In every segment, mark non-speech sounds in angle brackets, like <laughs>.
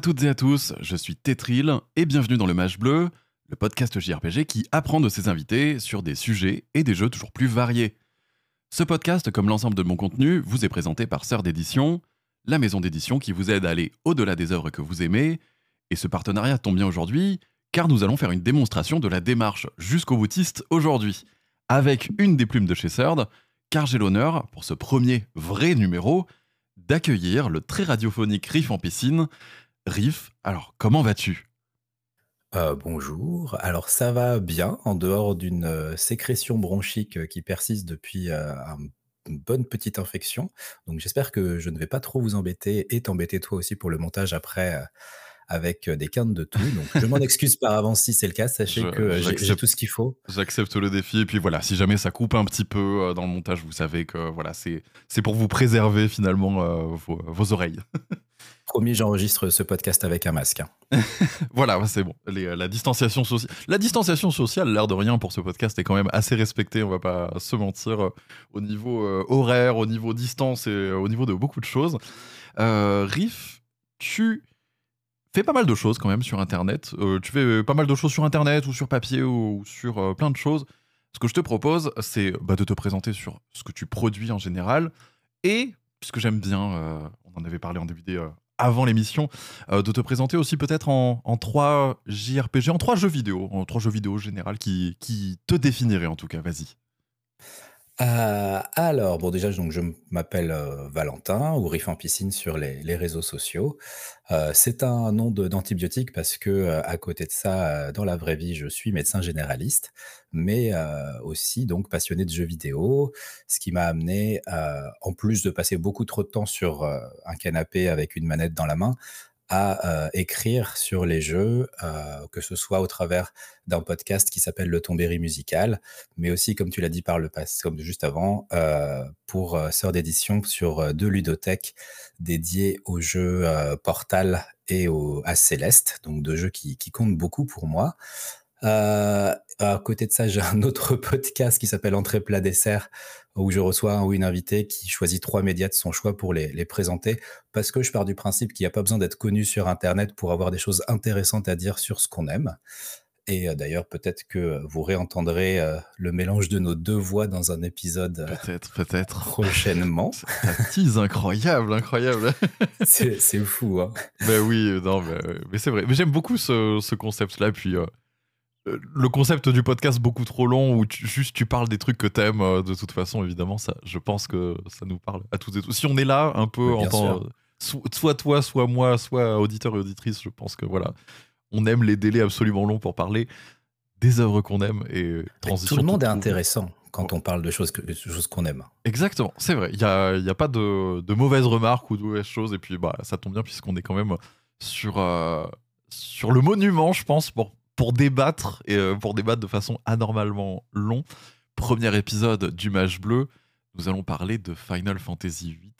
À toutes et à tous, je suis Tetril et bienvenue dans le Mage Bleu, le podcast JRPG qui apprend de ses invités sur des sujets et des jeux toujours plus variés. Ce podcast, comme l'ensemble de mon contenu, vous est présenté par Sœur d'édition, la maison d'édition qui vous aide à aller au-delà des œuvres que vous aimez. Et ce partenariat tombe bien aujourd'hui, car nous allons faire une démonstration de la démarche jusqu'au boutiste aujourd'hui, avec une des plumes de chez Sœur, car j'ai l'honneur, pour ce premier vrai numéro, d'accueillir le très radiophonique Riff en piscine. Riff, alors comment vas-tu? Euh, bonjour. Alors ça va bien, en dehors d'une euh, sécrétion bronchique euh, qui persiste depuis un- une bonne petite infection. Donc j'espère que je ne vais pas trop vous embêter et t'embêter toi aussi pour le montage après avec euh, des quintes de tout. Donc je m'en <laughs> excuse par avance si c'est le cas. Sachez Je- que euh, j'ai- tout ce qu'il faut. J'accepte le défi et puis voilà, si jamais ça coupe un petit peu euh, dans le montage, vous savez que voilà, c'est pour vous préserver finalement euh, vos, vos oreilles. <laughs> Promis, j'enregistre ce podcast avec un masque. hein. <laughs> voilà, c'est bon. Les, la distanciation sociale, la distanciation sociale, l'air de rien pour ce podcast est quand même assez respectée. On va pas se mentir au niveau euh, horaire, au niveau distance et euh, au niveau de beaucoup de choses. Euh, Riff, tu fais pas mal de choses quand même sur Internet. Euh, tu fais pas mal de choses sur Internet ou sur papier ou, sur euh, plein de choses. Ce que je te propose, c'est bah, de te présenter sur ce que tu produis en général et, puisque j'aime bien, euh, on en avait parlé en début des, avant l'émission, de te présenter aussi peut-être en, en trois JRPG, en trois jeux vidéo, en trois jeux vidéo général qui, qui te définiraient en tout cas. Vas-y. Euh, alors, bon, déjà, donc, je m'appelle euh, Valentin ou Riff en piscine sur les, les réseaux sociaux. Euh, c'est un nom d'antibiotique parce que, à côté de ça, dans la vraie vie, je suis médecin généraliste, mais aussi donc passionné de jeux vidéo, ce qui m'a amené, en plus de passer beaucoup trop de temps sur un canapé avec une manette dans la main, à euh, écrire sur les jeux, euh, que ce soit au travers d'un podcast qui s'appelle Le Tombéry Musical, mais aussi, comme tu l'as dit par le passé, comme juste avant, euh, pour Sœur d'édition sur deux ludothèques dédiées aux jeux Portal et à Céleste, donc deux jeux qui comptent beaucoup pour moi. Euh, à côté de ça, j'ai un autre <laughs> podcast qui s'appelle Entrée plat dessert, où je reçois un ou une invitée qui choisit trois médias de son choix pour les, les présenter, parce que je pars du principe qu'il n'y a pas besoin d'être connu sur Internet pour avoir des choses intéressantes à dire sur ce qu'on aime. Et euh, d'ailleurs, peut-être que vous réentendrez euh, le mélange de nos deux voix dans un épisode euh, Peut-être, peut-être. prochainement. <laughs> Tease incroyable, incroyable. <laughs> C'est fou, hein. ben oui, non, mais, mais c'est vrai. Mais j'aime beaucoup ce, ce concept-là. Puis euh, le concept du podcast beaucoup trop long où tu- juste tu parles des trucs que t'aimes. euh, de toute façon, évidemment, ça, je pense que ça nous parle à toutes et tous. Si on est là un peu en sûr. euh, so- soit toi, soit moi, soit auditeur et auditrice, je pense que voilà, on aime les délais absolument longs pour parler des œuvres qu'on aime et transition. Tout le monde est intéressant quand on parle de choses que- choses qu'on aime. Exactement, c'est vrai. Il n'y a, y a pas de, de mauvaises remarques ou de mauvaises choses. Et puis, bah, ça tombe bien puisqu'on est quand même sur, euh, sur le monument, je pense, pour, pour débattre et euh, pour débattre de façon anormalement long. Premier épisode du Mage Bleu. Nous allons parler de Final Fantasy VIII.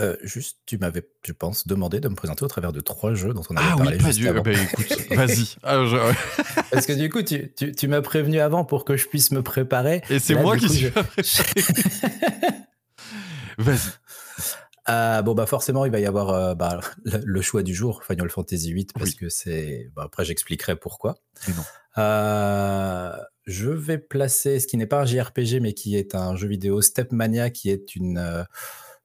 Euh, juste, tu m'avais, je pense, demandé de me présenter au travers de trois jeux dont on avait Ah parlé oui, juste du. avant. Bah, écoute, <laughs> vas-y. Ah, je- Parce que du coup, tu, tu, tu m'as prévenu avant pour que je puisse me préparer. Et c'est moi qui suis je- pas préparé. <laughs> Vas-y. Ah, bon, bah forcément, il va y avoir euh, bah, le, choix du jour, Final Fantasy VIII, parce Oui. que c'est... bah, après, j'expliquerai pourquoi. Non. Euh, je vais placer ce qui n'est pas un JRPG, mais qui est un jeu vidéo Stepmania, qui est une euh,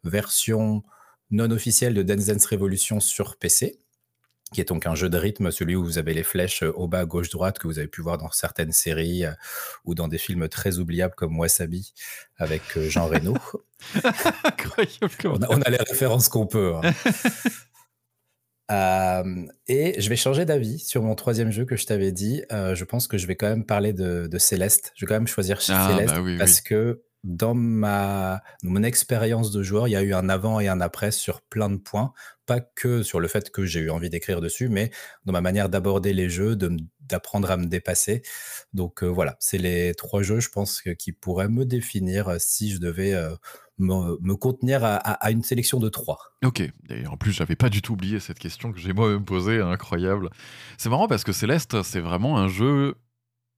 version non officielle de Dance Dance Revolution sur PC, qui est donc un jeu de rythme, celui où vous avez les flèches euh, au bas, gauche, droite, que vous avez pu voir dans certaines séries euh, ou dans des films très oubliables comme Wasabi avec euh, Jean Reno. <laughs> On, a, on a les références qu'on peut. hein. <laughs> Euh, et je vais changer d'avis sur mon troisième jeu que je t'avais dit. Je pense que je vais quand même parler de, de Céleste. Je vais quand même choisir Ah, Céleste bah oui, parce oui. que dans ma mon expérience de joueur, il y a eu un avant et un après sur plein de points. Pas que sur le fait que j'ai eu envie d'écrire dessus, mais dans ma manière d'aborder les jeux, d'apprendre à me dépasser. Donc euh, voilà, c'est les trois jeux, je pense, qui pourraient me définir euh, si je devais euh, me, contenir à une sélection de trois. Ok, et en plus j'avais pas du tout oublié cette question que j'ai moi-même posée, incroyable. C'est marrant parce que Céleste, c'est vraiment un jeu,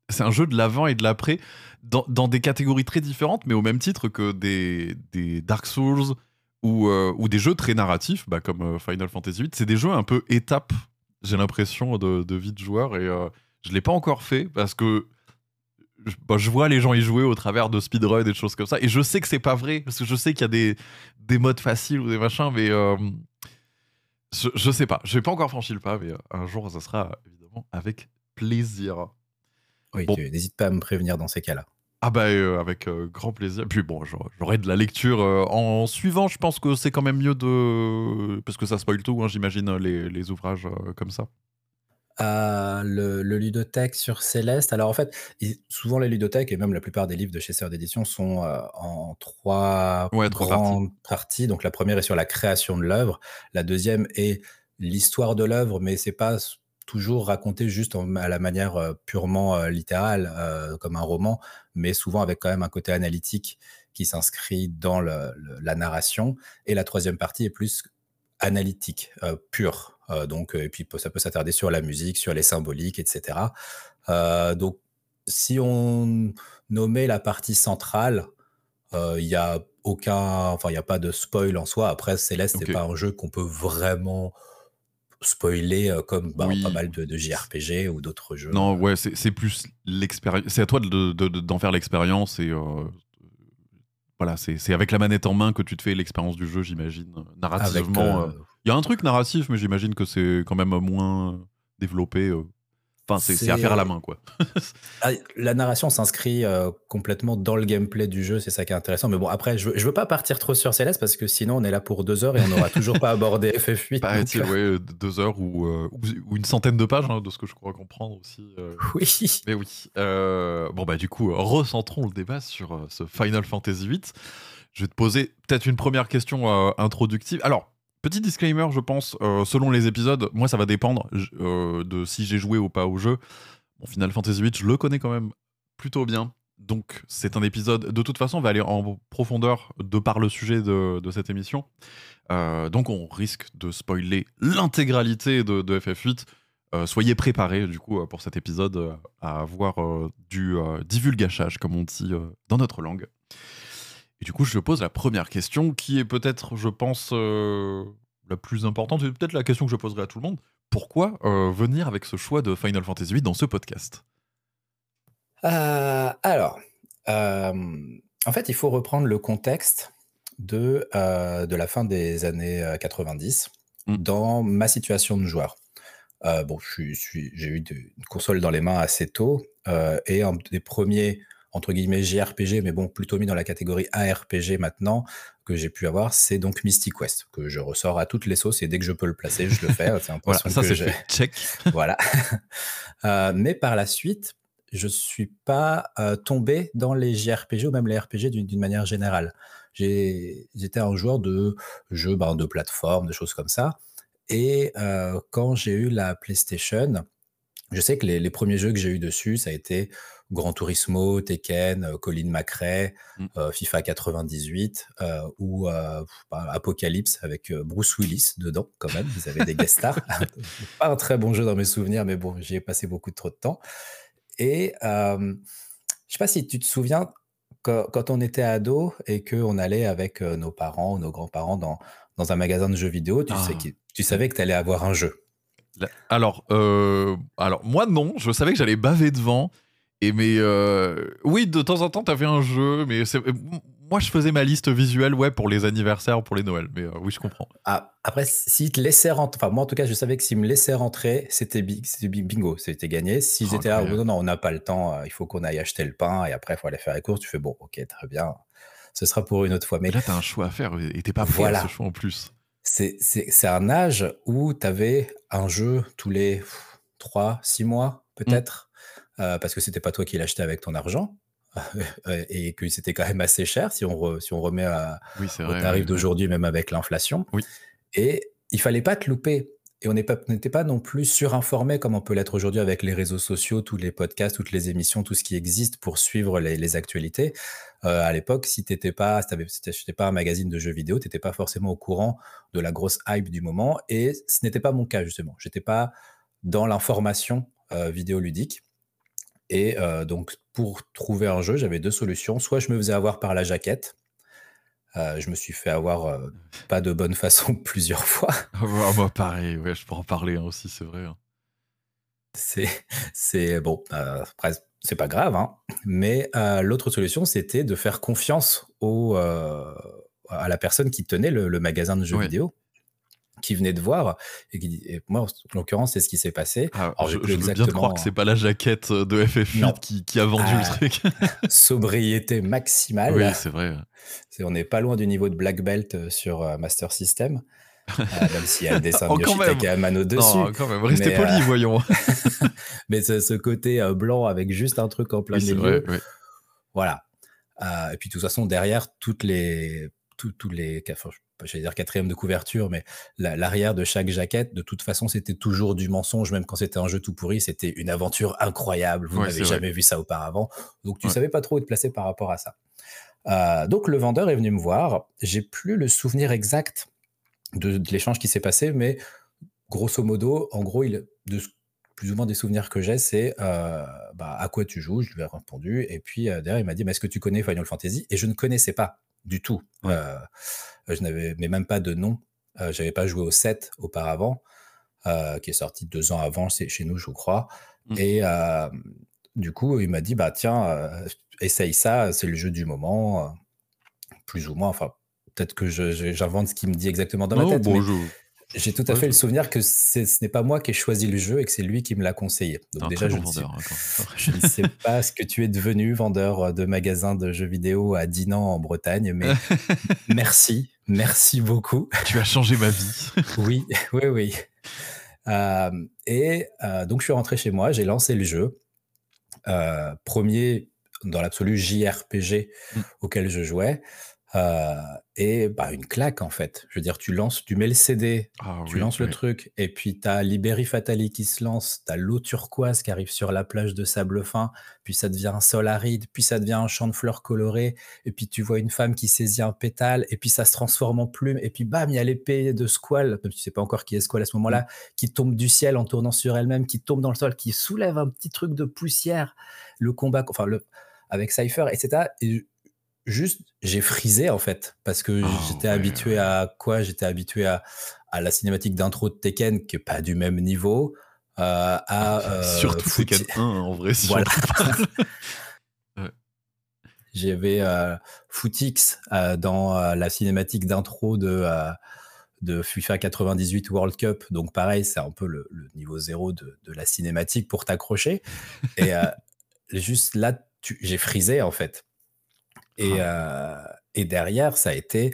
c'est un jeu de l'avant et de l'après, dans, des catégories très différentes, mais au même titre que des, Dark Souls ou, euh, ou des jeux très narratifs, bah, comme euh, Final Fantasy VIII. C'est des jeux un peu étapes, j'ai l'impression, de, de vie de joueur. Et euh, je ne l'ai pas encore fait parce que je, bah, je vois les gens y jouer au travers de speedrun et des choses comme ça. Et je sais que c'est pas vrai parce que je sais qu'il y a des, des modes faciles ou des machins, mais je, je sais pas. Je n'ai pas encore franchi le pas, mais un jour, ça sera évidemment avec plaisir. Oui, Bon. tu- n'hésite pas à me prévenir dans ces cas-là. Ah bah euh, avec euh, grand plaisir. Puis bon, j'aurai- de la lecture euh, en suivant. Je pense que c'est quand même mieux de parce que ça spoil tout. hein, J'imagine les, les ouvrages euh, comme ça. Euh, le, le ludothèque sur Céleste. Alors en fait, souvent les ludothèques et même la plupart des livres de chez Sœur d'édition sont euh, en trois Ouais, trois grandes parties. Donc la première est sur la création de l'œuvre, la deuxième est l'histoire de l'œuvre, mais c'est pas toujours raconté juste en- à la manière euh, purement euh, littérale euh, comme un roman, mais souvent avec quand même un côté analytique qui s'inscrit dans le- le- la narration. Et la troisième partie est plus analytique, euh, pure. Euh, donc, euh, et puis ça peut s'attarder sur la musique, sur les symboliques, etc. Euh, donc, si on nommait la partie centrale, euh, il y a aucun, enfin, il n'y a pas de spoil en soi. Après, Céleste, Ok. c'est pas un jeu qu'on peut vraiment spoiler euh, comme bah, Oui. pas mal de, de JRPG ou d'autres jeux. Non, ouais, c'est plus l'expérience. C'est à toi de- de- de- d'en faire l'expérience et euh, voilà, c'est avec la manette en main que tu te fais l'expérience du jeu, j'imagine. Narrativement, euh, euh, il y a un truc narratif, mais j'imagine que c'est quand même moins développé. Euh. Enfin, c'est à faire à la main, quoi. <laughs> Ah, la narration s'inscrit euh, complètement dans le gameplay du jeu, c'est ça qui est intéressant. Mais bon, après, je veux, je veux pas partir trop sur Céleste parce que sinon on est là pour deux heures et on n'aura toujours pas abordé <laughs> FF8. donc, Paraît-il, euh, ouais, deux heures ou, euh, une centaine de pages, hein, de ce que je crois comprendre aussi. euh. <laughs> oui. Mais oui. Euh, bon, bah, du coup, euh, recentrons le débat sur euh, ce Final Fantasy VIII. Je vais te poser peut-être une première question euh, introductive. Alors, petit disclaimer, je pense, euh, selon les épisodes, moi, ça va dépendre euh, de si j'ai joué ou pas au jeu. Bon, Final Fantasy VIII, je le connais quand même plutôt bien. Donc, c'est un épisode. De toute façon, on va aller en profondeur de par le sujet de, cette émission. Euh, donc, on risque de spoiler l'intégralité de, de FF8. Euh, soyez préparés, du coup, pour cet épisode, à avoir du divulgachage, comme on dit dans notre langue. Et du coup, je pose la première question, qui est peut-être, je pense, euh, la plus importante, et peut-être la question que je poserai à tout le monde. Pourquoi euh, venir avec ce choix de Final Fantasy VIII dans ce podcast? Euh, alors, en fait, il faut reprendre le contexte de, de la fin des années euh, 90 Mm. dans ma situation de joueur. Bon, j'ai eu de- une console dans les mains assez tôt et un des premiers entre guillemets JRPG, mais bon, plutôt mis dans la catégorie ARPG maintenant que j'ai pu avoir, c'est donc Mystic Quest que je ressors à toutes les sauces et dès que je peux le placer, je le fais. C'est un <laughs> Voilà, ça que c'est j'ai-. <laughs> Check. <laughs> voilà. Euh, mais par la suite, je suis pas euh, tombé dans les JRPG ou même les RPG d'une manière générale. J'étais un joueur de jeux ben, de plateforme, de choses comme ça. Et euh, quand j'ai eu la PlayStation, je sais que les, les premiers jeux que j'ai eu dessus, ça a été Gran Turismo, Tekken, euh, Colin McRae, Mm. euh, FIFA 98 euh, ou euh, bah, Apocalypse avec Bruce Willis dedans quand même. Ils avaient des guest stars. <laughs> <laughs> Pas un très bon jeu dans mes souvenirs, mais bon, j'y ai passé beaucoup de trop de temps. Et je sais pas si tu te souviens quand, quand on était ado et qu'on allait avec nos parents ou nos grands-parents dans, dans un magasin de jeux vidéo, tu, Ah. sais, qui- tu savais que tu allais avoir un jeu. Alors, alors, moi non, je savais que j'allais baver devant. Et mais euh, oui, de temps en temps, t'avais un jeu, mais c'est- moi je faisais ma liste visuelle, ouais, pour les anniversaires, pour les Noëls. Mais euh, oui, je comprends. Ah, après, s'ils te laissaient rentrer, enfin moi en tout cas, je savais que s'ils me laissaient rentrer, c'était bi- c'était bi- bingo, c'était gagné. S'ils Oh, étaient là, incroyable. non, non, on n'a pas le temps, euh, il faut qu'on aille acheter le pain et après il faut aller faire les courses, tu fais bon, ok, très bien, ce sera pour une autre fois. Mais là, t'as un choix à faire et t'es pas prêt Voilà. à ce choix en plus. c'est un âge où tu avais un jeu tous les 3, 6 mois peut-être, euh, parce que c'était pas toi qui l'achetais avec ton argent. <laughs> euh, et que c'était quand même assez cher si on, re- si on remet à, Oui, c'est au vrai. tarif ouais. d'aujourd'hui, même avec l'inflation. Oui. Et il fallait pas te louper. Et on n'était pas, non plus surinformé comme on peut l'être aujourd'hui avec les réseaux sociaux, tous les podcasts, toutes les émissions, tout ce qui existe pour suivre les, les actualités. Euh, à l'époque, si tu n'étais pas, si pas un magazine de jeux vidéo, tu n'étais pas forcément au courant de la grosse hype du moment. Et ce n'était pas mon cas, justement. J'étais pas dans l'information euh, vidéoludique. Et euh, donc, pour trouver un jeu, j'avais deux solutions. Soit je me faisais avoir par la jaquette, Euh, je me suis fait avoir euh, pas de bonne façon <laughs> plusieurs fois. <laughs> Ah bah, moi, pareil, ouais, je peux en parler hein, aussi, c'est vrai. hein. C'est, c'est bon, c'est pas grave, hein. mais l'autre solution, c'était de faire confiance au, à la personne qui tenait le, le magasin de jeux Ouais. vidéo, qui venait de voir. Et, qui, et moi, en l'occurrence, c'est ce qui s'est passé. Ah, Alors, je, veux bien te croire que c'est pas la jaquette de FF8 Non. qui, qui a vendu Ah, le truc. <laughs> sobriété maximale. oui, c'est vrai. C'est- on n'est pas loin du niveau de Black Belt euh, sur euh, Master System, euh, même s'il y a le dessin <laughs> de Yoshitaka Amano dessus. Non, quand même, restez poli, euh, voyons. <laughs> Mais ce, ce côté euh, blanc avec juste un truc en plein Oui, milieu, vrai. voilà. Euh, et puis de toute façon, derrière, toutes les, tous tous les, enfin, je vais dire quatrième de couverture, mais la- l'arrière de chaque jaquette, de toute façon, c'était toujours du mensonge, même quand c'était un jeu tout pourri, c'était une aventure incroyable. Vous Ouais, n'avez vrai. jamais vu ça auparavant, donc tu Ouais. savais pas trop où te placer par rapport à ça. Euh, donc le vendeur est venu me voir. J'ai plus le souvenir exact de, de l'échange qui s'est passé, mais grosso modo, en gros, il, de plus ou moins des souvenirs que j'ai, c'est euh, bah, à quoi tu joues? Je lui ai répondu, et puis euh, derrière il m'a dit, mais est-ce que tu connais Final Fantasy? Et je ne connaissais pas du tout. Ouais. Euh, je n'avais mais même pas de nom. Euh, J'avais pas joué au 7 auparavant, euh, qui est sorti deux ans avant c'est chez nous, je crois. Mm. Et euh, du coup, il m'a dit, bah tiens, euh, essaye ça, c'est le jeu du moment, euh, plus ou moins. Enfin, peut-être que je- je- j'invente ce qu'il me dit exactement dans ma tête. bon, mais je- j'ai tout à ouais, fait le souvenir que ce n'est pas moi qui ai choisi le jeu et que c'est lui qui me l'a conseillé. Donc un déjà, je bon ne, sais, vendeur. hein, je ne sais <laughs> pas ce que tu es devenu, vendeur de magasins de jeux vidéo à Dinan en Bretagne, mais <laughs> merci, merci beaucoup. tu as changé ma vie. <laughs> Oui, oui, oui. Euh, et euh, donc, je suis rentré chez moi, j'ai lancé le jeu. Euh, premier, dans l'absolu, JRPG Mm. auquel je jouais. Euh, et bah, une claque, en fait. Je veux dire, tu lances, tu mets le CD, Ah, tu oui, lances le truc, et puis tu as Liberi Fatali qui se lance, tu as l'eau turquoise qui arrive sur la plage de sable fin, puis ça devient un sol aride, puis ça devient un champ de fleurs colorées, et puis tu vois une femme qui saisit un pétale, et puis ça se transforme en plume, et puis bam, il y a l'épée de Squall, même si tu sais pas encore qui est Squall à ce moment-là, qui tombe du ciel en tournant sur elle-même, qui tombe dans le sol, qui soulève un petit truc de poussière, le combat, enfin, le, avec Cypher, etc. Et juste, j'ai frisé en fait, parce que Ah, j'étais ouais, habitué à quoi? J'étais habitué à, à la cinématique d'intro de Tekken, qui est pas du même niveau, euh, à euh, Surtout Footy- Tekken 1, en vrai. <laughs> Si Voilà. <laughs> J'avais euh, Footix euh, dans la cinématique d'intro de, de FIFA 98 World Cup. Donc pareil, c'est un peu le, le niveau zéro de, de la cinématique pour t'accrocher. Et <laughs> juste là, j'ai frisé en fait. Et, euh, et derrière, ça a été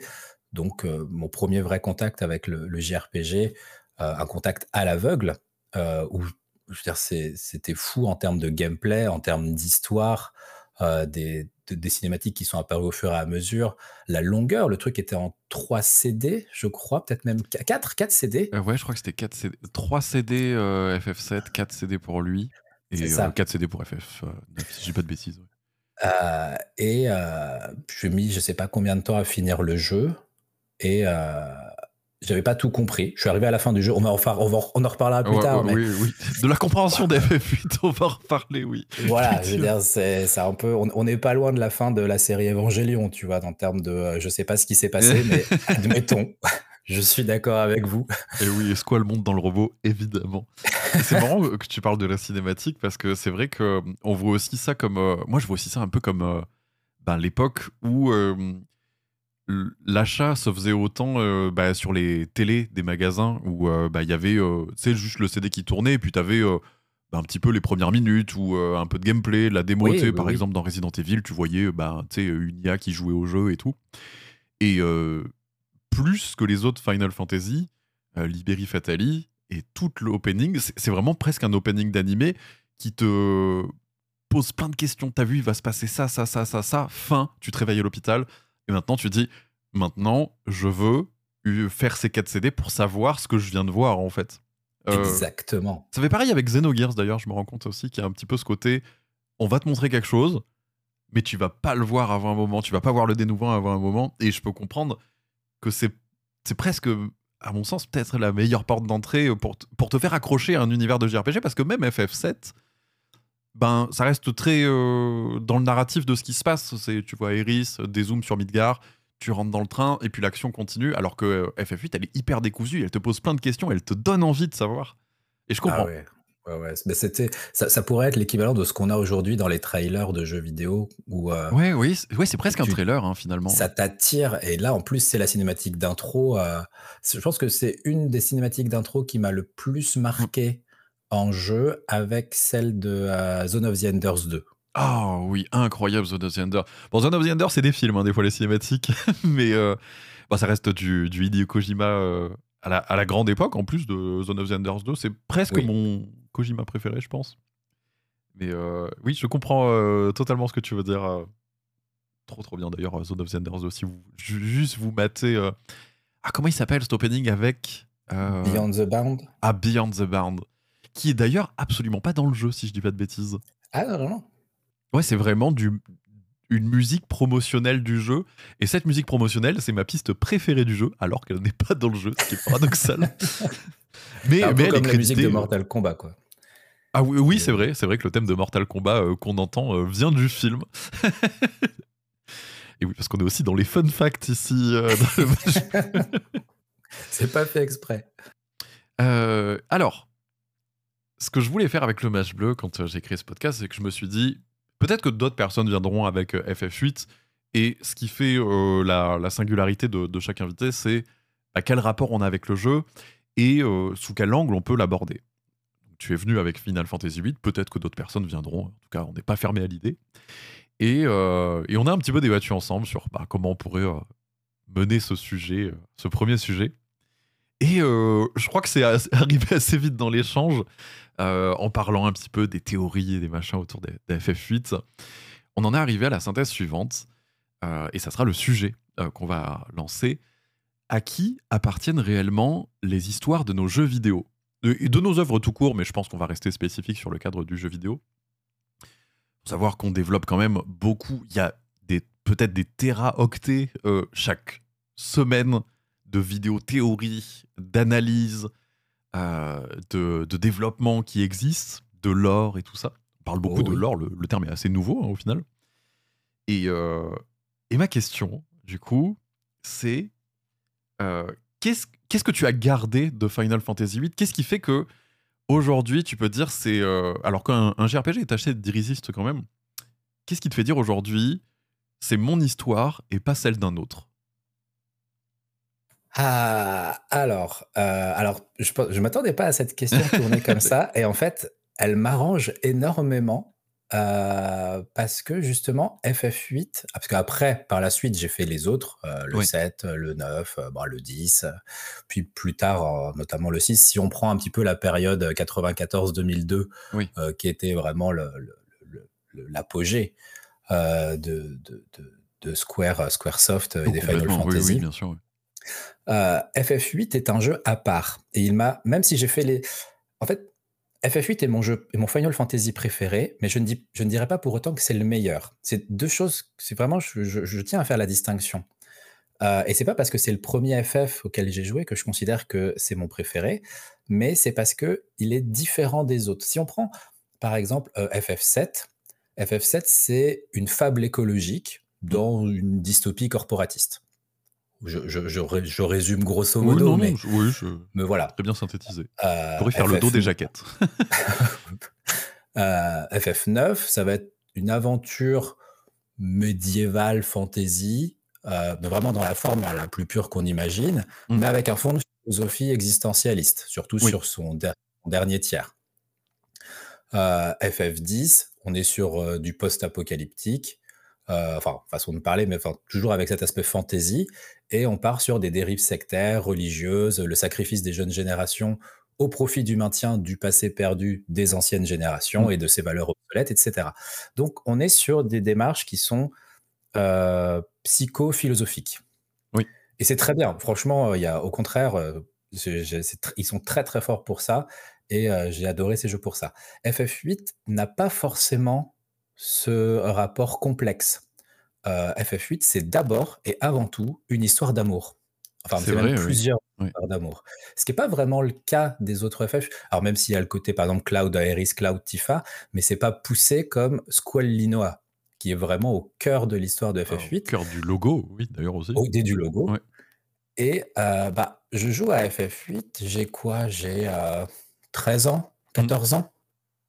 donc euh, mon premier vrai contact avec le, le JRPG, un contact à l'aveugle, où je veux dire, c'était fou en termes de gameplay, en termes d'histoire, des, de- des cinématiques qui sont apparues au fur et à mesure, la longueur, le truc était en 3 CD, je crois, peut-être même 4, 4 CD. Euh, ouais, je crois que c'était 4 CD, 3 CD euh, FF7, 4 CD pour lui. Et euh, 4 CD pour FF9, si je dis pas de bêtises. ouais. Euh, et euh, j'ai mis je sais pas combien de temps à finir le jeu et euh, j'avais pas tout compris. Je suis arrivé à la fin du jeu. On, va en, on, va on en reparlera plus Ouais, tard. ouais, mais oui, oui. De la compréhension des FF8, <laughs> on va en reparler, oui. voilà, je veux dire, c'est un peu. On on n'est pas loin de la fin de la série Evangelion, tu vois, en termes de. euh, je sais pas ce qui s'est passé, <laughs> mais admettons. Je suis d'accord avec vous. Et oui, et Squall monte dans le robot, évidemment. C'est marrant <laughs> que tu parles de la cinématique parce que c'est vrai que euh, on voit aussi ça comme. euh, moi, je vois aussi ça un peu comme euh, ben, l'époque où euh, l'achat se faisait autant bah, sur les télés des magasins où bah, il y avait sais, juste le CD qui tournait et puis tu avais un petit peu les premières minutes ou euh, un peu de gameplay, la démo. Oui, oui, par oui. exemple, dans Resident Evil, tu voyais bah, une IA qui jouait au jeu et tout. Et euh, plus que les autres Final Fantasy, euh, Liberi Fatali et tout l'opening, c'est vraiment presque un opening d'animé qui te pose plein de questions. T'as vu, il va se passer ça, ça, ça, ça, ça. Fin, tu te réveilles à l'hôpital et maintenant tu te dis, maintenant je veux faire ces 4 CD pour savoir ce que je viens de voir en fait. Euh, Exactement. ça fait pareil avec Xenogears d'ailleurs, je me rends compte aussi qu'il y a un petit peu ce côté, on va te montrer quelque chose, mais tu vas pas le voir avant un moment, tu vas pas voir le dénouement avant un moment, et je peux comprendre que c'est presque, à mon sens, peut-être la meilleure porte d'entrée pour, te- pour te faire accrocher à un univers de JRPG, parce que même FF7, ben, ça reste très euh, dans le narratif de ce qui se passe. C'est, tu vois Eris, des zooms sur Midgar, tu rentres dans le train et puis l'action continue, alors que euh, FF8, elle est hyper décousue, elle te pose plein de questions, elle te donne envie de savoir. Et je Ah comprends. ouais. Ouais, ouais. Mais c'était, ça, ça pourrait être l'équivalent de ce qu'on a aujourd'hui dans les trailers de jeux vidéo où euh, Ouais, oui, c'est ouais, c'est presque un trailer, hein, finalement. ça t'attire. Et là, en plus, c'est la cinématique d'intro. euh, je pense que c'est une des cinématiques d'intro qui m'a le plus marqué en jeu avec celle de euh, Zone of the Enders 2. Ah oui, incroyable Zone of the Ender. Bon, Zone of the Ender, c'est des films, hein, des fois les cinématiques, <laughs> mais bah, ça reste du, du Hideo Kojima à, la, à la grande époque, en plus de Zone of the Enders 2. C'est presque Oui. mon Kojima préféré, je pense. Mais euh, oui, je comprends euh, totalement ce que tu veux dire. euh. trop trop bien d'ailleurs, Zone of the Enders 2. Si vous ju- juste vous matez. euh, Ah, comment il s'appelle cet opening avec. euh, Beyond the Bound. Ah, Beyond the Bound. Qui est d'ailleurs absolument pas dans le jeu, si je dis pas de bêtises. Ah non, non, non. Ouais, c'est vraiment du, une musique promotionnelle du jeu. Et cette musique promotionnelle, c'est ma piste préférée du jeu, alors qu'elle n'est pas dans le jeu, ce qui est paradoxal. <laughs> mais, mais peu elle est comme la musique de créditée, Mortal Kombat, quoi. Ah oui, oui c'est vrai. C'est vrai que le thème de Mortal Kombat euh, qu'on entend euh, vient du film. <laughs> Et oui, parce qu'on est aussi dans les fun facts ici. euh, dans le <laughs> match. C'est pas fait exprès. Euh, alors, ce que je voulais faire avec le match bleu quand j'ai créé ce podcast, c'est que je me suis dit, peut-être que d'autres personnes viendront avec euh, FF8, et ce qui fait euh, la, la singularité de, de chaque invité, c'est à quel rapport on a avec le jeu et euh, sous quel angle on peut l'aborder. Tu es venu avec Final Fantasy VIII, peut-être que d'autres personnes viendront, en tout cas on n'est pas fermé à l'idée. Et, euh, on a un petit peu débattu ensemble sur bah, comment on pourrait euh, mener ce sujet, euh, ce premier sujet. Et je crois que c'est <laughs> arrivé assez vite dans l'échange, en parlant un petit peu des théories et des machins autour des, des FF8. On en est arrivé à la synthèse suivante, et ça sera le sujet qu'on va lancer. À qui appartiennent réellement les histoires de nos jeux vidéo? De- de nos œuvres tout court, mais je pense qu'on va rester spécifique sur le cadre du jeu vidéo. Faut savoir qu'on développe quand même beaucoup. Il y a des- peut-être des téraoctets euh, chaque semaine de vidéos théories, d'analyses, euh, de, de développement qui existent, de lore et tout ça. On parle beaucoup Oh de oui. lore, le, le terme est assez nouveau hein, au final. Et, euh, et ma question, du coup, c'est qu'est-ce que tu as gardé de Final Fantasy VIII Qu'est-ce qui fait que aujourd'hui tu peux dire c'est euh, alors qu'un un JRPG est acheté d'Irisiste quand même Qu'est-ce qui te fait dire aujourd'hui c'est mon histoire et pas celle d'un autre? Ah, alors, euh, alors je je m'attendais pas à cette question tournée comme <laughs> ça, et en fait, elle m'arrange énormément parce que justement, FF8, ah, parce qu'après, par la suite, j'ai fait les autres, euh, le Oui. 7, le 9, euh, bon, le 10, euh, puis plus tard, euh, notamment le 6. Si on prend un petit peu la période 94-2002, Oui. euh, qui était vraiment l'apogée euh, de, de, de- de Square, Squaresoft et des Final oui, Fantasy. oui, bien sûr. oui. Euh, FF8 est un jeu à part. Et il m'a, même si j'ai fait les. En fait, FF8 est mon jeu, est mon Fantasy préféré, mais je ne, dis, je ne dirais pas pour autant que c'est le meilleur. C'est deux choses, c'est vraiment, je, tiens à faire la distinction. Euh, et c'est pas parce que c'est le premier FF auquel j'ai joué que je considère que c'est mon préféré, mais c'est parce que il est différent des autres. Si on prend, par exemple, euh, FF7, FF7, c'est une fable écologique dans une dystopie corporatiste. Je, je- je ré- je résume grosso Oui, modo, non, mais, non, oui, je- mais voilà. très bien synthétisé. Euh, Je pourrais faire le dos des jaquettes. <laughs> Euh, FF9, ça va être une aventure médiévale fantasy, euh, mais vraiment dans la forme la plus pure qu'on imagine, Mm. mais avec un fond de philosophie existentialiste, surtout Oui. sur son, der- son dernier tiers. Euh, FF10, on est sur du post-apocalyptique, euh, enfin, façon de parler, mais enfin, toujours avec cet aspect fantasy, et on part sur des dérives sectaires, religieuses, le sacrifice des jeunes générations au profit du maintien du passé perdu des anciennes générations Mm. et de ses valeurs obsolètes, etc. Donc, on est sur des démarches qui sont euh, psycho-philosophiques. Oui. Et c'est très bien. Franchement, il y a, au contraire, euh, ils sont très très forts pour ça et euh, j'ai adoré ces jeux pour ça. FF8 n'a pas forcément ce rapport complexe. Euh, FF8, c'est d'abord et avant tout une histoire d'amour. Enfin, C'est même oui. plusieurs Oui. histoires d'amour. Ce qui n'est pas vraiment le cas des autres FF. Alors, même s'il y a le côté, par exemple, Cloud Aeris, Cloud Tifa, mais c'est pas poussé comme Squall Linoa, qui est vraiment au cœur de l'histoire de Ah, au FF8. cœur du logo, oui, d'ailleurs aussi. Au idée du logo. Ouais. Et euh, bah, je joue à FF8, j'ai quoi? J'ai euh, 13 ans, Mmh. 14 ans.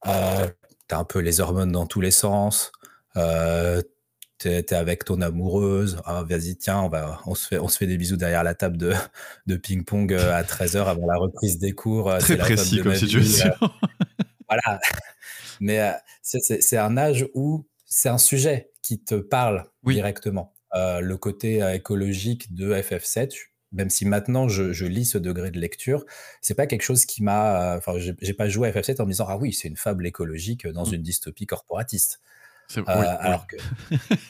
Euh, t'as un peu les hormones dans tous les sens. Euh, t'es, t'es avec ton amoureuse. Ah, vas-y, tiens, on, va, on, se fait, on se fait des bisous derrière la table de, de ping-pong euh, à 13h avant la reprise des cours. Euh, Très précis comme vie. situation. Euh, voilà. <laughs> Mais c'est, un âge où c'est un sujet qui te parle Oui. directement. Euh, le côté écologique de FF7, même si maintenant je, je lis ce degré de lecture, c'est pas quelque chose qui m'a. Enfin, j'ai pas joué à FF7 en me disant ah oui, c'est une fable écologique dans Mm. une dystopie corporatiste. Euh, oui, oui. alors que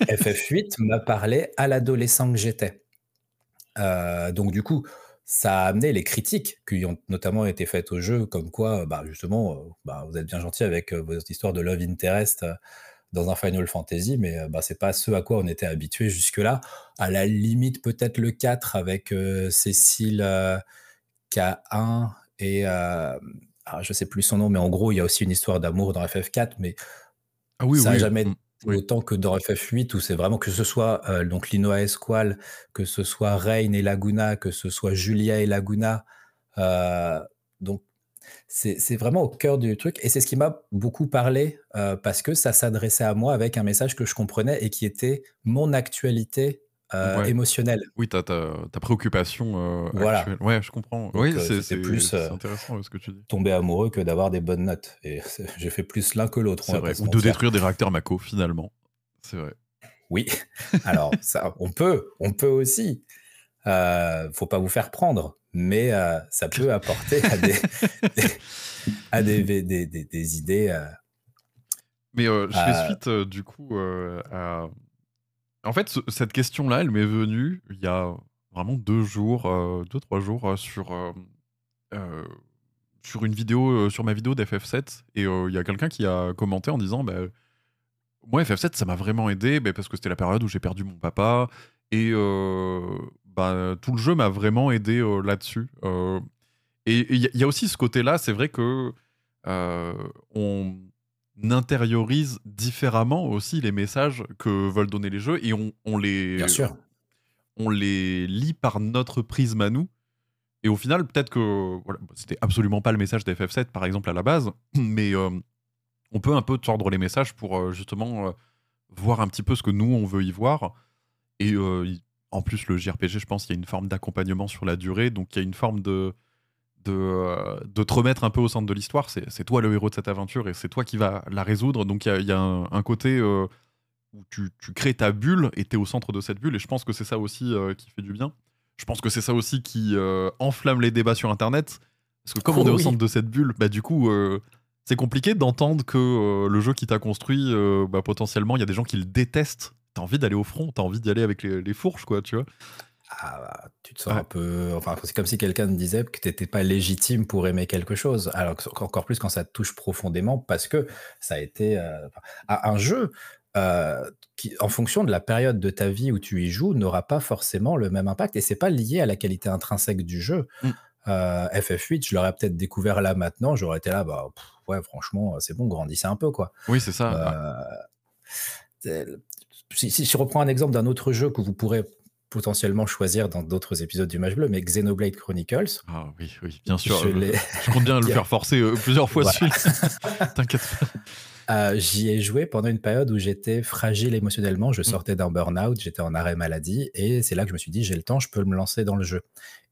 FF8 m'a parlé à l'adolescent que j'étais. Euh, donc du coup, ça a amené les critiques qui ont notamment été faites au jeu, comme quoi, bah, justement, euh, bah, vous êtes bien gentil avec euh, votre histoire de love interest euh, dans un Final Fantasy, mais euh, bah, c'est pas ce à quoi on était habitué jusque-là. À la limite, peut-être le 4 avec euh, Cécile euh, K1 et euh, ah, je sais plus son nom, mais en gros, il y a aussi une histoire d'amour dans FF4, mais Ah oui, ça n'a oui. jamais mm, été oui. autant que dans FF8 où c'est vraiment que ce soit euh, donc Linoa Esqual, que ce soit Rain et Laguna, que ce soit Julia et Laguna. euh, donc c'est c'est vraiment au cœur du truc et c'est ce qui m'a beaucoup parlé euh, parce que ça s'adressait à moi avec un message que je comprenais et qui était mon actualité euh, Ouais. émotionnelle. Oui, ta, préoccupation euh, Voilà. actuelle. Ouais, je comprends. Donc, oui, euh, c'est plus, euh, intéressant ce que tu dis. Tomber amoureux que d'avoir des bonnes notes. Et <laughs> j'ai fait plus l'un que l'autre. Ou de détruire des réacteurs Mako, finalement. C'est vrai. Oui, <laughs> alors ça, on peut, on peut aussi. Euh, faut pas vous faire prendre, mais euh, ça peut apporter à des, <laughs> des- à des, des, des- des- des idées. euh, Mais je fais suite, du coup, à... En fait, ce- cette question-là, elle m'est venue il y a vraiment deux jours, euh, deux, trois jours, euh, sur, euh, sur une vidéo, sur ma vidéo d'FF7. Et il y a quelqu'un qui a commenté en disant, bah, moi, FF7, ça m'a vraiment aidé, bah, parce que c'était la période où j'ai perdu mon papa. Et bah, tout le jeu m'a vraiment aidé là-dessus. Et il y, a- aussi ce côté-là, c'est vrai que on intériorise différemment aussi les messages que veulent donner les jeux et on, on les bien sûr. on les lit par notre prisme à nous. Et au final, peut-être que voilà, c'était absolument pas le message d'FF7 par exemple à la base, <clears throat> mais euh, on peut un peu tordre les messages pour euh, justement euh, voir un petit peu ce que nous on veut y voir. Et en plus, le JRPG, je pense qu'il y a une forme d'accompagnement sur la durée, donc il y a une forme de de, euh, de te remettre un peu au centre de l'histoire. C'est toi le héros de cette aventure et c'est toi qui vas la résoudre. Donc il y a, il y a un, un côté euh, où tu, tu crées ta bulle et tu es au centre de cette bulle. Et je pense que c'est ça aussi euh, qui fait du bien. Je pense que c'est ça aussi qui euh, enflamme les débats sur Internet. Parce que comme on <laughs> est au centre de cette bulle, bah, du coup, c'est compliqué d'entendre que le jeu qui t'a construit, bah, potentiellement, il y a des gens qui le détestent. T'as envie d'aller au front, t'as envie d'y aller avec les, les fourches, quoi, tu vois. Ah, tu te sens Ouais. un peu. Enfin, c'est comme si quelqu'un te disait que tu n'étais pas légitime pour aimer quelque chose. Alors que- encore plus quand ça te touche profondément, parce que ça a été euh, un jeu euh, qui, en fonction de la période de ta vie où tu y joues, n'aura pas forcément le même impact. Et c'est pas lié à la qualité intrinsèque du jeu. Mm. Euh, FF8, je l'aurais peut-être découvert là maintenant, j'aurais été là, bah pff, ouais, franchement, c'est bon, grandissez un peu, quoi. Oui, c'est ça. ouais. Si, si je reprends un exemple d'un autre jeu que vous pourrez potentiellement choisir dans d'autres épisodes du Match Bleu, mais Xenoblade Chronicles, Ah oui, oui, bien sûr. je <laughs> compte bien le <laughs> faire forcer euh, plusieurs fois Voilà. <laughs> T'inquiète pas. Euh, J'y ai joué pendant une période où j'étais fragile émotionnellement. Je sortais d'un burn-out, j'étais en arrêt maladie, et c'est là que je me suis dit j'ai le temps, je peux me lancer dans le jeu.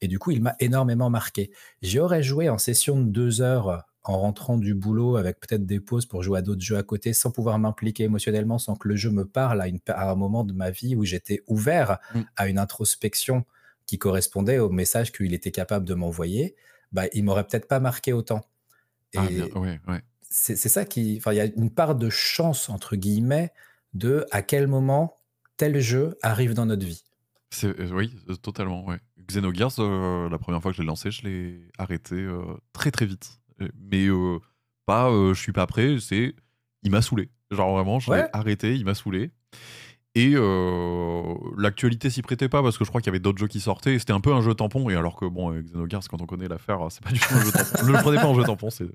Et du coup, il m'a énormément marqué. J'y aurais joué en session de deux heures en rentrant du boulot avec peut-être des pauses pour jouer à d'autres jeux à côté sans pouvoir m'impliquer émotionnellement, sans que le jeu me parle à, une, à un moment de ma vie où j'étais ouvert Mm. à une introspection qui correspondait au message qu'il était capable de m'envoyer. Bah, il m'aurait peut-être pas marqué autant. Et Ah, bien, ouais, ouais. c'est c'est ça qui. Enfin, il y a une part de chance, entre guillemets, de à quel moment tel jeu arrive dans notre vie. C'est- euh, oui, euh, totalement. Ouais. Xenogears, euh, la première fois que je l'ai lancé, je l'ai arrêté euh, très très vite. Euh, Mais euh, pas, euh, je suis pas prêt. C'est, il m'a saulé. Genre vraiment, je Ouais. arrêté, il m'a saoulé. Et euh, l'actualité s'y prêtait pas parce que je crois qu'il y avait d'autres jeux qui sortaient. C'était un peu un jeu tampon. Et alors que, bon, avec Xenogears, quand on connaît l'affaire, c'est pas du tout un jeu tampon. Ne le prenez pas en jeu tampon, <laughs> c'est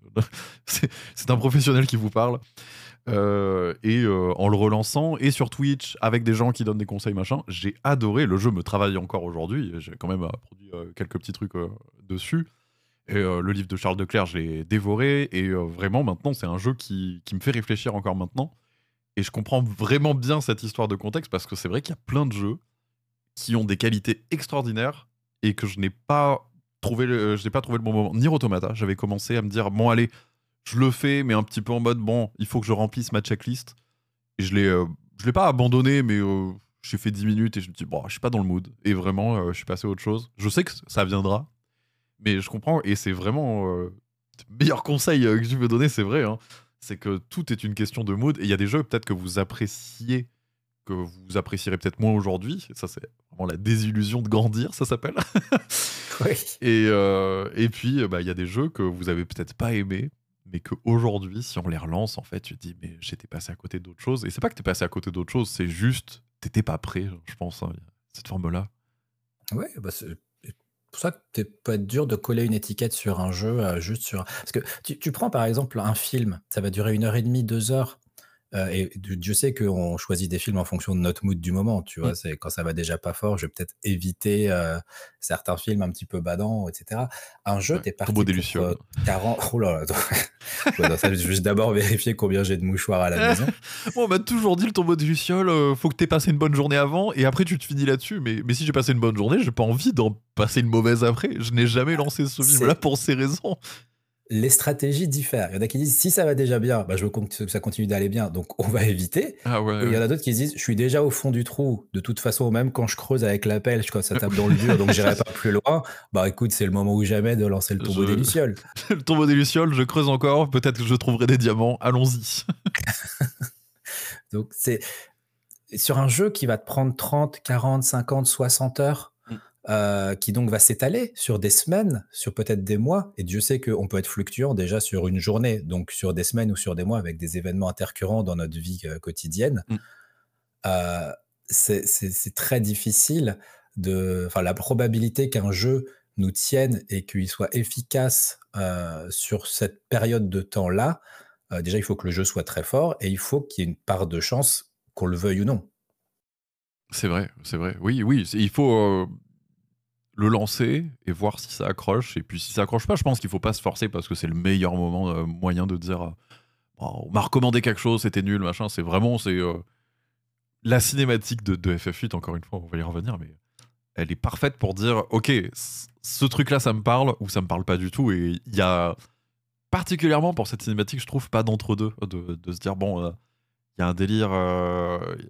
c'est un professionnel qui vous parle. Euh, et euh, en le relançant, et sur Twitch, avec des gens qui donnent des conseils, machin, j'ai adoré. Le jeu me travaille encore aujourd'hui. J'ai quand même produit quelques petits trucs dessus. Et le livre de Charles Leclerc, je l'ai dévoré. Et vraiment, maintenant, c'est un jeu qui, qui me fait réfléchir encore maintenant. Et je comprends vraiment bien cette histoire de contexte parce que c'est vrai qu'il y a plein de jeux qui ont des qualités extraordinaires et que je n'ai pas trouvé le, je n'ai pas trouvé le bon moment. Nier Automata, j'avais commencé à me dire bon allez, je le fais mais un petit peu en mode bon, il faut que je remplisse ma checklist. Et je l'ai euh, je l'ai pas abandonné mais euh, j'ai fait 10 minutes et je me dis bon, je suis pas dans le mood et vraiment euh, je suis passé à autre chose. Je sais que ça viendra mais je comprends et c'est vraiment le meilleur conseil que je veux donner, c'est vrai hein c'est que tout est une question de mood. Et il y a des jeux peut-être que vous appréciez, que vous apprécierez peut-être moins aujourd'hui. Ça, c'est vraiment la désillusion de grandir, ça s'appelle. <laughs> oui. Et, euh, et puis, bah, il y a des jeux que vous avez peut-être pas aimés, mais qu'aujourd'hui, si on les relance, en fait, tu te dis, mais j'étais passé à côté d'autres choses. Et c'est pas que tu es passé à côté d'autres choses, c'est juste, t'étais pas prêt, je pense, hein, cette forme-là. Ouais, bah pour ça que ça être dur de coller une étiquette sur un jeu, euh, juste sur parce que tu tu prends par exemple un film, ça va durer une heure et demie, deux heures. Euh, et Dieu sait qu'on choisit des films en fonction de notre mood du moment, tu vois? Mm. C'est quand ça va déjà pas fort, je vais peut-être éviter, euh, certains films un petit peu badants etc. Un jeu, tu es parti pour, 40 <laughs> oh là là, <laughs> je vais juste d'abord vérifier combien j'ai de mouchoirs à la maison. <laughs> on m'a toujours dit le tombeau des lucioles, faut que tu aies passé une bonne journée avant et après tu te finis là-dessus. Mais mais si j'ai passé une bonne journée, j'ai pas envie d'en passer une mauvaise après. Je n'ai jamais lancé ce film-là pour ces raisons les stratégies diffèrent. Il y en a qui disent si ça va déjà bien, bah, je veux que ça continue d'aller bien, donc on va éviter. Ah et il y en a d'autres qui disent je suis déjà au fond du trou. De toute façon, même quand je creuse avec la pelle, quand ça tape dans le dur, donc j'irai pas plus loin. Bah écoute, c'est le moment ou jamais de lancer le tombeau des lucioles. <laughs> le tombeau des lucioles, je creuse encore. Peut-être que je trouverai des diamants. Allons-y. <laughs> donc c'est sur un jeu qui va te prendre 30, 40, 50, 60 heures euh, qui donc va s'étaler sur des semaines, sur peut-être des mois. Et Dieu sait qu'on peut être fluctuant déjà sur une journée, donc sur des semaines ou sur des mois avec des événements intercurrents dans notre vie euh, quotidienne. Mm. Euh, c'est très difficile de. Enfin, la probabilité qu'un jeu nous tienne et qu'il soit efficace sur cette période de temps-là, déjà, il faut que le jeu soit très fort et il faut qu'il y ait une part de chance, qu'on le veuille ou non. C'est vrai, c'est vrai. Oui, oui, il faut le lancer et voir si ça accroche. Et puis si ça accroche pas, je pense qu'il faut pas se forcer parce que c'est le meilleur moment euh, moyen de dire euh, on m'a recommandé quelque chose, c'était nul, machin. C'est vraiment c'est euh, la cinématique de, de, FF8. Encore une fois, on va y revenir, mais elle est parfaite pour dire ok, ce truc-là, ça me parle ou ça me parle pas du tout. Et il y a particulièrement pour cette cinématique, je trouve pas d'entre deux de, de, se dire bon, il y a un délire,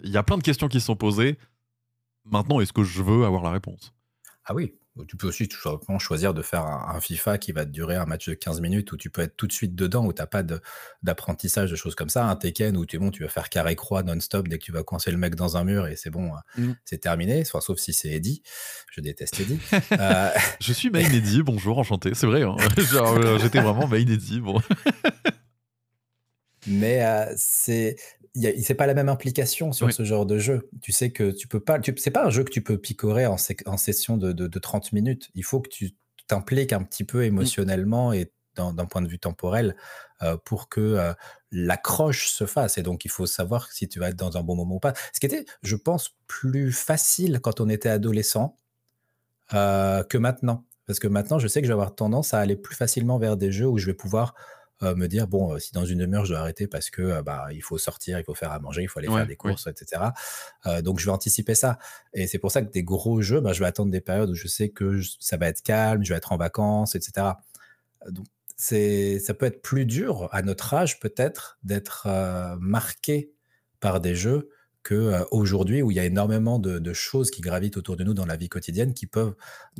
il y a plein de questions qui se sont posées. Maintenant, est-ce que je veux avoir la réponse? Ah oui, tu peux aussi tout simplement choisir de faire un, FIFA qui va durer un match de 15 minutes où tu peux être tout de suite dedans, où tu n'as pas d'apprentissage de, choses comme ça. Un Tekken où tu bon, tu vas faire carré-croix non-stop dès que tu vas coincer le mec dans un mur et c'est bon, euh, mmh. c'est terminé. Enfin, sauf si c'est Eddie. Je déteste Eddie. <laughs> Euh, je suis Main Eddie, bonjour, enchanté. C'est vrai, hein. <laughs> euh, j'étais vraiment Main Eddie. Bon. Mais c'est c'est pas la même implication sur ce genre de jeu. Tu sais que tu peux pas, c'est pas un jeu que tu peux picorer en, en session de, de, 30 minutes. Il faut que tu t'impliques un petit peu émotionnellement et d'un point de vue temporel euh, pour que euh, l'accroche se fasse. Et donc, il faut savoir si tu vas être dans un bon moment ou pas. Ce qui était, je pense, plus facile quand on était adolescent euh, que maintenant. Parce que maintenant, je sais que je vais avoir tendance à aller plus facilement vers des jeux où je vais pouvoir euh, me dire bon, euh, si dans une demi-heure je dois arrêter parce que euh, bah il faut sortir, il faut faire à manger, il faut aller faire des courses, etc. donc je vais anticiper ça. Et c'est pour ça que des gros jeux, bah, je vais attendre des périodes où je sais que ça va être calme, je vais être en vacances, etc. Donc c'est ça peut être plus dur à notre âge peut-être d'être marqué par des jeux que aujourd'hui où il y a énormément de, choses qui gravitent autour de nous dans la vie quotidienne qui peuvent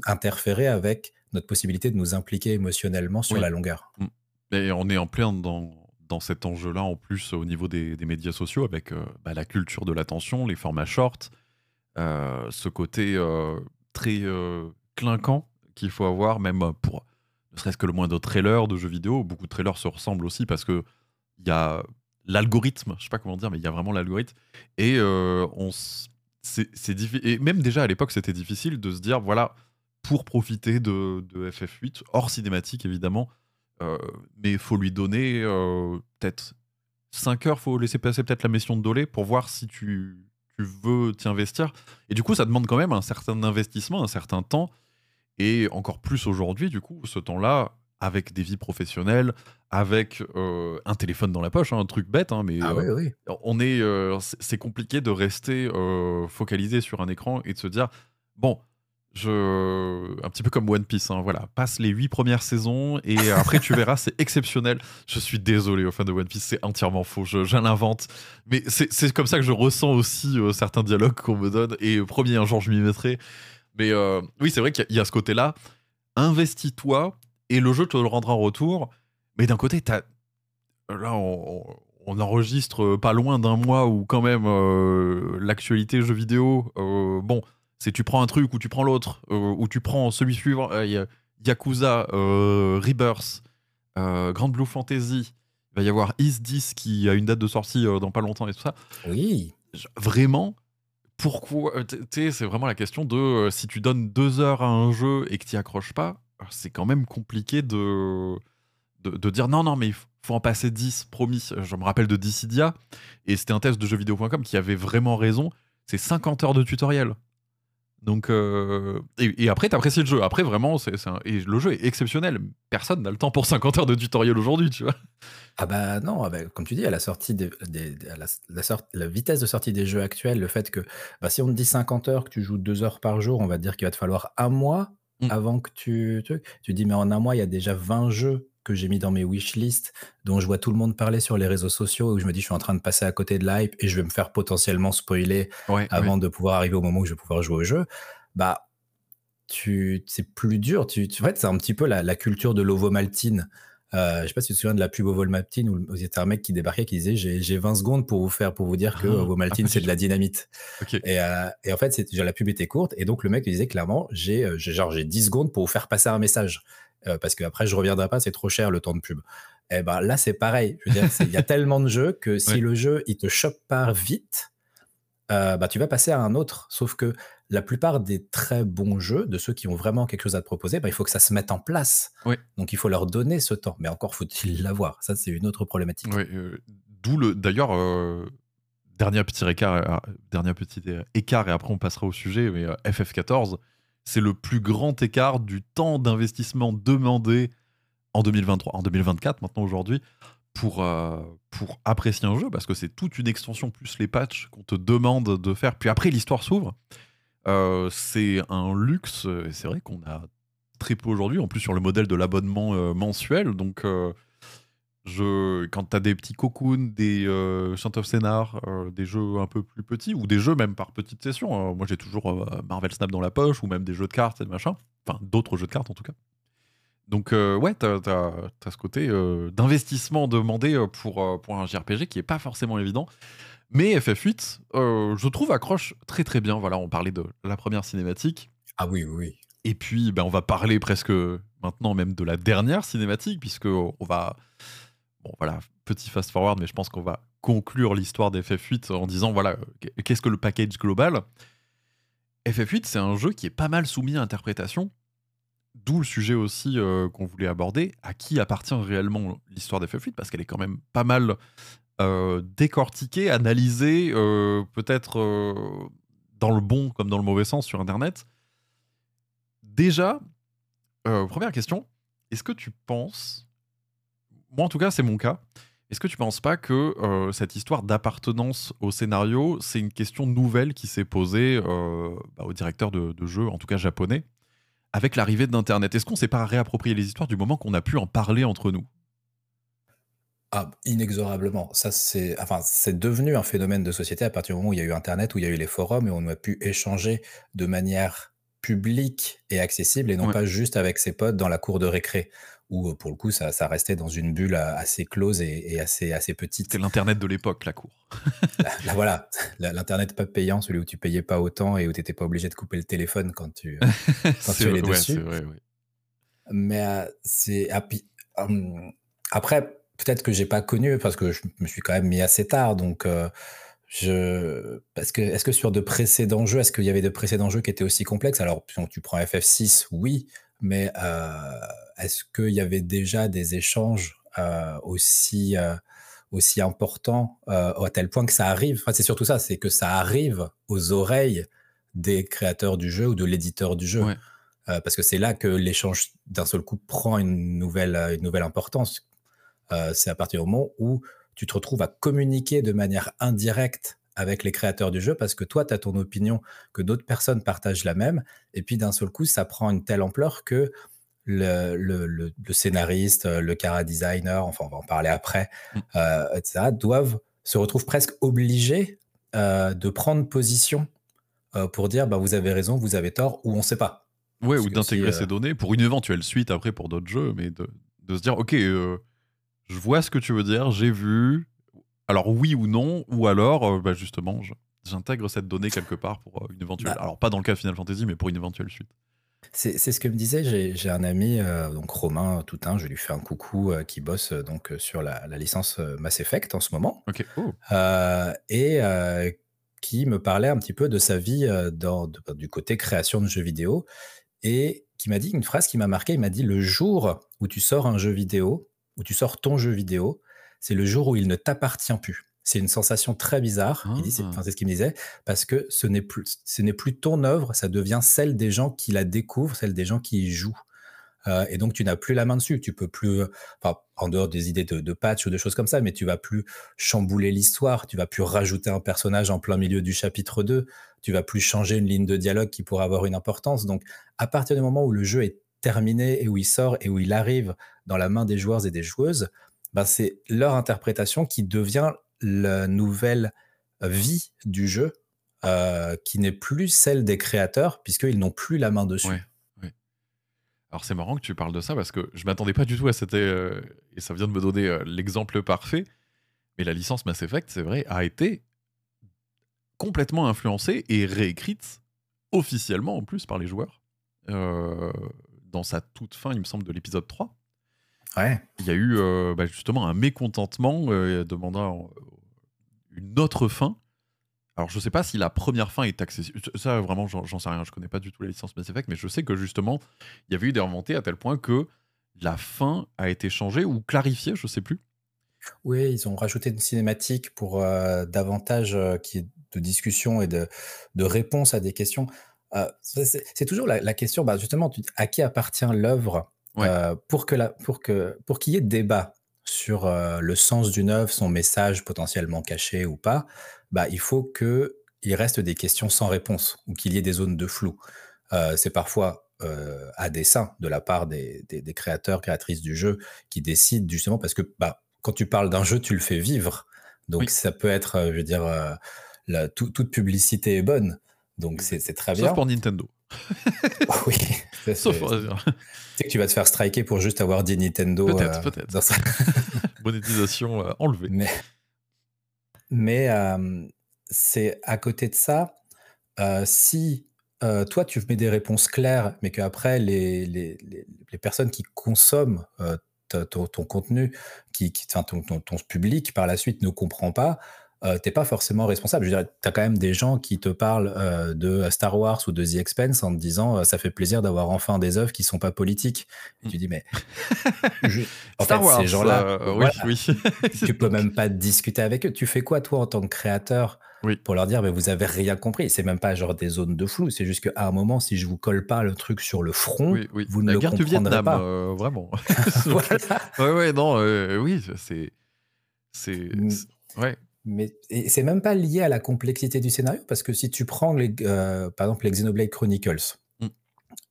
interférer avec notre possibilité de nous impliquer émotionnellement sur la longueur. Et on est en plein dans, dans cet enjeu-là, en plus au niveau des, des médias sociaux, avec euh, bah, la culture de l'attention, les formats short, euh, ce côté euh, très clinquant qu'il faut avoir, même pour ne serait-ce que le moins de trailers de jeux vidéo. Beaucoup de trailers se ressemblent aussi parce que il y a l'algorithme, je sais pas comment dire, mais il y a vraiment l'algorithme. Et on Et même déjà à l'époque, c'était difficile de se dire, voilà, pour profiter de, de FF8, hors cinématique évidemment, mais il faut lui donner euh, peut-être 5 heures, faut laisser passer peut-être la mission de Dolé pour voir si tu, tu veux t'y investir. Et du coup, ça demande quand même un certain investissement, un certain temps. Et encore plus aujourd'hui, du coup, ce temps-là, avec des vies professionnelles, avec euh, un téléphone dans la poche, hein, un truc bête, hein, mais ah euh, on est, euh, c'est compliqué de rester focalisé sur un écran et de se dire bon, je, un petit peu comme One Piece, hein, voilà, passe les huit premières saisons et après tu verras, c'est exceptionnel. Je suis désolé aux fans de One Piece, c'est entièrement faux, je, l'invente, mais c'est comme ça que je ressens aussi certains dialogues qu'on me donne et premier un jour je m'y mettrai. Mais oui, c'est vrai qu'il y, a ce côté-là. Investis-toi et le jeu te le rendra en retour. Mais d'un côté, as... là, on, enregistre pas loin d'un mois où quand même euh, l'actualité jeu vidéo, euh, bon, c'est tu prends un truc ou tu prends l'autre, euh, ou tu prends celui suivant, Yakuza, Rebirth, Grand Blue Fantasy, il va y avoir Is 10 qui a une date de sortie dans pas longtemps et tout ça. Oui. Vraiment, pourquoi C'est vraiment la question de si tu donnes deux heures à un jeu et que tu accroches pas, c'est quand même compliqué de, de, dire non, non, mais il faut en passer 10, promis. Je me rappelle de Dissidia, et c'était un test de jeuxvideo.com qui avait vraiment raison. C'est 50 heures de tutoriel. Donc, euh, et, après, t'apprécies le jeu. Après, vraiment, c'est, et le jeu est exceptionnel. Personne n'a le temps pour <laughs> 50 heures de tutoriel aujourd'hui, tu vois. Ah bah non, ah bah, comme tu dis, à la sortie des, la, la, vitesse de sortie des jeux actuels, le fait que bah, si on te dit 50 heures, que tu joues 2 heures par jour, on va dire qu'il va te falloir un mois Mmh. avant que tu, tu tu dis: «Mais en un mois, il y a déjà 20 jeux que j'ai mis dans mes wishlist, dont je vois tout le monde parler sur les réseaux sociaux, où je me dis: "Je suis en train de passer à côté de l'hype et je vais me faire potentiellement spoiler avant de pouvoir arriver au moment où je vais pouvoir jouer au jeu"», bah, tu c'est plus dur. Tu en fait, c'est un petit peu la la culture de l'ovomaltine. Euh, je sais pas si tu te souviens de la pub Ovomaltine où c'était un mec qui débarquait qui disait j'ai 20 secondes pour vous faire pour vous dire que oh, Ovomaltine c'est de la dynamite. Et, euh, et, en fait c'est la pub était courte et donc le mec disait clairement j'ai euh, genre j'ai 10 secondes pour vous faire passer un message euh, parce que après je reviendrai pas c'est trop cher le temps de pub. Et eh ben là c'est pareil. Il y a <laughs> tellement de jeux que si le jeu il te chope pas vite euh, bah, tu vas passer à un autre. Sauf que la plupart des très bons jeux, de ceux qui ont vraiment quelque chose à te proposer, bah, il faut que ça se mette en place. Donc il faut leur donner ce temps. Mais encore faut-il <laughs> l'avoir. Ça, c'est une autre problématique. Euh, d'où le. D'ailleurs, euh, dernier petit écart, dernier petit écart, et après on passera au sujet. Mais FF14, c'est le plus grand écart du temps d'investissement demandé en 2023, en 2024 maintenant aujourd'hui, pour, euh, pour apprécier un jeu, parce que c'est toute une extension plus les patchs qu'on te demande de faire. Puis après, l'histoire s'ouvre. Euh, c'est un luxe, et c'est vrai qu'on a très peu aujourd'hui, en plus sur le modèle de l'abonnement euh, mensuel. Donc, je, quand tu as des petits cocoons, des Chant of Scénar, des jeux un peu plus petits, ou des jeux même par petite session, hein. moi j'ai toujours Marvel Snap dans la poche, ou même des jeux de cartes et machin, enfin d'autres jeux de cartes en tout cas. Donc, euh, ouais, tu as, ce côté euh, d'investissement demandé euh, pour, pour un JRPG qui est pas forcément évident. Mais FF8, je trouve, accroche très très bien. Voilà, on parlait de la première cinématique. Ah oui, oui. Et puis, ben, on va parler presque maintenant même de la dernière cinématique, puisque on va. Bon, voilà, petit fast forward, mais je pense qu'on va conclure l'histoire d'FF8 en disant voilà, qu'est-ce que le package global? FF8, c'est un jeu qui est pas mal soumis à interprétation D'où le sujet aussi euh, qu'on voulait aborder, à qui appartient réellement l'histoire d'FF8, parce qu'elle est quand même pas mal euh, décortiquée, analysée, euh, peut-être dans le bon comme dans le mauvais sens sur Internet. Déjà, première question, est-ce que tu penses, moi en tout cas c'est mon cas, est-ce que tu penses pas que cette histoire d'appartenance au scénario, c'est une question nouvelle qui s'est posée bah, au directeur de, de, jeu, en tout cas japonais, avec l'arrivée d'Internet? Est-ce qu'on ne s'est pas réapproprié les histoires du moment qu'on a pu en parler entre nous? Ah, inexorablement. Ça, c'est, enfin, c'est devenu un phénomène de société à partir du moment où il y a eu Internet, où il y a eu les forums et on a pu échanger de manière publique et accessible et non pas juste avec ses potes dans la cour de récré où pour le coup ça, ça restait dans une bulle assez close et, assez, assez petite. C'était l'internet de l'époque, la cour. <laughs> là, voilà, l'internet pas payant, celui où tu payais pas autant et où tu n'étais pas obligé de couper le téléphone quand tu, <laughs> quand tu allais dessus. Vrai, Mais c'est hum, après peut-être que j'ai pas connu parce que je me suis quand même mis assez tard, donc je parce que est-ce que sur de précédents jeux, est-ce qu'il y avait de précédents jeux qui étaient aussi complexes? Alors, si tu prends FF6, oui, mais est-ce qu'il y avait déjà des échanges aussi aussi importants à tel point que ça arrive? Enfin, c'est surtout ça, c'est que ça arrive aux oreilles des créateurs du jeu ou de l'éditeur du jeu. parce que c'est là que l'échange d'un seul coup prend une nouvelle, une nouvelle importance. c'est à partir du moment où tu te retrouves à communiquer de manière indirecte avec les créateurs du jeu parce que toi, tu as ton opinion, que d'autres personnes partagent la même, et puis d'un seul coup, ça prend une telle ampleur que le, le, scénariste, le cara designer, enfin on va en parler après, mm. euh, etc., doivent se retrouvent presque obligés euh, de prendre position euh, pour dire bah, vous avez raison, vous avez tort, ou on ne sait pas. Ouais, ou d'intégrer ces données pour une éventuelle suite après pour d'autres jeux, mais de, de se dire ok, je vois ce que tu veux dire, j'ai vu. Alors oui ou non, ou alors euh, bah, justement, j'intègre cette donnée quelque part pour euh, une éventuelle. Bah alors pas dans le cas Final Fantasy, mais pour une éventuelle suite. C'est ce que me disait, j'ai un ami, euh, donc Romain Toutain, je lui fais un coucou, qui bosse donc sur la, licence Mass Effect en ce moment. Ok. Oh. et qui me parlait un petit peu de sa vie dans, du côté création de jeux vidéo. Et qui m'a dit une phrase qui m'a marqué. Il m'a dit Le jour où tu sors un jeu vidéo, où tu sors ton jeu vidéo, c'est le jour où il ne t'appartient plus. C'est une sensation très bizarre. c'est, ah. ce qu'il me disait, parce que ce n'est plus, ce n'est plus ton œuvre, ça devient celle des gens qui la découvrent, celle des gens qui y jouent. Euh, et donc tu n'as plus la main dessus. Tu peux plus, enfin, en dehors des idées de, patch ou de choses comme ça, mais tu vas plus chambouler l'histoire. Tu vas plus rajouter un personnage en plein milieu du chapitre 2. Tu vas plus changer une ligne de dialogue qui pourrait avoir une importance. Donc, à partir du moment où le jeu est terminé et où il sort et où il arrive dans la main des joueurs et des joueuses, ben c'est leur interprétation qui devient la nouvelle vie du jeu, euh, qui n'est plus celle des créateurs, puisqu'ils n'ont plus la main dessus. Alors c'est marrant que tu parles de ça, parce que je m'attendais pas du tout à cette... Euh, et ça vient de me donner euh, l'exemple parfait, mais la licence Mass Effect, c'est vrai, a été complètement influencée et réécrite officiellement en plus par les joueurs dans sa toute fin, il me semble, de l'épisode 3. Ouais. Il y a eu euh, bah, justement un mécontentement euh, demandant euh, une autre fin. Alors, je sais pas si la première fin est accessible. Ça, vraiment, j'en sais rien. Je connais pas du tout la licence Mass Effect, mais je sais que justement, il y avait eu des remontées à tel point que la fin a été changée ou clarifiée, je sais plus. Oui, ils ont rajouté une cinématique pour davantage qui de discussion et de, de réponse à des questions. Euh, c'est toujours la, question, bah, justement, à qui appartient l'œuvre? Euh, pour que pour que pour qu'il y ait débat sur euh, le sens d'une œuvre, son message potentiellement caché ou pas, bah, il faut que il reste des questions sans réponse ou qu'il y ait des zones de flou. c'est parfois à dessein de la part des, des, créateurs, créatrices du jeu qui décident justement parce que bah, quand tu parles d'un jeu, tu le fais vivre. Donc ça peut être, je veux dire, la, toute publicité est bonne. Donc c'est très bien. Sauf pour Nintendo. <laughs> oui. Sauf pour... Tu sais que tu vas te faire striker pour juste avoir dit Nintendo. Peut-être, euh, peut-être. <laughs> Monétisation euh, enlevée. Mais, mais euh, c'est à côté de ça, si toi tu mets des réponses claires, mais qu'après les, les, les, personnes qui consomment ton, ton, contenu, qui, qui ton, ton, ton, public par la suite ne comprend pas, euh, t'es pas forcément responsable. Je veux dire, t'as quand même des gens qui te parlent euh, de Star Wars ou de The Expense en te disant euh, ça fait plaisir d'avoir enfin des œuvres qui sont pas politiques. Et tu dis mais <laughs> en Star fait, ces gens-là, oui, oui. <laughs> tu peux même pas discuter avec eux. Tu fais quoi toi en tant que créateur pour leur dire mais vous avez rien compris? C'est même pas genre des zones de flou. C'est juste qu'à un moment, si je vous colle pas le truc sur le front, vous ne La le guerre comprendrez du Vietnam, pas. vraiment. <laughs> voilà. Ouais, ouais, non, oui, c'est, c'est, mm. ouais. Mais c'est même pas lié à la complexité du scénario, parce que si tu prends les, euh, par exemple les Xenoblade Chronicles, mmh.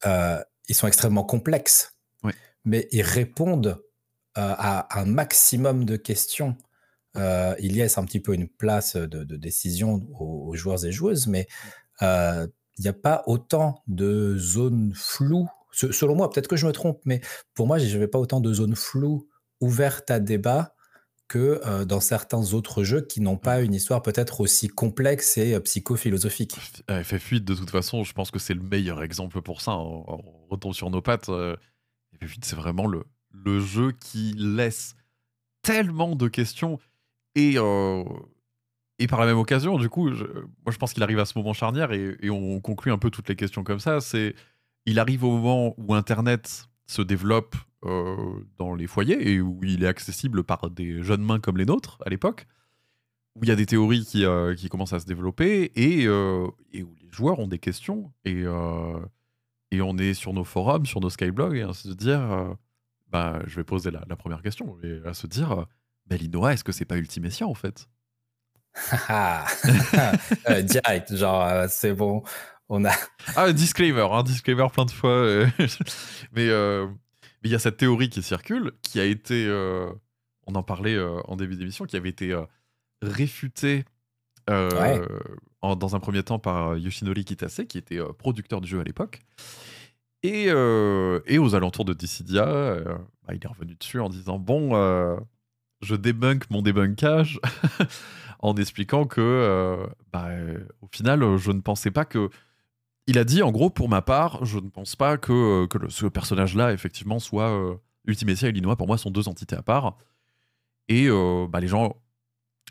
euh, ils sont extrêmement complexes, mais ils répondent euh, à un maximum de questions. il laisse un petit peu une place de, décision aux, joueurs et joueuses, mais il n'y a pas autant de zones floues. Selon moi, peut-être que je me trompe, mais pour moi, je n'avais pas autant de zones floues ouvertes à débat que dans certains autres jeux qui n'ont pas une histoire peut-être aussi complexe et psychophilosophique. FF8, de toute façon, je pense que c'est le meilleur exemple pour ça. On, retombe sur nos pattes. FF8, c'est vraiment le, le jeu qui laisse tellement de questions et, euh, et par la même occasion, du coup, moi je pense qu'il arrive à ce moment charnière et, et, on conclut un peu toutes les questions comme ça. C'est il arrive au moment où Internet se développe euh, dans les foyers et où il est accessible par des jeunes mains comme les nôtres à l'époque, où il y a des théories qui, euh, qui commencent à se développer et, et, où les joueurs ont des questions et, et on est sur nos forums, sur nos skyblogs et à se dire bah, je vais poser la, première question et à se dire bah, Linoa, est-ce que c'est pas Ultimecia en fait? <laughs> <laughs> Euh, Direct, genre, euh, c'est bon, on a. ah, disclaimer, un hein, disclaimer plein de fois. <laughs> Euh, mais il y a cette théorie qui circule, qui a été, on en parlait en début d'émission, qui avait été réfutée dans un premier temps par Yoshinori Kitase, qui était producteur du jeu à l'époque. Et, et, aux alentours de Dissidia, bah, il est revenu dessus en disant Bon, je débunk mon débunkage <laughs> en expliquant que, bah, au final, je ne pensais pas que. Il a dit, en gros, pour ma part, je ne pense pas que, que ce personnage-là, effectivement, soit Ultimecia et Linois, pour moi, sont deux entités à part. Et bah, les gens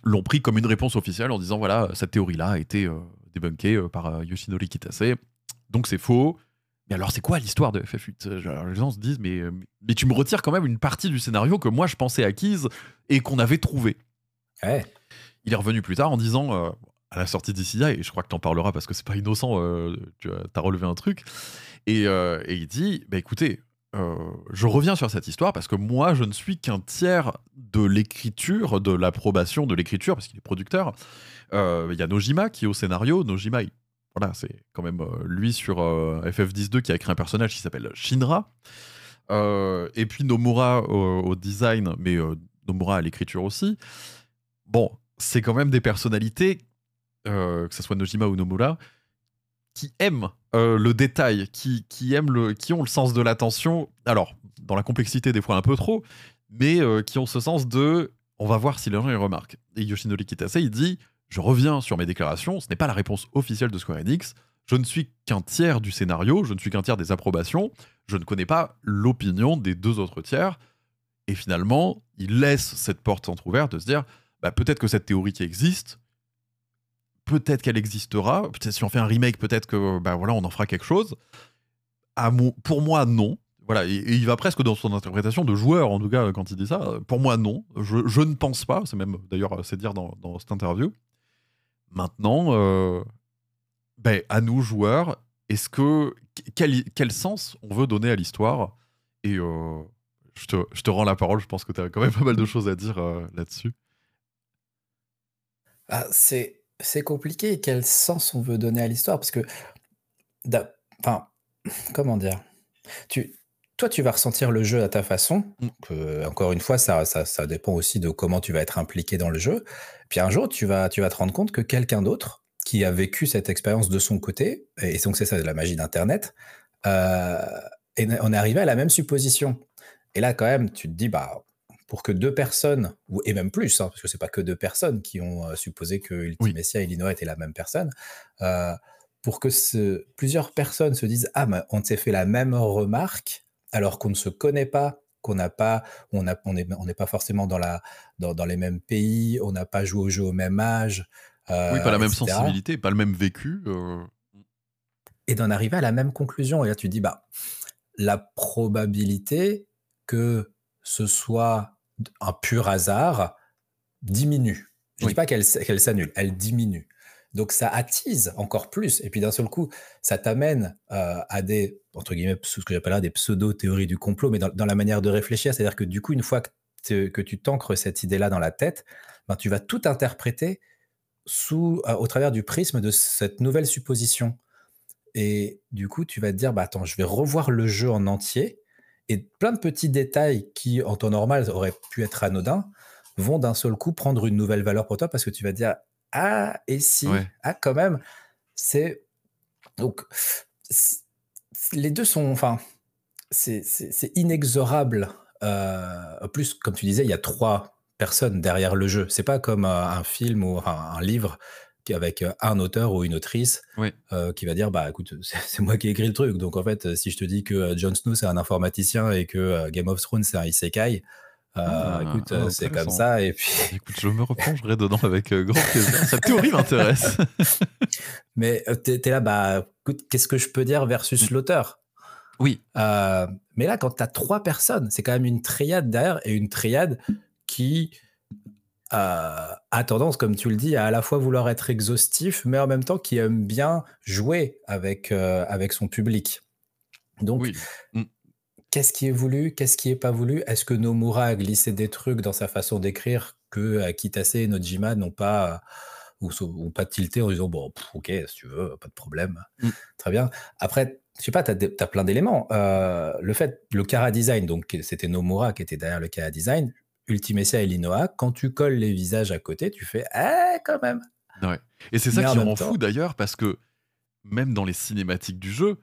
l'ont pris comme une réponse officielle en disant voilà, cette théorie-là a été débunkée par Yoshinori Kitase. Donc c'est faux. Mais alors, c'est quoi l'histoire de FF8 Les gens se disent, mais, mais tu me retires quand même une partie du scénario que moi je pensais acquise et qu'on avait trouvé. Il est revenu plus tard en disant, euh, à la sortie d'Issidia, et je crois que tu en parleras parce que c'est pas innocent, euh, tu as, relevé un truc, et, euh, et il dit, bah écoutez, je reviens sur cette histoire parce que moi, je ne suis qu'un tiers de l'écriture, de l'approbation de l'écriture, parce qu'il est producteur. Il y a Nojima qui est au scénario. Nojima, il voilà, c'est quand même euh, lui sur euh, FF102 qui a écrit un personnage qui s'appelle Shinra. Euh, et puis Nomura au, design, mais Nomura à l'écriture aussi. Bon, c'est quand même des personnalités, que ce soit Nojima ou Nomura, qui aiment le détail, qui, qui, aiment le, qui ont le sens de l'attention. Alors, dans la complexité, des fois un peu trop, mais qui ont ce sens de on va voir si les gens y remarquent. Et Yoshinori Kitase, il dit je reviens sur mes déclarations, ce n'est pas la réponse officielle de Square Enix. Je ne suis qu'un tiers du scénario, je ne suis qu'un tiers des approbations, je ne connais pas l'opinion des deux autres tiers. Et finalement, il laisse cette porte entrouverte de se dire bah, peut-être que cette théorie qui existe, peut-être qu'elle existera, peut-être si on fait un remake, peut-être que bah, voilà, on en fera quelque chose. Pour moi, non. Voilà, il va presque dans son interprétation de joueur, en tout cas, quand il dit ça. Pour moi, non. Je, ne pense pas. C'est même, d'ailleurs, c'est dire dans, cette interview. Maintenant, euh, ben, à nous joueurs, est-ce que quel, sens on veut donner à l'histoire? Et euh, je, te, je, te, rends la parole. Je pense que tu as quand même pas mal de choses à dire euh, là-dessus. Ah, c'est c'est compliqué. Quel sens on veut donner à l'histoire Parce que, enfin, <laughs> comment dire? Tu, toi, tu vas ressentir le jeu à ta façon. Mm. encore une fois, ça, ça, ça, dépend aussi de comment tu vas être impliqué dans le jeu. Puis un jour, tu vas, tu vas te rendre compte que quelqu'un d'autre qui a vécu cette expérience de son côté, et donc c'est ça la magie d'Internet, euh, et on est arrivé à la même supposition. Et là, quand même, tu te dis, bah, pour que deux personnes, ou, et même plus, hein, parce que c'est pas que deux personnes qui ont euh, supposé que Ultimessia et Linois étaient la même personne, euh, pour que ce, plusieurs personnes se disent, ah, mais on s'est fait la même remarque, alors qu'on ne se connaît pas, qu'on n'a pas, on n'est on pas forcément dans, la, dans, les mêmes pays, on n'a pas joué au jeu au même âge. Euh, oui, pas la même sensibilité, pas le même vécu. Euh. Et d'en arriver à la même conclusion. Et là, tu dis, bah, la probabilité que ce soit un pur hasard diminue. Je ne dis pas qu'elle s'annule, elle diminue. Donc ça attise encore plus. Et puis d'un seul coup, ça t'amène euh, à des, entre guillemets, ce que j'appelle des pseudo-théories du complot, mais dans, la manière de réfléchir. C'est-à-dire que du coup, une fois que, que tu t'ancres cette idée-là dans la tête, ben, tu vas tout interpréter sous, euh, au travers du prisme de cette nouvelle supposition. Et du coup, tu vas te dire, bah, attends, je vais revoir le jeu en entier. Et plein de petits détails qui, en temps normal, auraient pu être anodins, vont d'un seul coup prendre une nouvelle valeur pour toi parce que tu vas te dire, ah, et si, ah, quand même, c'est. Donc, les deux sont. Enfin, c'est inexorable. Euh, en plus, comme tu disais, il y a trois personnes derrière le jeu. C'est pas comme euh, un film ou un, livre avec euh, un auteur ou une autrice qui va dire bah écoute <laughs> c'est moi qui ai écrit le truc donc en fait si je te dis que Jon Snow c'est un informaticien et que Game of Thrones c'est un isekai Euh, Ah, écoute, ah, euh, c'est comme ça et puis <laughs> Écoute, je me replongerai dedans avec euh, grand plaisir. Cette théorie m'intéresse. <laughs> mais tu es là, bah, écoute, qu'est-ce que je peux dire versus l'auteur? Oui. Mais là, quand tu as 3 personnes, c'est quand même une triade derrière et une triade qui, heu, a tendance, comme tu le dis, à à la fois vouloir être exhaustif, mais en même temps qui aime bien jouer avec, heu, avec son public. Donc Oui. Mmh. qu'est-ce qui est voulu? Qu'est-ce qui est pas voulu? Est-ce que Nomura a glissé des trucs dans sa façon d'écrire que, heu, Kitase et Nojima n'ont pas ou sont ou pas tilté en disant: «Bon, pff, OK, si tu veux, pas de problème, Mmh. très bien». Après, je sais pas, tu as plein d'éléments. Heu, le fait le chara design, donc c'était Nomura qui était derrière le chara design, Ultimecia et Linoa, quand tu colles les visages à côté, tu fais: «Eh, quand même!» Ouais. Et c'est ça qui rend fou d'ailleurs, parce que même dans les cinématiques du jeu,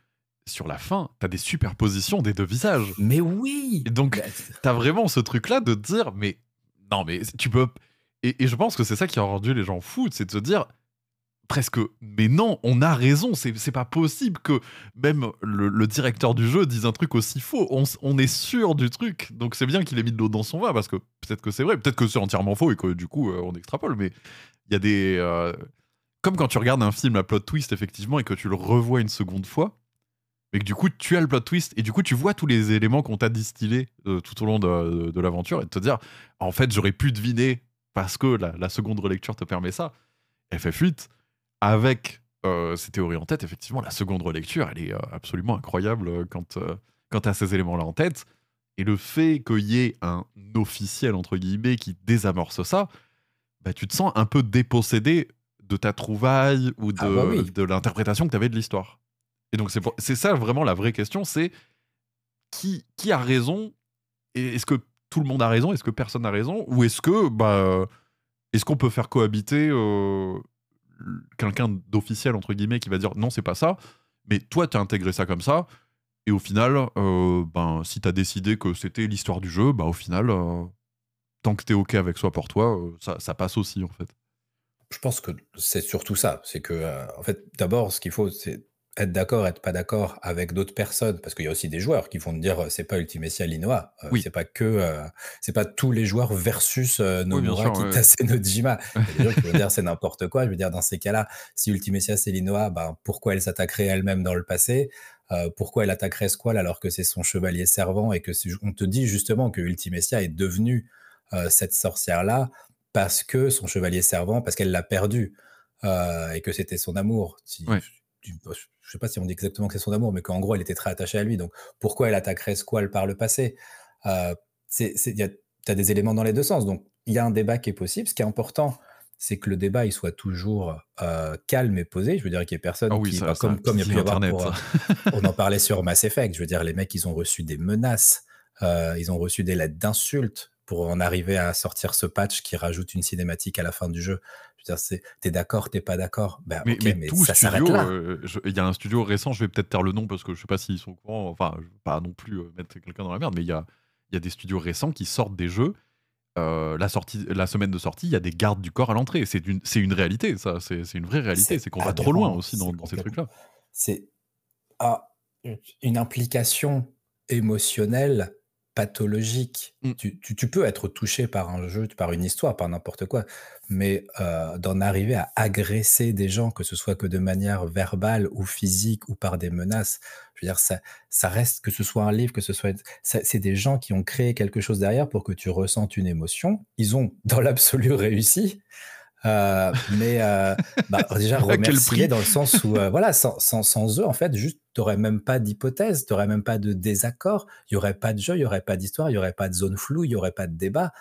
sur la fin, tu as des superpositions des 2 visages. Mais oui! Et donc, Bah, tu as vraiment ce truc-là de te dire: «Mais non, mais tu peux» et et je pense que c'est ça qui a rendu les gens fous, c'est de se dire presque: «Mais non, on a raison, c'est pas possible que même le directeur du jeu dise un truc aussi faux. On on est sûr du truc». Donc c'est bien qu'il ait mis de l'eau dans son vin parce que peut-être que c'est vrai, peut-être que c'est entièrement faux et que du coup, heu, on extrapole, mais il y a des, heu comme quand tu regardes un film à plot twist effectivement et que tu le revois une seconde fois, mais que du coup tu as le plot twist et du coup tu vois tous les éléments qu'on t'a distillés, heu, tout au long de de l'aventure et de te dire: «En fait, j'aurais pu deviner parce que la la seconde relecture te permet ça». FF8 avec, heu, ces théories en tête, effectivement, la seconde relecture, elle est, heu, absolument incroyable, heu, quand, quand tu as ces éléments-là en tête et le fait qu'il y ait un «officiel» entre guillemets qui désamorce ça, bah, tu te sens un peu dépossédé de ta trouvaille ou de Ah bah oui. de l'interprétation que tu avais de l'histoire. Et donc c'est ça vraiment la vraie question, c'est qui qui a raison? Est-ce que tout le monde a raison? Est-ce que personne n'a raison? Ou est-ce que, bah, est-ce qu'on peut faire cohabiter, quelqu'un «d'officiel» entre guillemets qui va dire: «Non, c'est pas ça», mais toi tu as intégré ça comme ça et au final, heu, ben, si tu as décidé que c'était l'histoire du jeu, bah, au final, heu, tant que tu es OK avec soi pour toi, heu, ça passe aussi, en fait. Je pense que c'est surtout ça. C'est que, heu, en fait, d'abord, ce qu'il faut, c'est être d'accord, être pas d'accord avec d'autres personnes, parce qu'il y a aussi des joueurs qui vont te dire, c'est pas Ultimecia Linoa, heu, Oui. c'est pas que, heu, c'est pas tous les joueurs versus, Oui, bien Nomura, ouais, ouais. Kitase et Nojima. <laughs> Il y a des gens qui vont dire: «C'est n'importe quoi». Je veux dire, dans ces cas-là, si Ultimecia c'est Linoa, ben, pourquoi elle s'attaquerait elle-même dans le passé? Heu, pourquoi elle attaquerait Squall alors que c'est son chevalier servant et que on te dit justement que Ultimecia est devenue, heu, cette sorcière-là parce que son chevalier servant, parce qu'elle l'a perdu, et que c'était son amour. Si Ouais. Je sais pas si on dit exactement que c'est son amour, mais qu'en gros, elle était très attachée à lui. Donc, pourquoi elle attaquerait Squall par le passé? A tu as des éléments dans les 2 sens. Donc, il y a un débat qui est possible. Ce qui est important, c'est que le débat, il soit toujours, heu, calme et posé. Je veux dire qu'il y ait personne oui, qui ça bah, ça comme comme il y a pu avoir pour, ça. on en parlait sur Mass Effect. Je veux dire, les mecs, ils ont reçu des menaces, heu, ils ont reçu des lettres d'insultes pour en arriver à sortir ce patch qui rajoute une cinématique à la fin du jeu. Je veux dire, c'est tu es d'accord, tu es pas d'accord? Ben, Mais OK, mais mais tout ça s'arrête là. je il y a un studio récent, je vais peut-être taire le nom parce que je sais pas s'ils sont au courant, enfin, je veux pas non plus, heu, mettre quelqu'un dans la merde, mais il y a y a des studios récents qui sortent des jeux, heu, la sortie la semaine de sortie, il y a des gardes du corps à l'entrée. C'est une c'est une réalité ça, c'est une vraie réalité, C'est qu'on va trop loin aussi dans dans ces trucs-là. c'est ah, une implication émotionnelle pathologique. Mmh. Tu tu tu peux être touché par un jeu, par une histoire, par n'importe quoi, mais heu, d'en arriver à agresser des gens, que ce soit que de manière verbale ou physique ou par des menaces, je veux dire ça ça reste que ce soit un livre, que ce soit c'est des gens qui ont créé quelque chose derrière pour que tu ressentes une émotion. Ils ont <laughs> dans l'absolu réussi, heu, mais heu, bah, déjà <laughs> remercier dans le sens où, voilà, sans sans sans eux, en fait, juste, tu aurais même pas d'hypothèse, tu aurais même pas de désaccord, il y aurait pas de jeu, il y aurait pas d'histoire, il y aurait pas de zone floue, il y aurait pas de débat.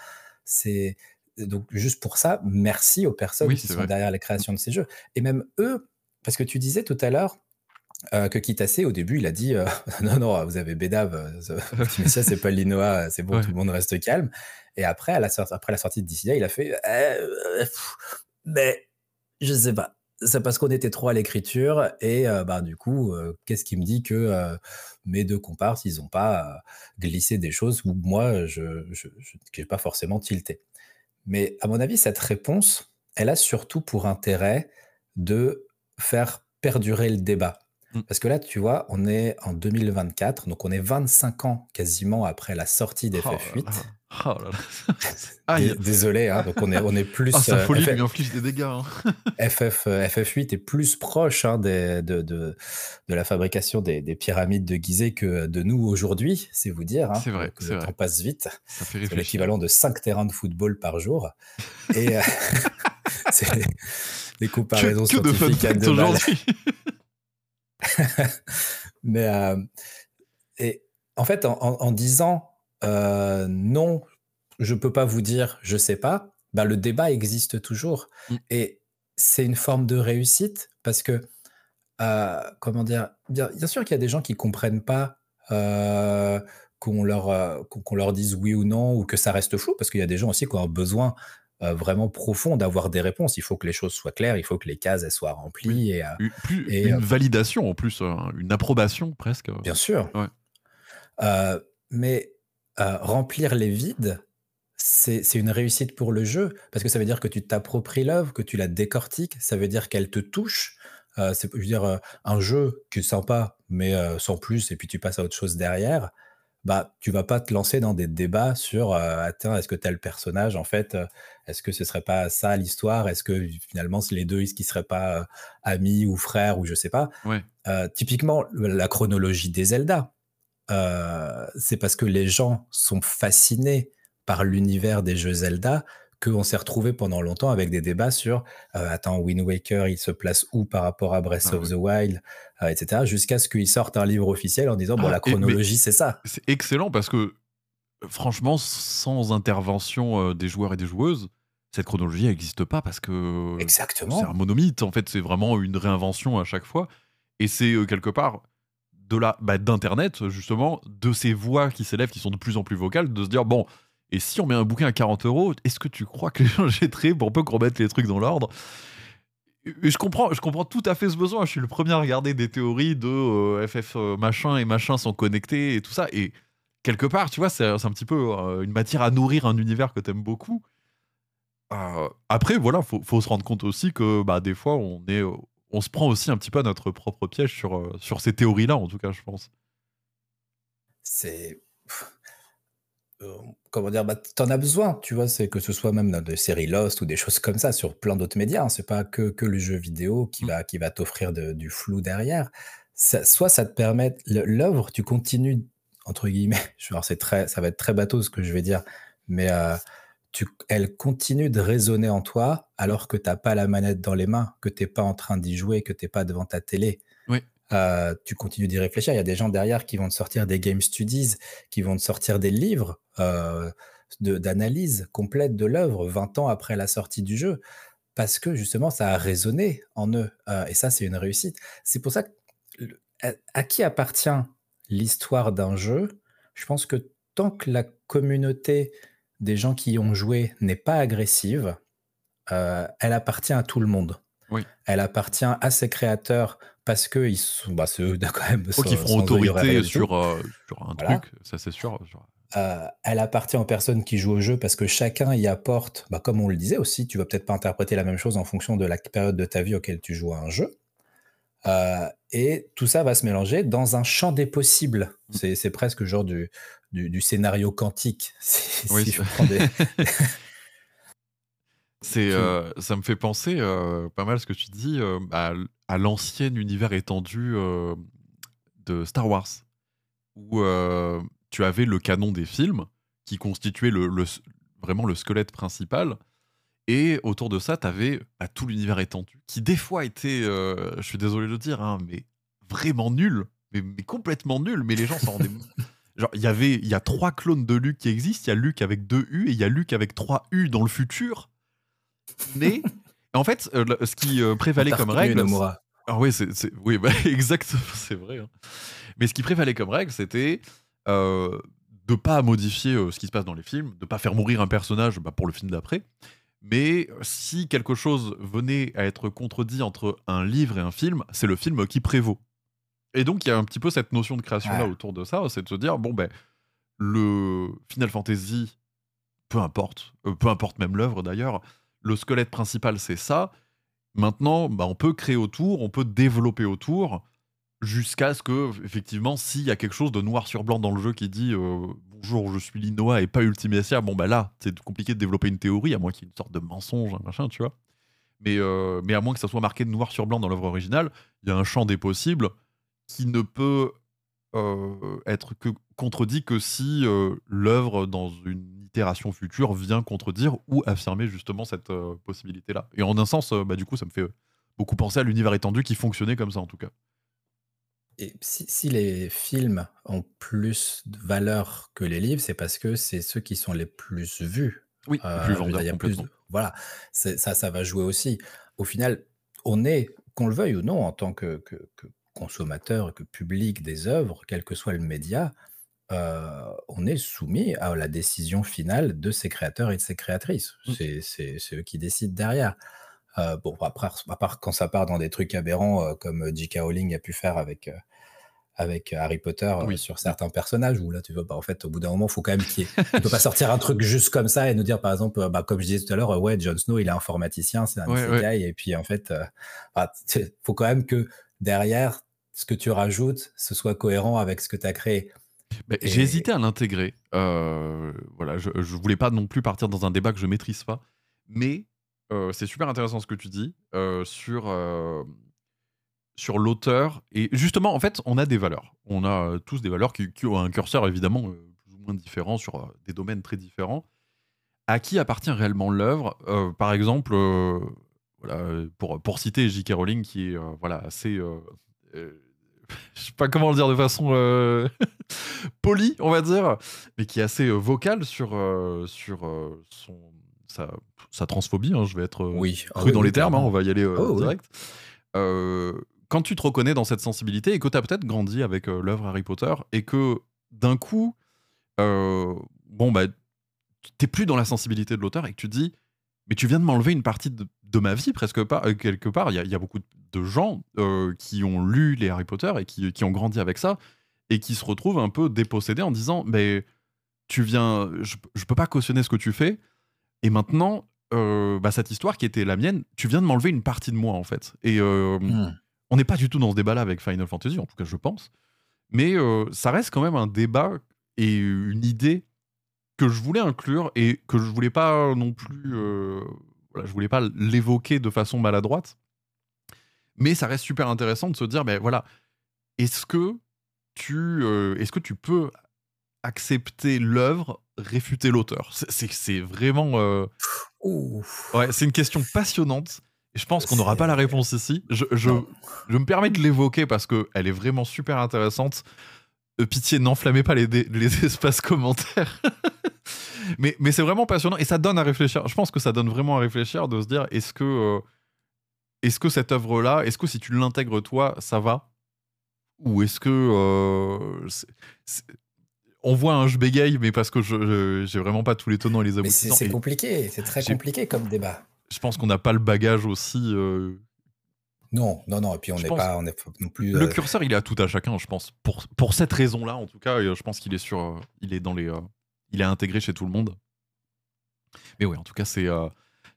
C'est donc juste pour ça, merci aux personnes Oui, qui sont vrai. derrière la création de ces jeux et même eux parce que tu disais tout à l'heure, heu, que Kitase, au début, il a dit, heu: <laughs> «Non, non, vous avez bédave, <laughs> Ultimecia, c'est pas Linoa, c'est bon, Ouais. tout le monde reste calme» et après à la après la sortie de Dissidia, il a fait: «Heu, mais je sais pas, c'est parce qu'on était trop à l'écriture et euh, bah, du coup, euh, qu'est-ce qui me dit que euh, mes deux comparses, ils n'ont pas glissé des choses où moi, je n'ai pas forcément tilté. Mais à mon avis, cette réponse, elle a surtout pour intérêt de faire perdurer le débat. Mmh. Parce que là, tu vois, on est en 2024, donc on est 25 ans quasiment après la sortie des oh, 8 Oh ah. Désolé, hein, donc on est, on est <laughs> plus. Ah, sa euh, folie euh, FF... lui inflige des dégâts. Hein. <laughs> FF, FF8 euh, est plus proche hein, des, de, de, la fabrication des, pyramides de Gizeh que de nous aujourd'hui, c'est vous dire. Hein. c'est vrai. le passe vite. C'est l'équivalent de 5 terrains de football par jour. <laughs> Et euh, c'est des comparaisons que, que scientifiques de aujourd'hui. Mais et en fait, en, en, en 10 euh, non, je peux pas vous dire, je sais pas, bah, le débat existe toujours. Mmh. Et c'est une forme de réussite parce que, euh, comment dire, bien, sûr qu'il y a des gens qui comprennent pas euh, qu'on leur, qu'on leur dise oui ou non ou que ça reste flou parce qu'il y a des gens aussi qui ont un besoin vraiment profond d'avoir des réponses. Il faut que les choses soient claires, il faut que les cases elles soient remplies. Et, et, une validation en plus, une approbation presque. Bien sûr. mais remplir les vides, c'est une réussite pour le jeu, parce que ça veut dire que tu t'appropries l'œuvre, que tu la décortiques, ça veut dire qu'elle te touche. c'est, je veux dire, un jeu qui est sympa, mais sans plus, et puis tu passes à autre chose derrière, bah, tu vas pas te lancer dans des débats sur attends, est-ce que tel personnage, en fait, est-ce que ce serait pas ça l'histoire? Est-ce que finalement, c'est les deux, est-ce qu'ils seraient pas amis ou frères ou je sais pas? Typiquement, la chronologie des Zelda. Euh, c'est parce que les gens sont fascinés par l'univers des jeux Zelda qu'on s'est retrouvé pendant longtemps avec des débats sur euh, attends Wind Waker il se place où par rapport à Breath ah of the Wild euh, etc jusqu'à ce qu'ils sortent un livre officiel en disant bon ah, la chronologie c'est ça. c'est excellent parce que franchement sans intervention des joueurs et des joueuses cette chronologie n'existe pas parce que exactement. c'est un monomythe. En fait c'est vraiment une réinvention à chaque fois. Et c'est quelque part de la bah, d'internet justement de ces voix qui s'élèvent qui sont de plus en plus vocales de se dire bon et si on met un bouquin à 40 euros est-ce que tu crois que <laughs> les gens jetteraient pour peu qu'on remette les trucs dans l'ordre? Je comprends, je comprends tout à fait ce besoin. Je suis le premier à regarder des théories de FF euh, euh, machin et machin sont connectés et tout ça. Et quelque part, tu vois, c'est un petit peu euh, une matière à nourrir un univers que t'aimes beaucoup. après, voilà, faut, faut se rendre compte aussi que bah, des fois, on est on se prend aussi un petit peu à notre propre piège sur, euh, sur ces théories-là, en tout cas, je pense. C'est. Euh, comment dire bah, T'en as besoin, tu vois, c'est que ce soit même dans des séries Lost ou des choses comme ça, sur plein d'autres médias. Hein. c'est pas que, que le jeu vidéo qui, mm. va, qui va t'offrir du flou derrière. soit ça te permet. L'œuvre, tu continues, entre guillemets, <laughs> c'est très, ça va être très bateau ce que je vais dire, mais. Euh, elle continue de résonner en toi alors que tu n'as pas la manette dans les mains, que tu n'es pas en train d'y jouer, que tu n'es pas devant ta télé. Oui. Euh, tu continues d'y réfléchir. Il y a des gens derrière qui vont te sortir des game studies, qui vont te sortir des livres euh, d'analyse complète de l'œuvre 20 ans après la sortie du jeu, parce que justement, ça a résonné en eux. Euh, et ça, c'est une réussite. C'est pour ça que à qui appartient l'histoire d'un jeu? Je pense que tant que la communauté des gens qui y ont joué n'est pas agressive, euh, elle appartient à tout le monde. Oui. Elle appartient à ses créateurs parce que ils sont, bah, c'est eux quand même. qui feront autorité sur, euh, sur, un truc, ça c'est sûr. Euh, elle appartient aux personnes qui jouent au jeu parce que chacun y apporte, bah, comme on le disait aussi, tu vas peut-être pas interpréter la même chose en fonction de la période de ta vie auquel tu joues à un jeu. Et tout ça va se mélanger dans un champ des possibles. Mm. C'est presque genre du, du, scénario quantique. <laughs> oui, C'est, <laughs> euh, ça me fait penser euh, pas mal ce que tu dis euh, à, l'ancien univers étendu de Star Wars, où tu avais le canon des films qui constituait le, vraiment le squelette principal, et autour de ça, tu avais bah, tout l'univers étendu, qui des fois était, je suis désolé de le dire, hein, mais vraiment nul, mais, mais, complètement nul, mais les gens s'en rendaient <laughs> Genre, il y avait, il y a trois clones de Luke qui existent. Il y a Luke avec deux U et il y a Luke avec trois U dans le futur. Mais <laughs> en fait, euh, ce qui euh, prévalait comme règle. Ah oui, c'est, oui, bah, <laughs> exactement, c'est vrai. Hein. Mais ce qui prévalait comme règle, c'était euh, de pas modifier euh, ce qui se passe dans les films, de pas faire mourir un personnage bah, pour le film d'après. Mais si quelque chose venait à être contredit entre un livre et un film, c'est le film qui prévaut. Et donc, il y a un petit peu cette notion de création-là autour de ça, c'est de se dire, bon, ben, le Final Fantasy, peu importe, euh, peu importe même l'œuvre d'ailleurs, le squelette principal, c'est ça. Maintenant, bah, on peut créer autour, on peut développer autour, jusqu'à ce que, effectivement, s'il y a quelque chose de noir sur blanc dans le jeu qui dit, euh, bonjour, je suis Linoa et pas Ultimessière, bon bah là, c'est compliqué de développer une théorie, à moins qu'il y ait une sorte de mensonge, machin, tu vois. Mais, euh, mais à moins que ça soit marqué noir sur blanc dans l'œuvre originale, il y a un champ des possibles qui ne peut euh, être que contredit que si euh, l'œuvre, dans une itération future, vient contredire ou affirmer justement cette possibilité-là. Et en un sens, bah, du coup, ça me fait beaucoup penser à l'univers étendu qui fonctionnait comme ça, en tout cas. Et si, si les films ont plus de valeur que les livres, c'est parce que c'est ceux qui sont les plus vus. Oui, Euh, plus je veux dire, vendeur il y a plus de- voilà, c'est- ça, ça va jouer aussi. Au final, on est, qu'on le veuille ou non, en tant que, que- que consommateur et que public des œuvres, quel que soit le média, euh, on est soumis à la décision finale de ses créateurs et de ses créatrices. Mm. C'est c'est- c'est eux qui décident derrière. Euh, bon, après, à part quand ça part dans des trucs aberrants, euh, comme J.K. Rowling a pu faire avec, euh, avec Harry Potter euh, Oui. sur certains personnages, où là, tu vois, bah, en fait, au bout d'un moment, il faut quand même qu'il. On peut pas sortir un truc juste comme ça et nous dire, par exemple, euh, bah, comme je disais tout à l'heure, euh, ouais, Jon Snow, il est informaticien, c'est un Ouais, et puis en fait, euh, bah, il faut quand même que derrière, ce que tu rajoutes, ce soit cohérent avec ce que tu as créé. Mais J'ai hésité à l'intégrer. euh, voilà, je, je voulais pas non plus partir dans un débat que je maîtrise pas. Mais c'est super intéressant ce que tu dis sur, sur l'auteur. Et justement, en fait, on a des valeurs. On a tous des valeurs qui, ont un curseur évidemment plus ou moins différent sur des domaines très différents. À qui appartient réellement l'œuvre? Par exemple, voilà, pour, pour citer J.K. Rowling, qui est voilà, assez. <laughs> je sais pas comment le dire de façon <laughs> polie, on va dire, mais qui est assez euh, vocal sur, sur son, sa, sa transphobie. hein, je vais être euh, Oui, ah cru dans oui, les termes, hein, on va y aller euh, Oh, direct. Euh, quand tu te reconnais dans cette sensibilité et que tu as peut-être grandi avec l'œuvre Harry Potter et que d'un coup, bon, bah, t'es plus dans la sensibilité de l'auteur et que tu te dis, mais tu viens de m'enlever une partie de, de ma vie, presque pas, euh, quelque part. Il y, a- il y a beaucoup de gens euh, qui ont lu les Harry Potter et qui, qui ont grandi avec ça et qui se retrouvent un peu dépossédés en disant, mais tu viens, je, je peux pas cautionner ce que tu fais et maintenant, euh, bah, cette histoire qui était la mienne, tu viens de m'enlever une partie de moi en fait. Et euh, Hmm. on n'est pas du tout dans ce débat-là avec Final Fantasy, en tout cas je pense. Mais euh, ça reste quand même un débat et une idée que je voulais inclure et que je voulais pas non plus, voilà, je voulais pas l'évoquer de façon maladroite. Mais ça reste super intéressant de se dire, ben voilà, est-ce que tu, est-ce que tu peux accepter l'œuvre, réfuter l'auteur C'est- vraiment, euh, ouais, c'est une question passionnante. Et je pense qu'on n'aura pas la réponse ici. Je, je, me permets de l'évoquer parce qu'elle est vraiment super intéressante. Euh, pitié, n'enflammez pas les, les <laughs> espaces commentaires. <laughs> mais mais c'est vraiment passionnant et ça donne à réfléchir. Je pense que ça donne vraiment à réfléchir de se dire est-ce que, euh, est-ce que cette œuvre-là, est-ce que si tu l'intègres toi, ça va? Ou est-ce que. euh, on voit un je bégaye, mais parce que je j'ai vraiment pas tous les tenants et les aboutissants. c'est compliqué, c'est très compliqué comme débat. je pense qu'on n'a pas le bagage aussi. euh, Non, non, non, et puis on n'est pas, on non plus. Le euh, curseur, il est à tout à chacun, je pense. Pour, pour cette raison-là, en tout cas, euh, je pense qu'il est sur, il est dans les, il est intégré chez tout le monde. Mais oui, en tout cas, c'est,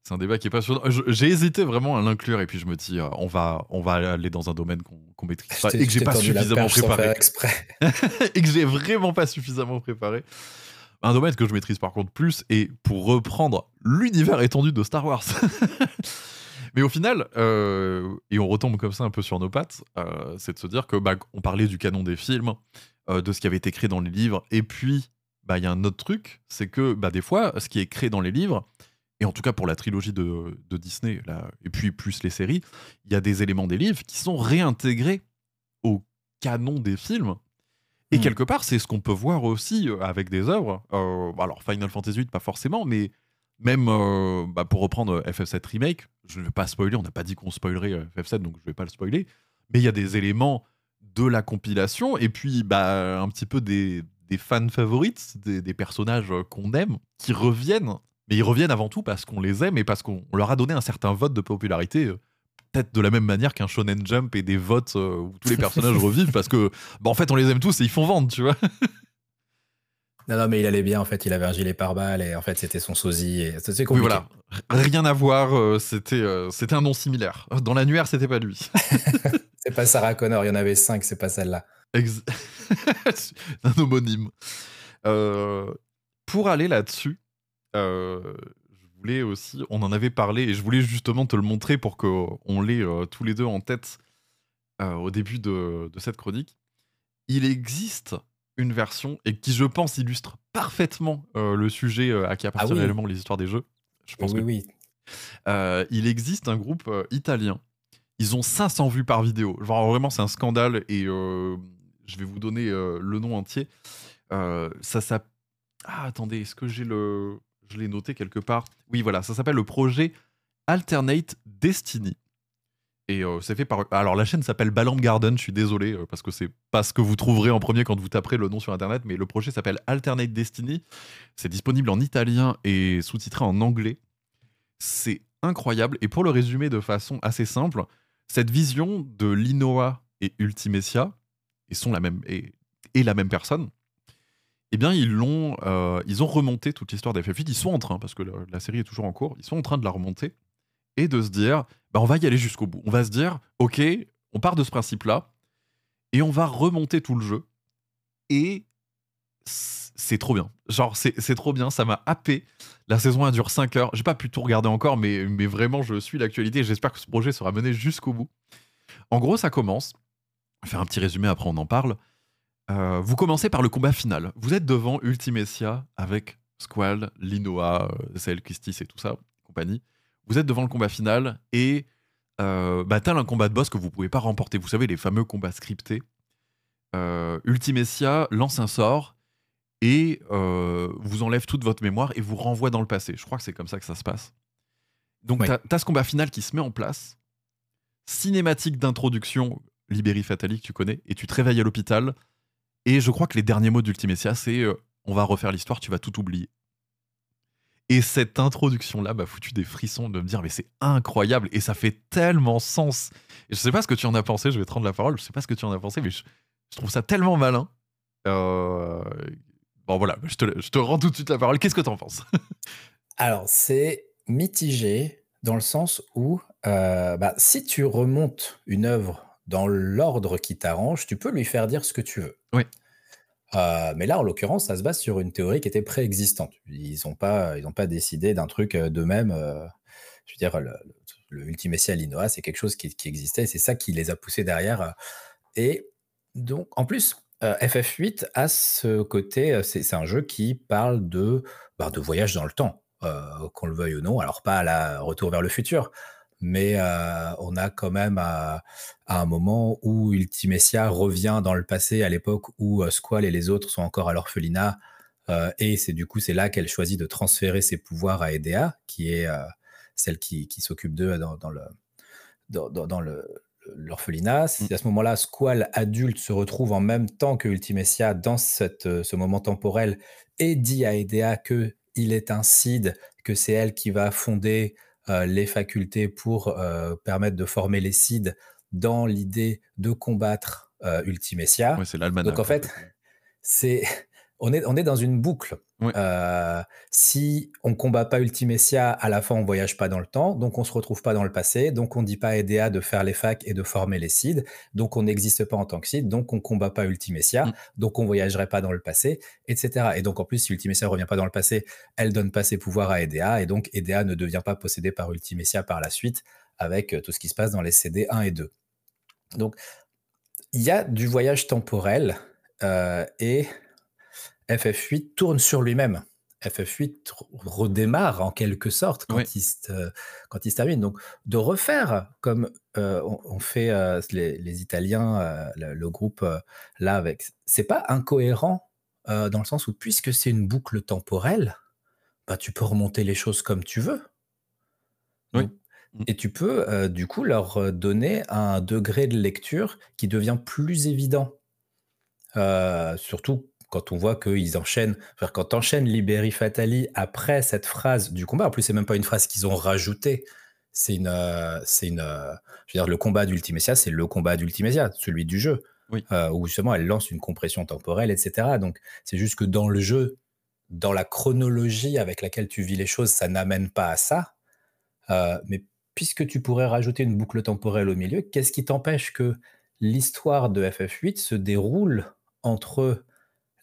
c'est un débat qui est passionnant. J'ai hésité vraiment à l'inclure et puis je me dis, euh, on va, on va aller dans un domaine qu'on qu'on maîtrise pas et que j'ai pas suffisamment préparé exprès. <laughs> et que j'ai vraiment pas suffisamment préparé. Un domaine que je maîtrise par contre plus, et pour reprendre l'univers étendu de Star Wars. <laughs> Mais au final, euh, et on retombe comme ça un peu sur nos pattes, euh, c'est de se dire que bah, on parlait du canon des films, euh, de ce qui avait été créé dans les livres, et puis bah, il y a un autre truc, c'est que bah, des fois, ce qui est créé dans les livres, et en tout cas pour la trilogie de, de Disney, là, et puis plus les séries, il y a des éléments des livres qui sont réintégrés au canon des films. Et Hmm. quelque part, c'est ce qu'on peut voir aussi euh, avec des œuvres. Euh, alors, Final Fantasy VIII, pas forcément, mais même euh, bah, pour reprendre FF7 Remake, je ne vais pas spoiler, on n'a pas dit qu'on spoilerait euh, FF7, donc je ne vais pas le spoiler. Mais il y a des éléments de la compilation, et puis bah, un petit peu des, des fans favorites, des, des personnages qu'on aime, qui reviennent. Mais ils reviennent avant tout parce qu'on les aime et parce qu'on on leur a donné un certain vote de popularité. euh, Peut-être de la même manière qu'un Shonen Jump et des votes euh, où tous les <laughs> personnages revivent parce que, bah, en fait, on les aime tous et ils font vendre, tu vois. <laughs> Non, non, mais il allait bien, en fait, il avait un gilet pare-balles et en fait, c'était son sosie. Et... C'est Oui, voilà. Rien à voir, euh, c'était c'était un nom similaire. Dans l'annuaire, c'était pas lui. <laughs> C'est pas Sarah Connor, il y en avait cinq, c'est pas celle-là. Ex- un homonyme. Euh, pour aller là-dessus, je voulais aussi, on en avait parlé et je voulais justement te le montrer pour qu'on l'ait tous les deux en tête au début de, cette chronique. Il existe une version et qui, je pense, illustre parfaitement le sujet à qui ah appartient réellement les histoires des jeux. Je pense oui, que... oui. il existe un groupe italien. Ils ont 500 vues par vidéo. Genre, vraiment, c'est un scandale et je vais vous donner le nom entier. ça s'appelle. Ah, attendez, est-ce que j'ai le. Je l'ai noté quelque part. Oui, voilà, ça s'appelle le projet Alternate Destiny. Et c'est fait par. Alors, la chaîne s'appelle Balamb Garden, je suis désolé, parce que c'est pas ce que vous trouverez en premier quand vous taperez le nom sur internet, mais le projet s'appelle Alternate Destiny. C'est disponible en italien et sous-titré en anglais. C'est incroyable. Et pour le résumer de façon assez simple, cette vision de Linoa et Ultimecia, et sont la même, et, la même personne, eh bien, ils, l'ont, euh, ils ont remonté toute l'histoire d'FF8. Ils sont en train, parce que la, série est toujours en cours, ils sont en train de la remonter et de se dire, bah, on va y aller jusqu'au bout. On va se dire, ok, on part de ce principe-là et on va remonter tout le jeu. Et c'est trop bien. Genre, c'est trop bien, ça m'a happé. La saison 1 dure 5 heures. J'ai pas pu tout regarder encore, mais, mais vraiment, je suis l'actualité. J'espère que ce projet sera mené jusqu'au bout. En gros, ça commence. Vais faire un petit résumé, après on en parle. Euh, vous commencez par le combat final. Vous êtes devant Ultimecia avec Squall, Linoa, Cell, Christis et tout ça, compagnie. Vous êtes devant le combat final et euh, bah, un combat de boss que vous pouvez pas remporter. Vous savez, les fameux combats scriptés. Euh, Ultimecia lance un sort et euh, vous enlève toute votre mémoire et vous renvoie dans le passé. Je crois que c'est comme ça que ça se passe. Donc, tu as, ce combat final qui se met en place. Cinématique d'introduction, Liberi Fatali, que tu connais, et tu te réveilles à l'hôpital. Et je crois que les derniers mots d'Ultimecia, c'est euh, on va refaire l'histoire, tu vas tout oublier. Et cette introduction-là m'a foutu des frissons de me dire, mais c'est incroyable et ça fait tellement sens. Et je sais pas ce que tu en as pensé, je vais te rendre la parole, je sais pas ce que tu en as pensé, mais je, trouve ça tellement malin. Euh, Bon, voilà, je te, rends tout de suite la parole. Qu'est-ce que tu en penses? <laughs> Alors, c'est mitigé dans le sens où euh, bah, si tu remontes une œuvre dans l'ordre qui t'arrange, tu peux lui faire dire ce que tu veux. Oui. Euh, mais là, en l'occurrence, ça se base sur une théorie qui était préexistante. Ils n'ont pas, ils pas décidé d'un truc euh, d'eux-mêmes. je veux dire, le, le Ultimessia Linoa, c'est quelque chose qui, qui existait. C'est ça qui les a poussés derrière. Et donc, en plus, euh, FF8 a ce côté, euh, c'est un jeu qui parle de, bah, de voyage dans le temps, euh, qu'on le veuille ou non. Alors pas à la Retour vers le futur, mais on a quand même à, un moment où Ultimecia revient dans le passé, à l'époque où Squall et les autres sont encore à l'orphelinat, et c'est du coup c'est là qu'elle choisit de transférer ses pouvoirs à Edea, qui est celle qui, s'occupe d'eux dans, le dans, l'orphelinat. Si mm. à ce moment-là, Squall adulte se retrouve en même temps que Ultimecia dans cette, euh, ce moment temporel et dit à Edea que il est un Cid, que c'est elle qui va fonder euh, les facultés pour euh, permettre de former les Cids dans l'idée de combattre Ultimecia. c'est Donc en fait, c'est <laughs> on est, on est dans une boucle. Euh, si on combat pas Ultimecia, à la fin on voyage pas dans le temps, donc on se retrouve pas dans le passé, donc on dit pas à EDA de faire les facs et de former les Cids, donc on n'existe pas en tant que Cid, donc on combat pas Ultimecia, mm. donc on voyagerait pas dans le passé, etc. Et donc en plus si Ultimecia revient pas dans le passé, elle donne pas ses pouvoirs à EDA, et donc EDA ne devient pas possédé par Ultimecia par la suite avec euh, tout ce qui se passe dans les CD 1 et 2. Donc il y a du voyage temporel euh, et FF8 tourne sur lui-même. FF8 redémarre en quelque sorte quand, il, se, quand il se termine. Donc, de refaire comme euh, on, fait euh, les, Italiens, euh, le, groupe là avec, c'est pas incohérent dans le sens où puisque c'est une boucle temporelle, bah, tu peux remonter les choses comme tu veux. Oui. Et tu peux du coup leur donner un degré de lecture qui devient plus évident. surtout quand on voit qu'ils enchaînent, enfin, quand enchaînes Liberi Fatali après cette phrase du combat, en plus c'est même pas une phrase qu'ils ont rajoutée, c'est une, euh, c'est une, euh, je veux dire le combat d'Ultimecia, c'est le combat d'Ultimecia, celui du jeu, euh, où justement elle lance une compression temporelle, etc. Donc c'est juste que dans le jeu, dans la chronologie avec laquelle tu vis les choses, ça n'amène pas à ça. mais puisque tu pourrais rajouter une boucle temporelle au milieu, qu'est-ce qui t'empêche que l'histoire de FF8 se déroule entre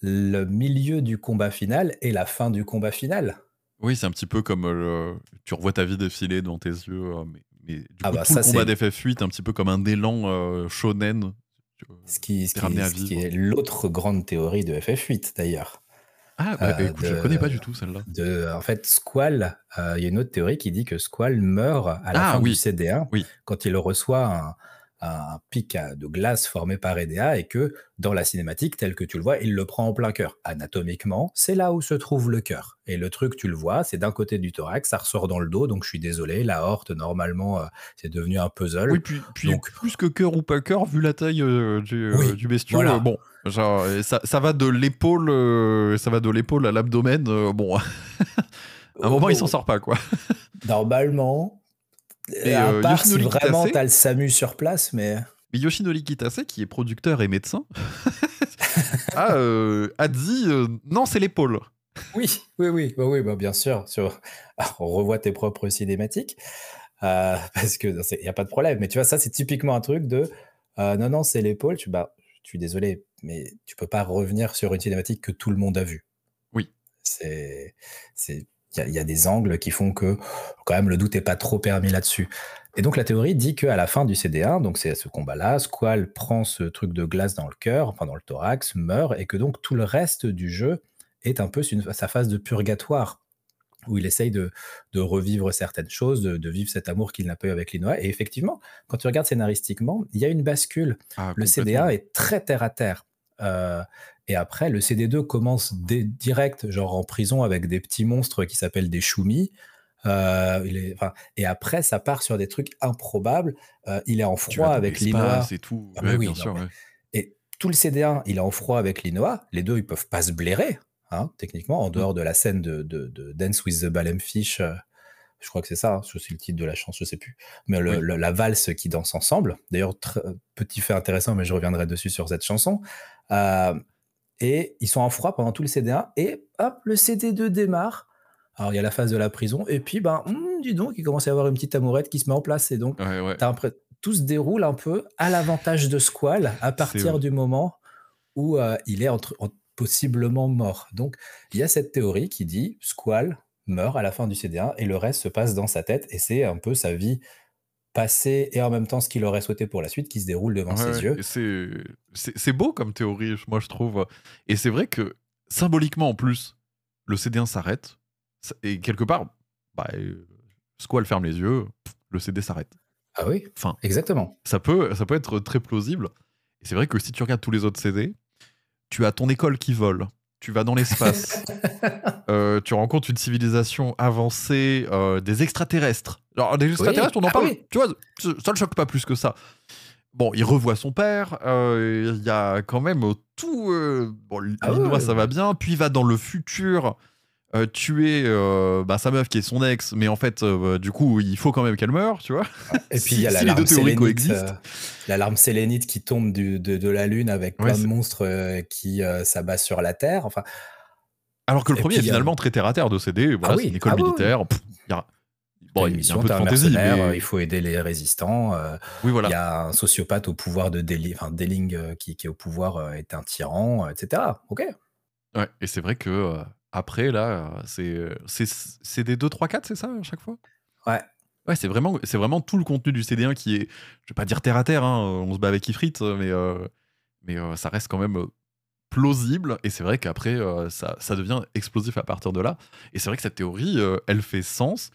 le milieu du combat final et la fin du combat final. Oui, c'est un petit peu comme euh, tu revois ta vie défiler devant tes yeux. euh, mais, mais du Ah coup, bah tout ça, le combat c'est d'FF8, un petit peu comme un élan euh, shonen. ce qui, ce qui, ce est l'autre grande théorie de FF8 d'ailleurs. Ah, bah, écoute, je connais pas du tout celle-là. en fait, Squall, il y a une autre théorie qui dit que Squall meurt à la Ah fin du oui, CD1 oui. quand il reçoit un, un pic de glace formé par EDA et que dans la cinématique, tel que tu le vois, il le prend en plein cœur. Anatomiquement, c'est là où se trouve le cœur. Et le truc, tu le vois, c'est d'un côté du thorax, ça ressort dans le dos, donc je suis désolé, la horte, normalement, euh, c'est devenu un Oui, puzzle. puis, puis Donc, plus que cœur ou pas cœur, vu la taille euh, du, euh, oui, du voilà. bon, genre, ça, ça va de l'épaule, euh, ça va de l'épaule à l'abdomen. bon, <laughs> à un moment, il s'en Oh, sort pas, quoi. Normalement, Et à euh, part si Yoshinori vraiment Kitase, t'as le SAMU sur place, mais... mais Yoshinori Kitase, qui est producteur et médecin, <laughs> a, euh, a dit euh, non, c'est l'épaule. Oui, oui, oui, bah oui, bah bien sûr. Sur... Alors, <laughs> on revoit tes propres cinématiques, euh, <laughs> parce que il n'y a pas de problème. Mais tu vois, ça, c'est typiquement un truc de euh, non, non, c'est l'épaule. Tu, bah, je suis désolé, mais tu peux pas revenir sur une cinématique que tout le monde a vue. Oui. C'est, il y, a- il y a des angles qui font que quand même le doute est pas trop permis là-dessus. Et donc la théorie dit qu'à la fin du CD1, donc c'est ce combat-là, Squall prend ce truc de glace dans le cœur, enfin dans le thorax, meurt, et que donc tout le reste du jeu est un peu une- sa phase de purgatoire, où il essaye de, de revivre certaines choses, de, de vivre cet amour qu'il n'a pas eu avec Linois. Et effectivement, quand tu regardes scénaristiquement, il y a une bascule. Ah, Le complètement. CD1 est très terre à terre. Euh, et après, le CD2 commence direct, genre en prison, avec des petits monstres qui s'appellent des choumis. Euh, il est, enfin, et après, ça part sur des trucs improbables. Euh, il est en froid avec Linois. et tout. Ah, Ouais, oui, bien non, sûr, mais- ouais. Et tout le CD1, il est en froid avec Linois. Les deux, ils peuvent pas se blairer, hein, techniquement, en Mm. dehors de la scène de, de- de Dance with the Baleine Fish. euh, je crois que c'est ça, hein, c'est le titre de la chanson, je sais plus. Mais le- Oui. le- la valse qui danse ensemble. D'ailleurs, petit fait intéressant, mais je reviendrai dessus sur cette chanson. Et ils sont en froid pendant tout le CD1. Et hop, le CD2 démarre. Alors, il y a la phase de la prison. Et puis, ben, hum, dis donc, il commence à y avoir une petite amourette qui se met en place. Et donc, Ouais, ouais. tout se déroule un peu à l'avantage de Squall à partir du moment où euh, il est entre, en- possiblement mort. Donc, il y a cette théorie qui dit Squall meurt à la fin du CD1 et le reste se passe dans sa tête et c'est un peu sa vie passée et en même temps ce qu'il aurait souhaité pour la suite qui se déroule devant Ouais, ses yeux. C'est, beau comme théorie, moi je trouve. Et c'est vrai que symboliquement en plus, le CD1 s'arrête. Et quelque part, bah, euh, Squall ferme les yeux, pff, le CD s'arrête. Ah oui, Enfin, exactement. ça peut, ça peut être très plausible. Et c'est vrai que si tu regardes tous les autres CD, tu as ton école qui vole, tu vas dans l'espace, <laughs> euh, tu rencontres une civilisation avancée, euh, des extraterrestres. Alors, des extraterrestres, on en Ah parle, oui. tu vois, ça le choque pas plus que ça. Bon, il revoit son père, euh, il y a quand même tout. bon, Ah ouais, ça va bien, puis il va dans le futur. Euh, tuer euh, bah, sa meuf qui est son ex, mais en fait, euh, du coup, il faut quand même qu'elle meure, tu vois. Et puis <laughs> Si- il y a si les l'alarme deux théories sélénite, coexistent. euh, l'alarme sélénite qui tombe du- de, de la Lune avec Ouais, plein c'est- de monstres euh, qui euh, s'abattent sur la Terre. Enfin, Alors que le Et premier puis, est il finalement très terre à terre de CD. Voilà, Ah c'est oui, une école ah oui. militaire. pff, il y a, bon, il une y a un mission, peu de fantaisie, mercenaire, mais il faut aider les résistants. euh, oui, Il voilà. y a un sociopathe au pouvoir de Deling, enfin Deling euh, qui, qui est au pouvoir euh, est un tyran, euh, etc. Ok. Ouais, et c'est vrai que euh, après, là, euh, c'est, euh, c'est, c'est des 2, 3, 4, c'est ça, à chaque fois? Ouais. Ouais, c'est vraiment, c'est vraiment tout le contenu du CD1 qui est, je vais pas dire terre à terre, hein, on se bat avec Ifrit, mais, euh, mais euh, ça reste quand même euh, plausible. Et c'est vrai qu'après, euh, ça, ça devient explosif à partir de là. Et c'est vrai que cette théorie, euh, elle fait sens.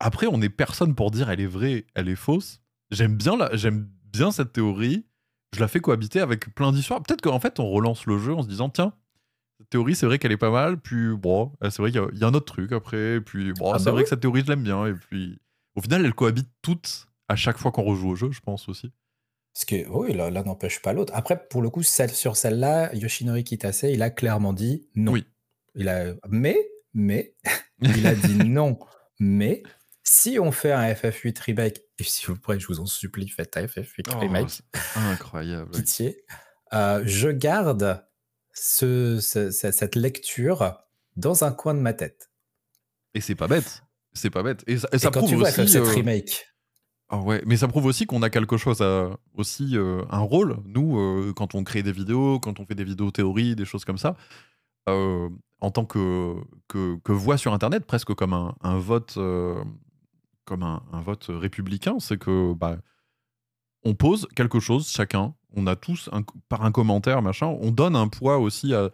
Après, on n'est personne pour dire elle est vraie, elle est fausse. J'aime bien, la, j'aime bien cette théorie. Je la fais cohabiter avec plein d'histoires. Peut-être qu'en fait, on relance le jeu en se disant tiens, cette théorie, c'est vrai qu'elle est pas mal. Puis, bon, euh, c'est vrai qu'il y a- il y, a un autre truc après. Puis, bon, Ah c'est bah vrai oui. que cette théorie, je l'aime bien. Et puis, au final, elles cohabitent toutes à chaque fois qu'on rejoue au jeu, je pense aussi. Parce que oui, l'un n'empêche pas l'autre. Après, pour le coup, celle, sur celle-là, Yoshinori Kitase, il a clairement dit non. Oui. Il a, mais, mais, il a dit <laughs> non. Mais, si on fait un FF8 remake, et s'il vous plaît, je vous en supplie, faites un FF8 Oh, remake, incroyable. pitié, euh, je garde ce, ce- ce- cette lecture dans un coin de ma tête. Et c'est pas bête. C'est pas bête. Et ça, et Et ça quand prouve tu vois aussi. FF7 euh, remake, Ah ouais, mais ça prouve aussi qu'on a quelque chose, à, aussi euh, un rôle, nous, euh, quand on crée des vidéos, quand on fait des vidéos théories, des choses comme ça, en tant que, que, que, voix sur Internet, presque comme un, un vote, comme un, un, vote républicain, c'est que bah, on pose quelque chose chacun, on a tous, par un commentaire, machin, on donne un poids aussi à,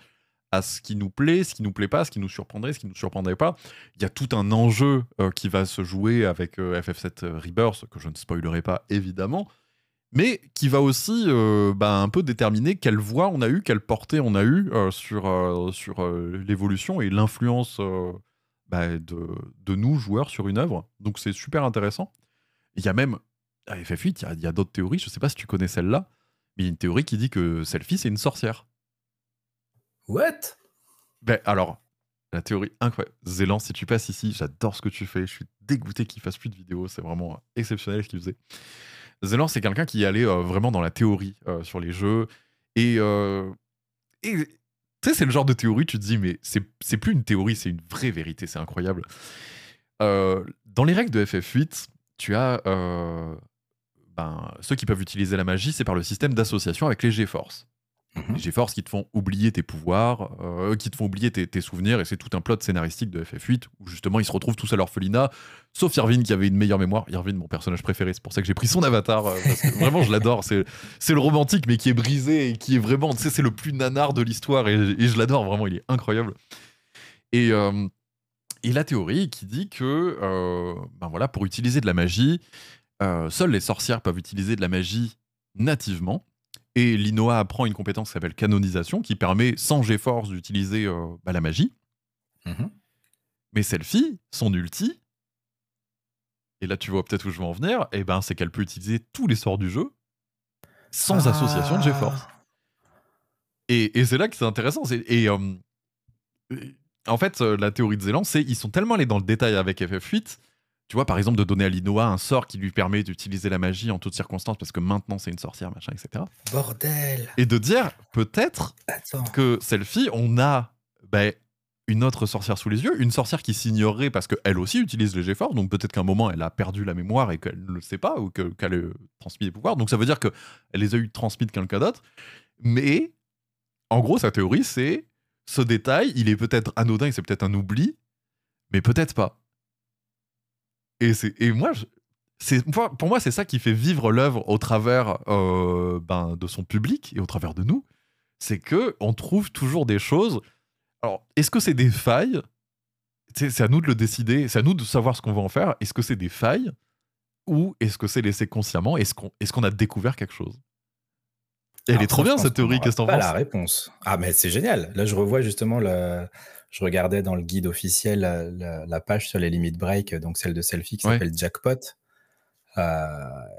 à ce qui nous plaît, ce qui nous plaît pas, ce qui nous surprendrait, ce qui nous surprendrait pas. Il y a tout un enjeu euh, qui va se jouer avec euh, FF7 euh, Rebirth, que je ne spoilerai pas évidemment, mais qui va aussi bah, un peu déterminer quelle voix on a eu, quelle portée on a eu sur, sur l'évolution et l'influence bah, de, de, nous, joueurs, sur une œuvre. Donc c'est super intéressant. Il y a même, à FF8, il y a, a d'autres théories, je ne sais pas si tu connais celle-là, mais il y a une théorie qui dit que Selfie, c'est une sorcière. What? Ben alors, la théorie incroyable. Zélan, si tu passes ici, j'adore ce que tu fais. Je suis dégoûté qu'il fasse plus de vidéos. C'est vraiment exceptionnel ce qu'il faisait. Zélan, c'est quelqu'un qui allait euh, vraiment dans la théorie euh, sur les jeux. Et, euh, et tu sais, c'est le genre de théorie, tu te dis, mais c'est plus une théorie, c'est une vraie vérité. C'est incroyable. dans les règles de FF8, tu as ben, ceux qui peuvent utiliser la magie, c'est par le système d'association avec les GeForce. Mmh. GeForce qui te font oublier tes pouvoirs, euh, qui te font oublier tes, souvenirs, et c'est tout un plot scénaristique de FF8 où justement ils se retrouvent tous à l'orphelinat, sauf Irvine qui avait une meilleure mémoire. Irvine, mon personnage préféré, c'est pour ça que j'ai pris son avatar, euh, parce que vraiment je l'adore. C'est, c'est le romantique, mais qui est brisé et qui est vraiment, tu sais, c'est le plus nanar de l'histoire, et, je l'adore vraiment, il est incroyable. Et, euh, et la théorie qui dit que, ben voilà, pour utiliser de la magie, seules les sorcières peuvent utiliser de la magie nativement. Et l'INOA apprend une compétence qui s'appelle canonisation, qui permet sans GeForce d'utiliser euh, bah, la magie. Mhm. Mais celle-ci, son ulti, et là tu vois peut-être où je veux en venir, et eh ben, c'est qu'elle peut utiliser tous les sorts du jeu sans association de GeForce. Et, et c'est là que c'est intéressant. Et euh, en fait, euh, la théorie de Zéland, c'est ils sont tellement allés dans le détail avec FF8 tu vois, par exemple, de donner à Linoa un sort qui lui permet d'utiliser la magie en toutes circonstances parce que maintenant c'est une sorcière, machin, etc. Bordel Et de dire, peut-être que celle-ci, on a ben, une autre sorcière sous les yeux, une sorcière qui s'ignorerait parce qu'elle aussi utilise le GeForce, donc peut-être qu'à un moment elle a perdu la mémoire et qu'elle ne le sait pas ou qu'elle a transmis des pouvoirs. Donc ça veut dire qu'elle les a eu transmis de quelqu'un d'autre. Mais en gros, sa théorie, c'est ce détail, il est peut-être anodin et c'est peut-être un oubli, mais peut-être pas. Et, et moi, c'est pour moi, c'est ça qui fait vivre l'œuvre au travers euh, ben, de son public et au travers de nous. C'est que on trouve toujours des choses. Alors, est-ce que c'est des failles? C'est à nous de le décider. C'est à nous de savoir ce qu'on va en faire. Est-ce que c'est des failles? Ou est-ce que c'est laissé consciemment? Est-ce qu'on est qu'on a découvert quelque chose? Elle est trop bien cette théorie. Qu'est-ce que t'en penses? la réponse. Ah mais c'est génial. Là, je revois justement le je regardais dans le guide officiel la, page sur les limites break, donc celle de Selfie qui s'appelle Jackpot. Euh,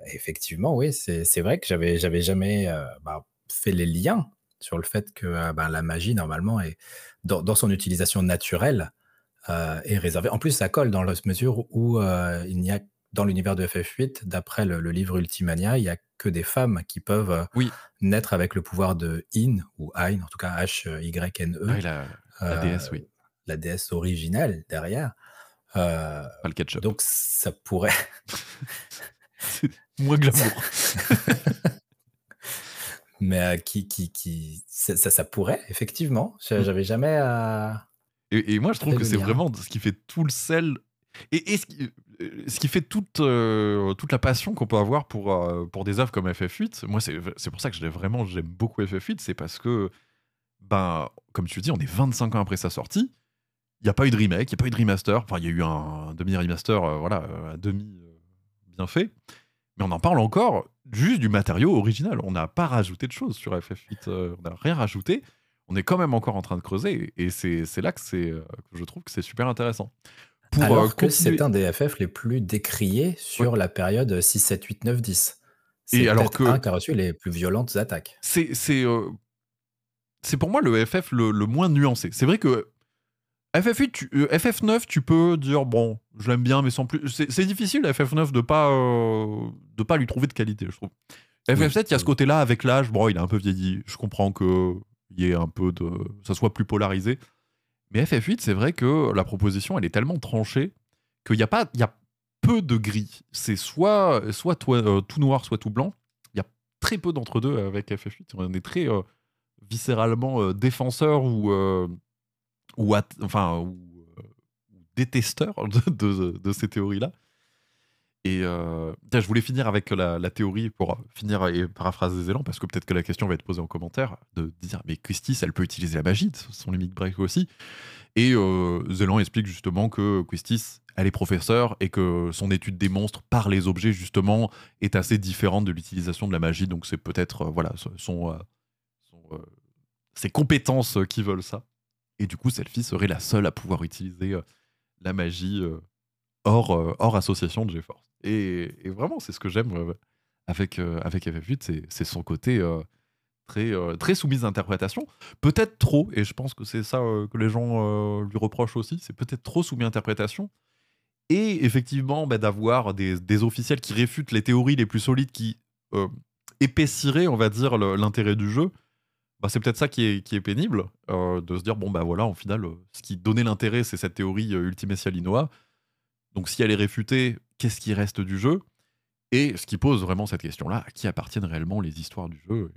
effectivement, oui, c'est vrai que j'avais j'avais jamais euh, bah, fait les liens sur le fait que euh, bah, la magie normalement est dans, son utilisation naturelle est réservée. En plus, ça colle dans la mesure où il n'y a dans l'univers de FF8, d'après le, livre Ultimania, il n'y a que des femmes qui peuvent naître avec le pouvoir de In, ou Ein, en tout cas H-Y-N-E. La DS, oui. Euh, la DS originale derrière. Euh, Pas le ketchup. Donc ça pourrait. <laughs> moins glamour. <laughs> Mais euh, qui, qui, qui, ça, ça, pourrait, effectivement. Mm. J'avais jamais. Et, moi, je trouve que c'est vraiment ce qui fait tout le sel. Et, ce, qui, ce, qui, fait toute, toute la passion qu'on peut avoir pour, pour des œuvres comme FF8, moi, c'est pour ça que vraiment j'aime beaucoup FF8, c'est parce que ben, comme tu dis, on est 25 ans après sa sortie. Il n'y a pas eu de remake, il n'y a pas eu de remaster. Enfin, il y a eu un, demi-remaster, euh, voilà, euh, à demi euh, bien fait. Mais on en parle encore juste du matériau original. On n'a pas rajouté de choses sur FF8. on n'a rien rajouté. On est quand même encore en train de creuser. Et c'est là que, que je trouve que c'est super intéressant. Pour, Alors que c'est un des FF les plus décriés sur la période 6, 7, 8, 9, 10. C'est alors que un qui a reçu les plus violentes attaques. C'est c'est pour moi le FF le, moins nuancé. C'est vrai que FF8, euh, FF9, tu peux dire bon, je l'aime bien, mais sans plus. C'est difficile FF9 de pas euh, de pas lui trouver de qualité, je trouve. FF7, il y a ce côté-là avec l'âge. Bon, il est un peu vieilli. Je comprends que y ait un peu de, ça soit plus polarisé. Mais FF8, c'est vrai que la proposition, elle est tellement tranchée qu'il n'y a pas, il y a, peu de gris. C'est soit, soit toi- euh, tout noir, soit tout blanc. Il y a très peu d'entre deux avec FF8. On est très euh, viscéralement euh, défenseur ou, euh, ou, enfin, euh, détesteur <laughs> de, de- ces théories-là. Et tiens, je voulais finir avec la, théorie pour finir et paraphraser Zélan, parce que peut-être que la question va être posée en commentaire, de dire mais Christie, elle peut utiliser la magie, son limite break aussi. Et Zélan explique justement que Quistis, elle est professeure et que son étude démontre par les objets justement est assez différente de l'utilisation de la magie. Donc c'est peut-être voilà son, son, euh, compétences euh, qui veulent ça. Et du coup, celle-ci serait la seule à pouvoir utiliser euh, la magie hors, hors association de GeForce. Et, et vraiment, c'est ce que j'aime avec, avec FF8, c'est- son côté très, très soumis à interprétation. Peut-être trop, et je pense que c'est ça que les gens lui reprochent aussi, c'est peut-être trop soumis à interprétation. Et effectivement, bah, d'avoir des, des officiels qui réfutent les théories les plus solides, qui euh, épaissiraient, on va dire, l'intérêt du jeu. Bah, c'est peut-être ça qui est, qui est pénible, euh, de se dire, bon, bah voilà, au final, euh, ce qui donnait l'intérêt, c'est cette théorie euh, Ultimessia Linoa. Donc si elle est réfutée, qu'est-ce qui reste du jeu? Et ce qui pose vraiment cette question-là, à qui appartiennent réellement les histoires du jeu?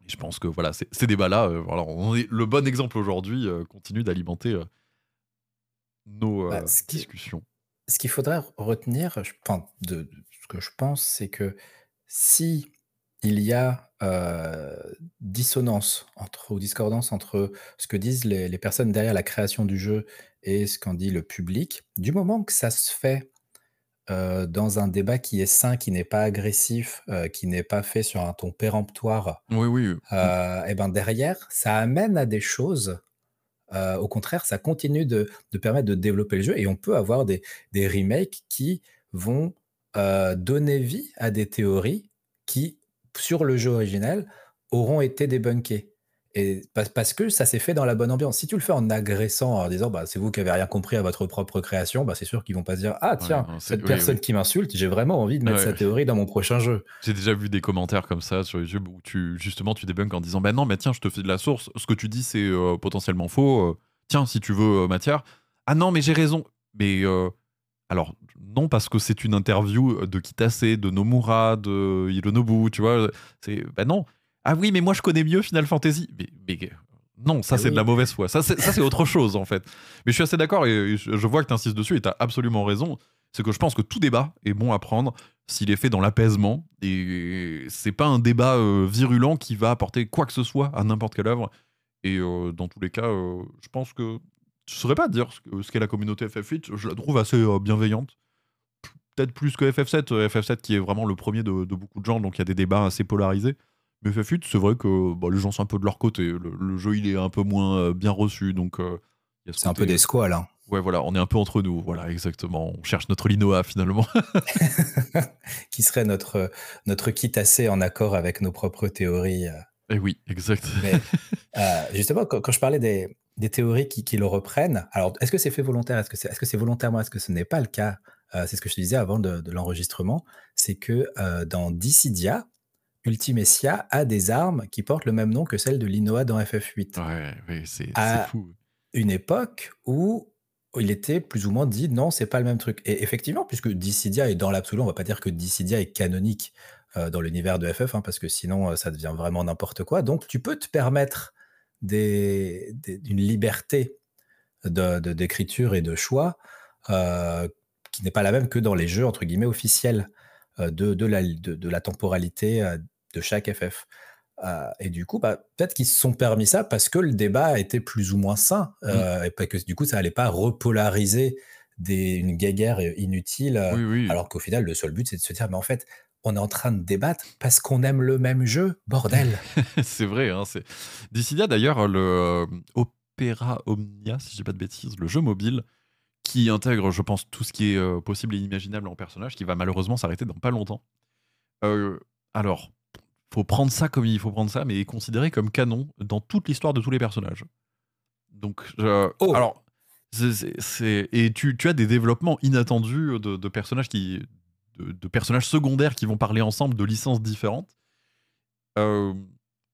Et je pense que voilà, ces, ces débats-là, euh, le bon exemple aujourd'hui continue d'alimenter nos Bah, ce qui- discussions. Ce qu'il faudrait retenir, je enfin, de, de ce que je pense, c'est que si il y a euh, dissonance entre, ou discordance entre ce que disent les, les personnes derrière la création du jeu et ce qu'en dit le public, du moment que ça se fait euh, dans un débat qui est sain, qui n'est pas agressif, euh, qui n'est pas fait sur un ton péremptoire, Oui, oui. et ben derrière, ça amène à des choses. au contraire, ça continue de, de permettre de développer le jeu et on peut avoir des, des remakes qui vont donner vie à des théories qui, sur le jeu original, auront été débunkées. Et parce, que ça s'est fait dans la bonne ambiance. Si tu le fais en agressant, en disant bah, c'est vous qui avez rien compris à votre propre création, bah, c'est sûr qu'ils vont pas se dire ah tiens, cette oui, personne oui. qui m'insulte, j'ai vraiment envie de mettre Ouais, sa théorie dans mon prochain jeu. J'ai déjà vu des commentaires comme ça sur YouTube où tu justement tu débunks en disant bah non mais tiens je te fais de la source ce que tu dis c'est euh, potentiellement faux euh, tiens si tu veux euh, matière ah non mais j'ai raison mais alors non parce que c'est une interview de Kitase de Nomura de Hironobu tu vois c'est bah non ah oui mais moi je connais mieux Final Fantasy mais, mais non ça Ah c'est de la mauvaise foi ça c'est autre chose en fait mais je suis assez d'accord et je vois que tu insistes dessus et tu as absolument raison c'est que je pense que tout débat est bon à prendre s'il est fait dans l'apaisement. Et c'est pas un débat euh, virulent qui va apporter quoi que ce soit à n'importe quelle œuvre. Et euh, dans tous les cas, euh, je pense que je saurais pas dire ce que- ce qu'est la communauté FF8. Je la trouve assez euh, bienveillante. Peut-être plus que FF7. euh, FF7 qui est vraiment le premier de, de beaucoup de gens, donc il y a des débats assez polarisés. Mais FF8, c'est vrai que bah, les gens sont un peu de leur côté. Le, le jeu, il est un peu moins euh, bien reçu, donc euh, ce C'est un peu des squales. Hein. Ouais, voilà, on est un peu entre nous. Voilà, exactement. On cherche notre Linoa finalement. <laughs> <laughs> qui serait notre, notre kit assez en accord avec nos propres théories. euh. Et oui, exact. Mais <laughs> euh, justement, quand, quand je parlais des, des théories qui, qui le reprennent, alors est-ce que c'est fait volontaire? Est-ce que c'est est -ce c'est volontairement? Est-ce que ce n'est pas le cas? Euh, C'est ce que je te disais avant de, de l'enregistrement. C'est que euh, dans Dissidia, Ultimessia a des armes qui portent le même nom que celles de Linoa dans FF8. Ouais, ouais, c'est fou. Une époque où il était plus ou moins dit non, c'est pas le même truc. Et effectivement, puisque Dissidia est dans l'absolu, on va pas dire que Dissidia est canonique euh, dans l'univers de FF, hein, parce que sinon euh, ça devient vraiment n'importe quoi. Donc tu peux te permettre des, des- une liberté de- de- d'écriture et de choix euh, qui n'est pas la même que dans les jeux entre guillemets officiels euh, de, de la, de, de la temporalité euh, de chaque FF. Euh, et du coup, bah, peut-être qu'ils se sont permis ça parce que le débat était plus ou moins sain euh, et pas que du coup ça allait pas repolariser des, une guéguerre inutile. euh, Oui, oui. alors qu'au final, le seul but, c'est de se dire, mais en fait, on est en train de débattre parce qu'on aime le même jeu, bordel. <laughs> c'est vrai. Hein, c'est... Dissidia, d'ailleurs, le Opera Omnia, si je dis pas de bêtises, le jeu mobile qui intègre, je pense, tout ce qui est euh, possible et inimaginable en personnage, qui va malheureusement s'arrêter dans pas longtemps. Euh, alors, faut prendre ça comme il faut prendre ça, mais considéré comme canon dans toute l'histoire de tous les personnages. Donc, je- Oh. alors, c'est- et tu, tu as des développements inattendus de, de personnages qui, de, de personnages secondaires qui vont parler ensemble de licences différentes. Euh,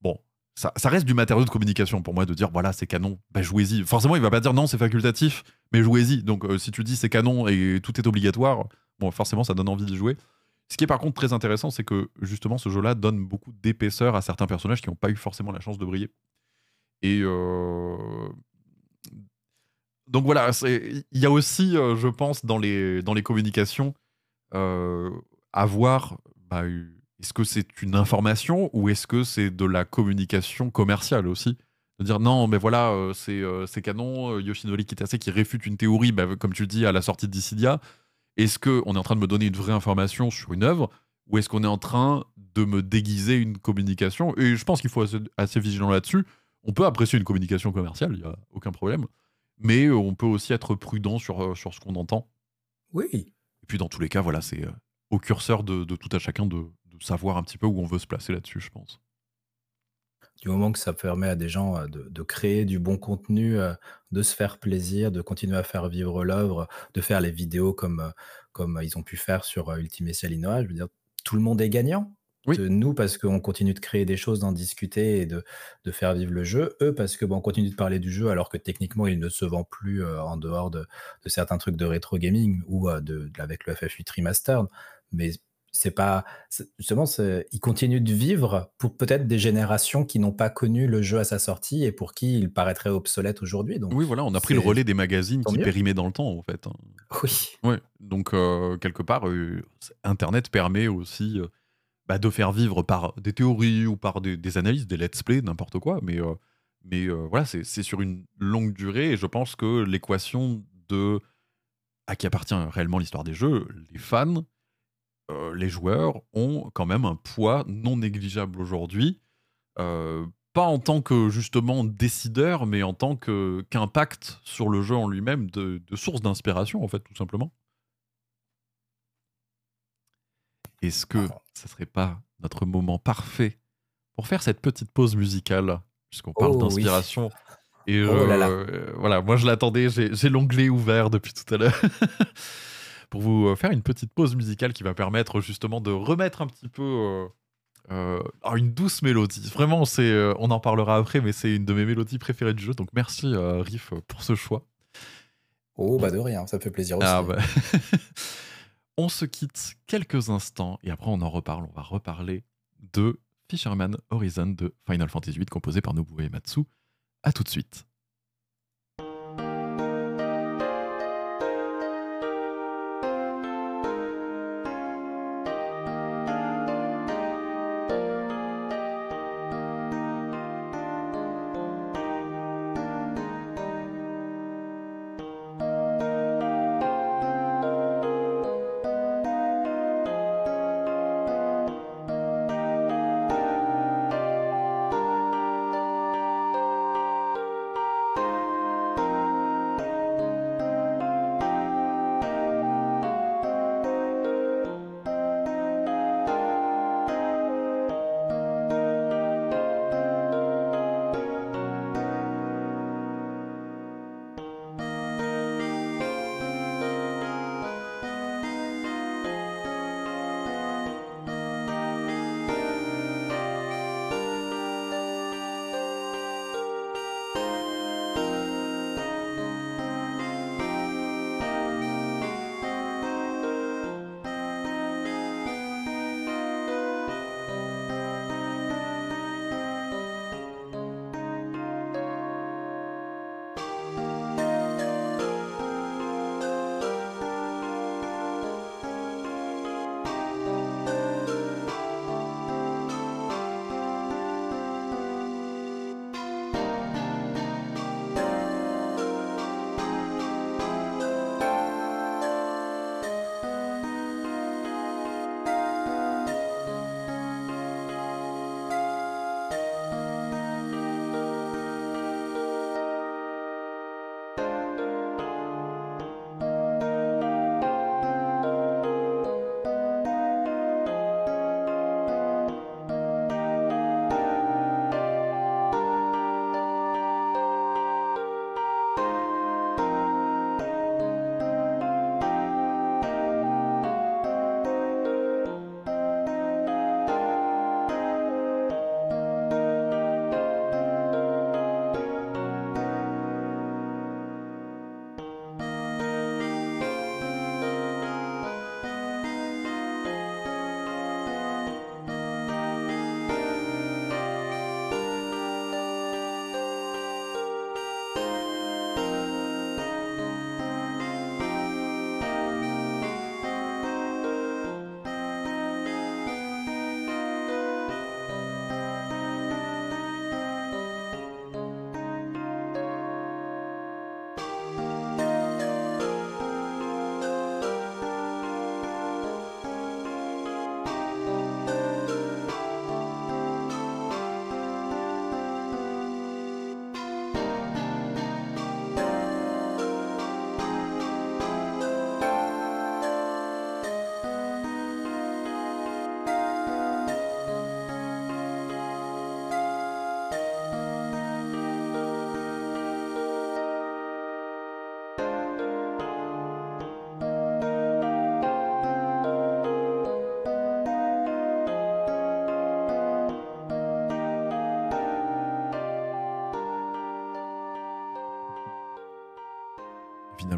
bon, ça, ça reste du matériau de communication pour moi de dire voilà c'est canon, bah jouez-y. Forcément il va pas dire non c'est facultatif, mais jouez-y. Donc euh, si tu dis c'est canon et tout est obligatoire, bon, forcément ça donne envie d'y jouer. Ce qui est par contre très intéressant, c'est que justement ce jeu-là donne beaucoup d'épaisseur à certains personnages qui n'ont pas eu forcément la chance de briller. Et euh, donc voilà, il y a aussi, euh, je pense, dans les, dans les communications, euh, avoir bah, est-ce que c'est une information ou est-ce que c'est de la communication commerciale aussi? De dire non, mais voilà, euh, c'est canon, Yoshinori Kitase qui réfute une théorie, bah, comme tu dis, à la sortie de Dissidia. Est-ce qu'on est en train de me donner une vraie information sur une œuvre ou est-ce qu'on est en train de me déguiser une communication? Et je pense qu'il faut être assez vigilant là-dessus. On peut apprécier une communication commerciale, il n'y a aucun problème mais euh, on peut aussi être prudent sur, euh, sur ce qu'on entend. Oui. Et puis dans tous les cas, voilà, c'est euh, au curseur de, tout à chacun de, savoir un petit peu où on veut se placer là-dessus, je pense. Du moment que ça permet à des gens de, créer du bon contenu, de se faire plaisir, de continuer à faire vivre l'œuvre, de faire les vidéos comme, comme ils ont pu faire sur Ultimate Salinoa, je veux dire, tout le monde est gagnant. Nous, parce qu'on continue de créer des choses, d'en discuter et de, de faire vivre le jeu. Eux, parce que bon, continue de parler du jeu alors que techniquement, il ne se vend plus euh, en dehors de, de certains trucs de rétro gaming ou euh, de, avec le FF8 Remastered. Mais c'est pas. Justement, ils continuent de vivre pour peut-être des générations qui n'ont pas connu le jeu à sa sortie et pour qui il paraîtrait obsolète aujourd'hui. Donc, oui, voilà, on a pris le relais des magazines qui périmaient dans le temps, en fait. Hein. Oui. Ouais, donc, euh, quelque part, Internet permet aussi bah, de faire vivre par des théories ou par des, analyses, des let's play, n'importe quoi. Mais, euh, mais euh, voilà, c'est sur une longue durée et je pense que l'équation de à qui appartient réellement l'histoire des jeux, les fans, euh, les joueurs ont quand même un poids non négligeable aujourd'hui. pas en tant que justement décideur, mais en tant qu'impact sur le jeu en lui-même, de, de source d'inspiration en fait, tout simplement. Est-ce que ça serait pas notre moment parfait pour faire cette petite pause musicale, puisqu'on parle oh d'inspiration Et oh euh, voilà, moi je l'attendais, j'ai l'onglet ouvert depuis tout à l'heure. <laughs> pour vous euh, faire une petite pause musicale qui va permettre justement de remettre un petit peu euh, une douce mélodie. Vraiment, c'est, on en parlera après, mais c'est une de mes mélodies préférées du jeu. Donc merci Riff pour ce choix. Oh bah de rien, ça fait plaisir ah, aussi. Ah bah. <laughs> On se quitte quelques instants et après on en reparle. On va reparler de Fisherman Horizon de Final Fantasy VIII composé par Nobuo Ematsu. A tout de suite.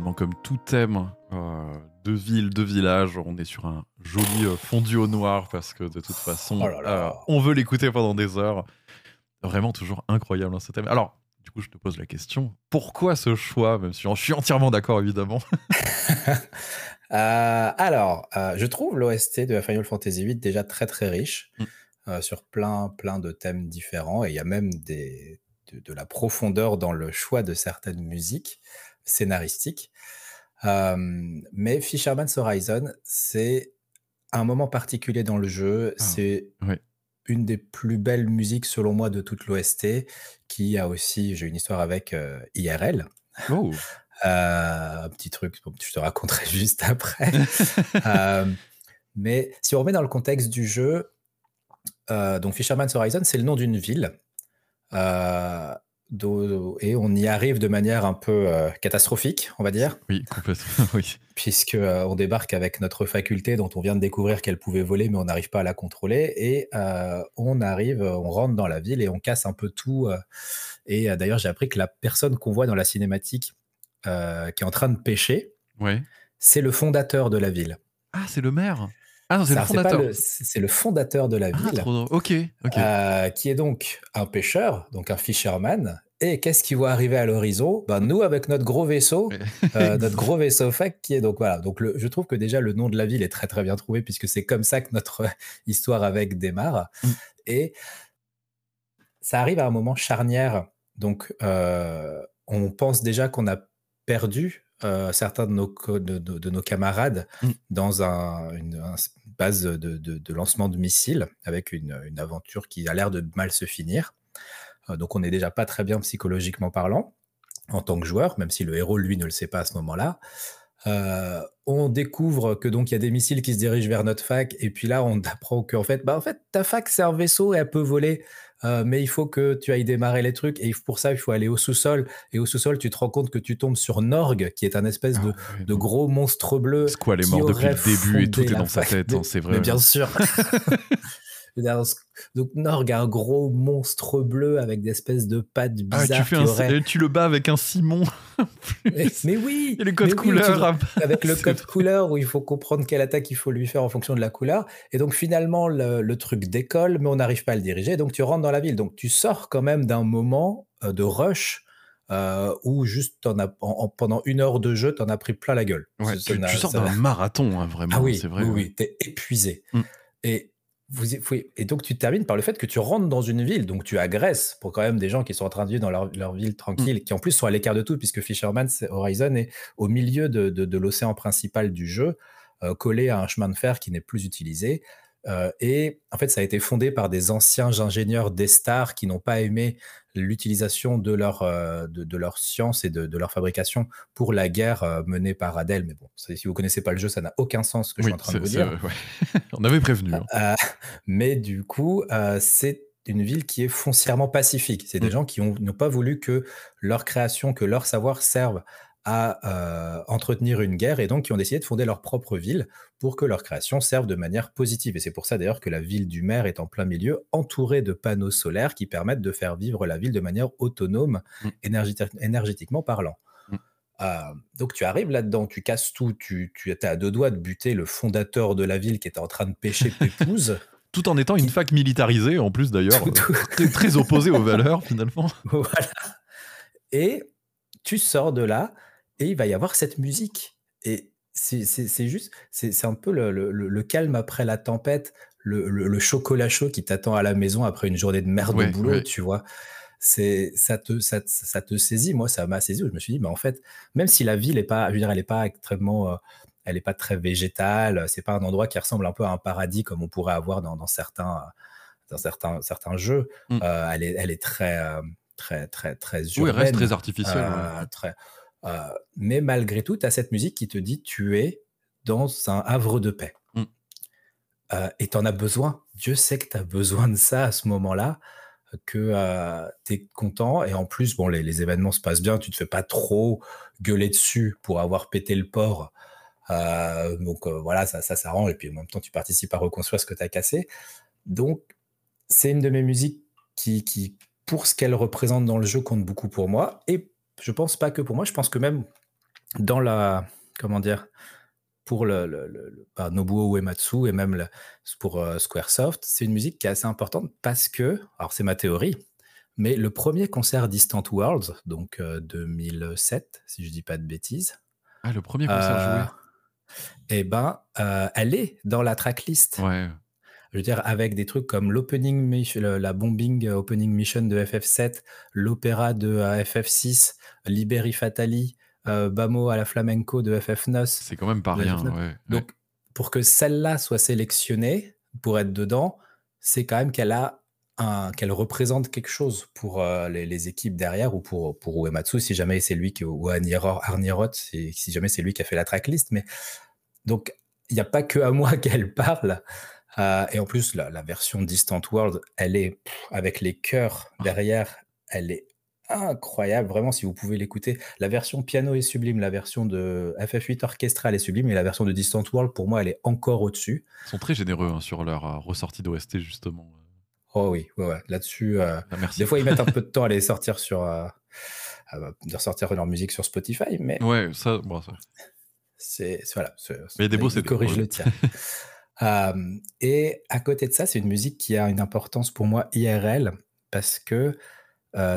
Finalement, comme tout thème euh, de ville, de village, on est sur un joli euh, fondu au noir parce que de toute façon, Oh là là. euh, on veut l'écouter pendant des heures. Vraiment toujours incroyable hein, ce thème. Alors, du coup, je te pose la question pourquoi ce choix Même si je suis entièrement d'accord, évidemment? <laughs> Alors, je trouve l'OST de Final Fantasy VIII déjà très très riche Mm. sur plein plein de thèmes différents et il y a même des, de, de la profondeur dans le choix de certaines musiques scénaristiques. Euh, mais Fisherman's Horizon, c'est un moment particulier dans le jeu. Ah, c'est une des plus belles musiques selon moi de toute l'OST qui a aussi, j'ai une histoire avec euh, IRL. Oh <laughs> Euh, un petit truc, je te raconterai <laughs> juste après. <laughs> Mais si on remet dans le contexte du jeu, euh, donc Fisherman's Horizon, c'est le nom d'une ville. Euh, et on y arrive de manière un peu euh, catastrophique, on va dire, Oui, complètement. <laughs> oui. puisque euh, on débarque avec notre faculté dont on vient de découvrir qu'elle pouvait voler, mais on n'arrive pas à la contrôler. Et euh, on arrive, on rentre dans la ville et on casse un peu tout. et d'ailleurs, j'ai appris que la personne qu'on voit dans la cinématique qui est en train de pêcher, Ouais. c'est le fondateur de la ville. Ah, c'est le maire Ah c'est le fondateur. le- C'est c'est le fondateur de la Ah, ville, trop. Ok, euh, qui est donc un pêcheur, donc un fisherman. Et qu'est-ce qui voit arriver à l'horizon? Ben, Nous, avec notre gros vaisseau, euh, <laughs> notre gros vaisseau fac, qui est donc voilà. Donc le- je trouve que déjà le nom de la ville est très très bien trouvé, puisque c'est comme ça que notre <laughs> histoire avec démarre. Mm. Et ça arrive à un moment charnière. Donc euh, on pense déjà qu'on a perdu euh, certains de nos, co- de, de- de nos camarades dans un- une, un base de, lancement de missiles avec une, une aventure qui a l'air de mal se finir. Euh, donc on n'est déjà pas très bien psychologiquement parlant en tant que joueur, même si le héros lui ne le sait pas à ce moment-là. Euh, on découvre que donc il y a des missiles qui se dirigent vers notre fac et puis là on <laughs> apprend qu'en fait bah en fait ta fac c'est un vaisseau et elle peut voler euh, mais il faut que tu ailles démarrer les trucs et pour ça il faut aller au sous-sol. Et au sous-sol tu te rends compte que tu tombes sur Norg qui est un espèce Ah de, ouais, de donc, gros monstre bleu Squall est mort depuis le début et tout est dans sa tête, de- hein, c'est vrai. mais bien sûr <laughs> Donc Norg a un gros monstre bleu avec des espèces de pattes Ah, tu, bizarres fais un, tu le bats avec un Simon. <laughs> mais, mais oui Et les codes mais oui, tu- avec le code vrai. couleur où il faut comprendre quelle attaque il faut lui faire en fonction de la couleur. Et donc finalement, le, le truc décolle, mais on n'arrive pas à le diriger. Donc tu rentres dans la ville. Donc tu sors quand même d'un moment euh, de rush euh, où juste t'en as, en- en- pendant une heure de jeu, tu en as pris plein la gueule. Ouais, Ça tu, sors d'un marathon, hein, vraiment. Ah oui, c'est vrai. oui, ouais. oui, t'es épuisé. Mm. Et, vous, et donc tu termines par le fait que tu rentres dans une ville, donc tu agresses pour quand même des gens qui sont en train de vivre dans leur, leur ville tranquille, Mm. qui en plus sont à l'écart de tout, puisque Fisherman's Horizon est au milieu de, de- de l'océan principal du jeu, euh, collé à un chemin de fer qui n'est plus utilisé. Euh, et en fait, ça a été fondé par des anciens ingénieurs d'Estar qui n'ont pas aimé l'utilisation de leur, euh, de, de leur science et de, de leur fabrication pour la guerre euh, menée par Adel. Mais bon, si vous connaissez pas le jeu, ça n'a aucun sens ce que je suis en train de vous dire. ouais. <laughs> On avait prévenu. hein. Euh, mais du coup, c'est une ville qui est foncièrement pacifique. C'est des Mm. gens qui ont- n'ont pas voulu que leur création, que leur savoir serve à euh, entretenir une guerre et donc qui ont décidé de fonder leur propre ville pour que leur création serve de manière positive. Et c'est pour ça d'ailleurs que la ville du maire est en plein milieu, entourée de panneaux solaires qui permettent de faire vivre la ville de manière autonome, Mm. énergéti- énergétiquement parlant. Mm. Euh, donc tu arrives là-dedans, tu casses tout, tu, tu étais à deux doigts de buter le fondateur de la ville qui était en train de pêcher <laughs> Pépouze. Tout en étant une fac militarisée, en plus d'ailleurs, euh, <laughs> très, très opposée aux valeurs finalement. <laughs> voilà. Et tu sors de là et il va y avoir cette musique. Et c'est juste, c'est un peu le, le- le- le calme après la tempête, le, chocolat chaud qui t'attend à la maison après une journée de merde Ouais, au boulot, ouais. tu vois. C'est ça te, ça, te- ça te saisit. Moi, ça m'a saisi. Je me suis dit, mais en fait, même si la ville est pas, je veux dire, elle est pas extrêmement, euh, elle est pas très végétale. C'est pas un endroit qui ressemble un peu à un paradis comme on pourrait avoir dans, dans certains, euh, dans certains, certains jeux. Mm. Euh, elle est, elle est très, euh, très, très, très Oui, elle reste urbaine, très artificielle. euh, ouais. très, euh, mais malgré tout, tu as cette musique qui te dit tu es dans un havre de paix. Mm. Euh, et tu en as besoin. Dieu sait que tu as besoin de ça à ce moment-là, que tu es content. Et en plus, bon, les, les événements se passent bien, tu te fais pas trop gueuler dessus pour avoir pété le port. Euh, donc euh, voilà, ça, ça s'arrange. Et puis en même temps, tu participes à reconstruire ce que tu as cassé. Donc, c'est une de mes musiques qui, qui pour ce qu'elle représente dans le jeu, compte beaucoup pour moi. Et je pense pas que pour moi, je pense que même dans la comment dire? Pour le le le le bah, Nobuo Uematsu et même le pour, heu, Squaresoft, c'est une musique qui est assez importante parce que alors c'est ma théorie, mais le premier concert Distant Worlds, donc heu, 2007 si je dis pas de bêtises, Ah, le premier concert heu joué? et ben, elle est dans la tracklist. Ouais. Je veux dire avec des trucs comme l'opening la bombing opening mission de FF7, l'opéra de, heu, FF6, Liberi Fatali, heu, Bamo alla flamenco de FF9 C'est quand même pas rien, FF9. ouais, ouais. Donc pour que celle-là soit sélectionnée pour être dedans, c'est quand même qu'elle a qu'elle représente quelque chose pour, les les équipes derrière ou pour pour Uematsu si jamais c'est lui qui ou Aniro Arniroth si si jamais c'est lui qui a fait la tracklist. Mais donc il y a pas que à moi <laughs> qu'elle parle, heu et en plus la la version Distant World, elle est pff, avec les chœurs Ah, derrière, elle est incroyable. Vraiment, si vous pouvez l'écouter. La version piano est sublime, la version de FF8 orchestrale est sublime et la version de Distant World, pour moi, elle est encore au-dessus. ils sont très généreux, hein, sur leur, heu, ressortie d'OST justement, Oh oui, ouais, ouais, là-dessus, heu, là des fois, ils mettent un <laughs> peu de temps à les sortir sur, bah, de ressortir leur musique sur Spotify, mais Ouais, ça, bon ça c'est c'est voilà, c'est mais il y a des beaux pour corrigent le le <laughs> et à côté de ça, c'est une musique qui a une importance pour moi IRL parce que,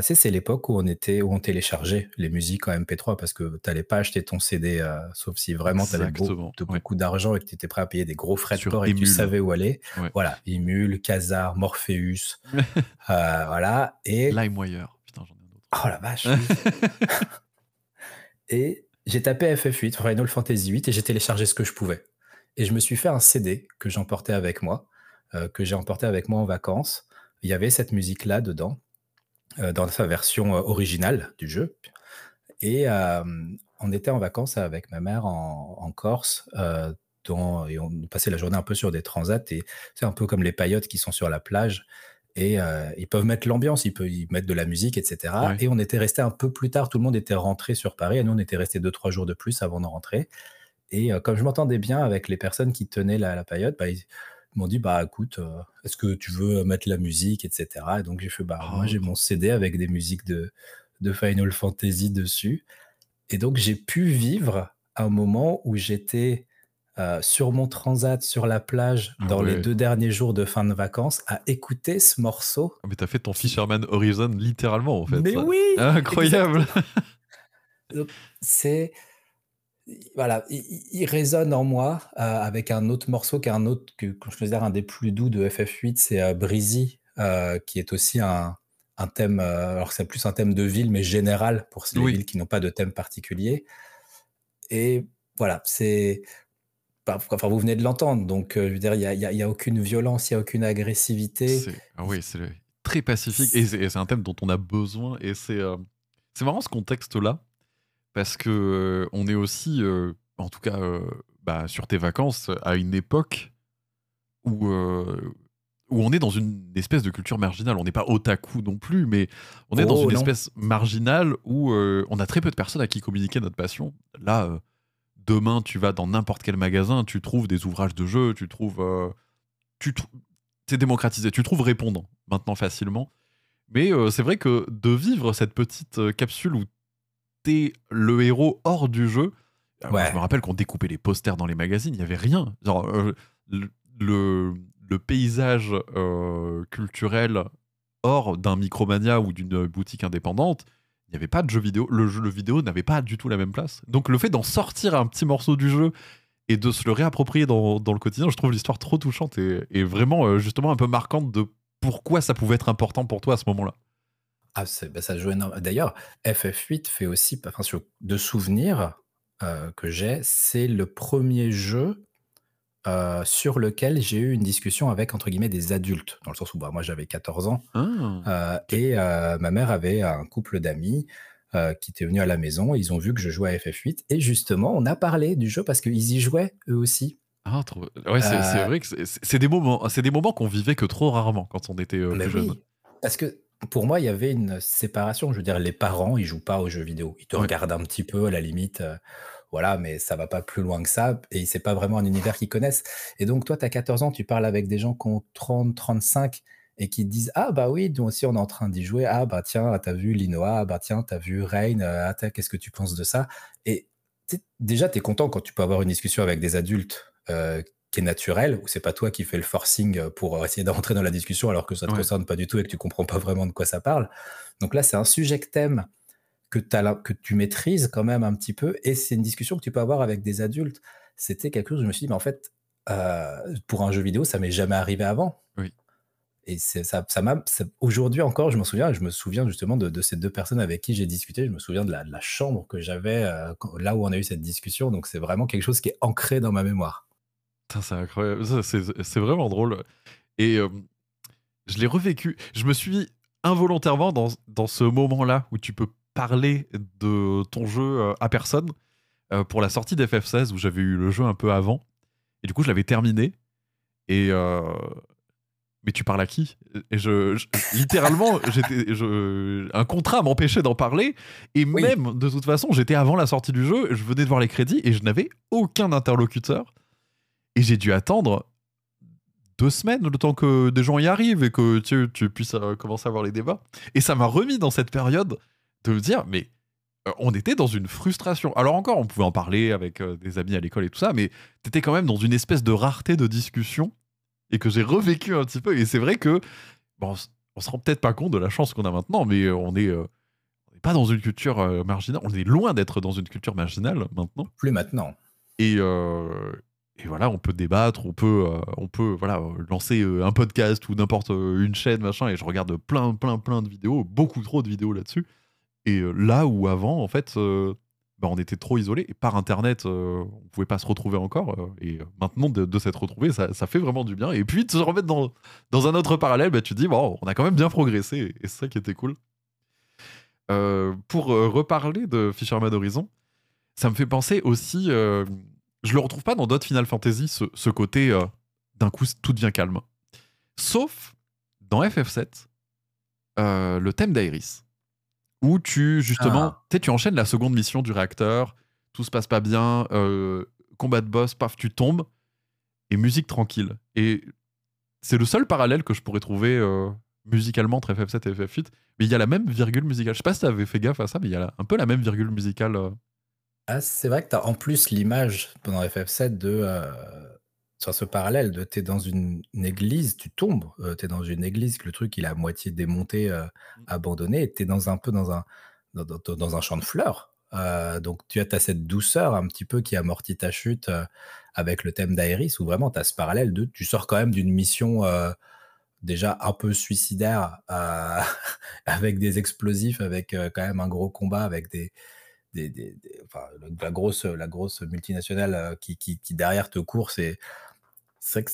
c'est l'époque où on était où on téléchargeait les musiques en MP3 parce que tu allais pas acheter ton CD, heu, sauf si vraiment tu avais beau Exactement, de ouais. beaucoup d'argent et que tu étais prêt à payer des gros frais de Sur port et que tu savais où aller. ouais. Voilà, Emule, Kazaa, Morpheus, heu, <laughs> voilà et LimeWire, putain, j'en ai un autre. oh la vache, <laughs> et j'ai tapé FF8, Final Fantasy VIII et j'ai téléchargé ce que je pouvais et je me suis fait un CD que j'emportais avec moi, heu, que j'ai emporté avec moi en vacances. Il y avait cette musique-là dedans, heu, dans sa version, heu, originale du jeu. Et on était en vacances avec ma mère en en Corse, et on passait la journée un peu sur des transats et c'est un peu comme les paillotes qui sont sur la plage. Et ils peuvent mettre l'ambiance, ils peuvent ils mettent de la musique et cetera. Ouais. et on était resté un peu plus tard, tout le monde était rentré sur Paris. Et nous on était restés deux trois jours de plus avant de rentrer et heu, comme je m'entendais bien avec les personnes qui tenaient la la paillote, bah, ils m'ont dit: «Bah, écoute, heu, est-ce que tu veux mettre la musique?» et cetera et donc j'ai fait: «Bah, moi Oh j'ai mon CD avec des musiques de de Final Fantasy dessus» et donc j'ai pu vivre un moment où j'étais, heu, sur mon transat, sur la plage, ah dans les. 2 derniers jours de fin de vacances, à écouter ce morceau Ah mais tu fait ton Fisherman Horizon littéralement en fait. mais oui! Incroyable! <laughs> C'est voilà, il résonne en moi, heu, avec un autre morceau qui est un autre que que je considère un des plus doux de FF8, c'est, heu, Breezy, heu, qui est aussi un un thème, heu, alors c'est plus un thème de ville, mais général pour Oui. villes qui n'ont pas de thème particulier et voilà, c'est bah, enfin, vous venez de l'entendre, donc je veux dire, il y a aucune violence, il y a aucune agressivité. C'est ah oui, c'est très pacifique et c'est un thème dont on a besoin et c'est, c'est marrant ce contexte-là parce que, heu, on est aussi, heu, en tout cas, heu, bah, sur tes vacances, à une époque où, où on est dans une espèce de culture marginale. On n'est pas otaku non plus, mais on est dans Oh une non! espèce marginale où, on a très peu de personnes à qui communiquer notre passion. Là, demain, tu vas dans n'importe quel magasin, tu trouves des ouvrages de jeux, tu trouves, tu c'est démocratisé, tu trouves répondant maintenant facilement. Mais, c'est vrai que de vivre cette petite, capsule où le héros hors du jeu, je me rappelle qu'on découpait les posters dans les magazines, il y avait rien. Genre, heu, le le le paysage, heu, culturel hors d'un Micromania ou d'une boutique indépendante, il n'y avait pas de jeux vidéo. Le jeu le vidéo n'avait pas du tout la même place. Donc le fait d'en sortir un petit morceau du jeu et de se le réapproprier dans dans le quotidien, je trouve l'histoire trop touchante et et vraiment, heu, justement un peu marquante de pourquoi ça pouvait être important pour toi à ce moment-là. Ah, bah, ça joue énorme d'ailleurs, FF8 fait aussi enfin, sur de souvenirs, heu, que j'ai, c'est le premier jeu, heu, sur lequel j'ai eu une discussion avec, entre guillemets, «des adultes». Dans le sens où, bah, moi j'avais 14 ans, Ah! OK. et ma mère avait un couple d'amis, qui étaient venus à la maison. Ils ont vu que je jouais à FF8 et justement, on a parlé du jeu parce qu'ils y jouaient eux aussi. Ah trop ouais, c'est vrai que c'est des moments des moments qu'on vivait que trop rarement quand on était, plus jeune. oui, parce que pour moi, il y avait une séparation. Je veux dire, les parents, ils jouent pas aux jeux vidéo. Ils te Ouais. regardent un petit peu à la limite, heu, voilà, mais ça va pas plus loin que ça et c'est pas vraiment un univers qu'ils connaissent et donc toi, tu as 14 ans, tu parles avec des gens qui ont 30-35 et qui te disent: «Ah bah oui, nous aussi, on est en train d'y jouer. Ah bah tiens, tu as vu Linoa? Ah bah tiens, tu as vu Rain? Ah qu'est-ce que tu penses de ça?» et déjà, tu es content quand tu peux avoir une discussion avec des adultes euh, qui est naturelle, où c'est pas toi qui fais le forcing pour essayer d'entrer dans la discussion alors que ça te concerne pas du tout et que tu comprends pas vraiment de quoi ça parle. Donc là, c'est un sujet que t'aimes, que, que tu maîtrises quand même un petit peu, et c'est une discussion que tu peux avoir avec des adultes. C'était quelque chose où je me suis dit, mais en fait, euh, pour un jeu vidéo, ça m'est jamais arrivé avant. Oui. Et ça, ça m'a. Aujourd'hui encore, je m'en souviens. Je me souviens justement de, ces deux personnes avec qui j'ai discuté. Je me souviens de la, chambre que j'avais euh, là où on a eu cette discussion. Donc c'est vraiment quelque chose qui est ancré dans ma mémoire. C'est incroyable. C'est vraiment drôle. Et euh, je l'ai revécu. Je me suis involontairement dans, dans ce moment-là où tu peux parler de ton jeu euh, à personne pour la sortie d'FF16 où j'avais eu le jeu un peu avant. Et du coup, je l'avais terminé. Et, mais tu parles à qui? Et je, littéralement, <laughs> j'étais, un contrat m'empêchait d'en parler. Et même, de toute façon, j'étais avant la sortie du jeu, je venais de voir les crédits et je n'avais aucun interlocuteur. Et j'ai dû attendre deux semaines le temps que des gens y arrivent et que tu, tu puisses euh, commencer à voir les débats. Et ça m'a remis dans cette période de me dire, mais euh, on était dans une frustration. Alors encore, on pouvait en parler avec euh, des amis à l'école et tout ça, mais t'étais quand même dans une espèce de rareté de discussion et que j'ai revécu un petit peu. Et c'est vrai que, bon, on se rend peut-être pas compte de la chance qu'on a maintenant, mais on est, euh, pas dans une culture euh, marginale. On est loin d'être dans une culture marginale maintenant. Plus maintenant. Et, euh, et voilà, on peut débattre, on peut, on peut voilà, lancer un podcast ou n'importe une chaîne, machin, et je regarde plein, plein, plein de vidéos, beaucoup trop de vidéos là-dessus. Et là où avant, en fait, bah, on était trop isolés. Et par Internet, euh, on pouvait pas se retrouver encore. Euh, et euh, maintenant, de, s'être retrouvé, ça, fait vraiment du bien. Et puis, de se remettre dans, dans un autre parallèle, bah, tu dis, bon, on a quand même bien progressé. Et c'est ça qui était cool. pour reparler de Fisherman Horizon, ça me fait penser aussi. Je le retrouve pas dans d'autres Final Fantasy, ce, ce côté d'un coup, tout devient calme. Sauf dans FF7, le thème d'Aeris où tu justement, ah. tu enchaînes la seconde mission du réacteur, tout se passe pas bien, euh, combat de boss, paf, tu tombes, et musique tranquille. Et c'est le seul parallèle que je pourrais trouver euh, musicalement entre FF7 et FF8, mais il y a la même virgule musicale. Je sais pas si tu avais fait gaffe à ça, mais il y a un peu la même virgule musicale. Euh. Ah, c'est vrai que tu as en plus l'image pendant FF7 de sur ce parallèle de tu es dans une, église, tu tombes, euh, tu es dans une église, le truc il est à moitié démonté, euh, mmh. abandonné, et tu es dans un peu dans un, dans, un champ de fleurs. Euh, donc tu as, cette douceur un petit peu qui amortit ta chute avec le thème d'Aéris, où vraiment tu as ce parallèle de tu sors quand même d'une mission déjà un peu suicidaire <laughs> avec des explosifs, avec quand même un gros combat, avec des, des, enfin, la, grosse, la grosse multinationale qui, qui, qui derrière te court, c'est que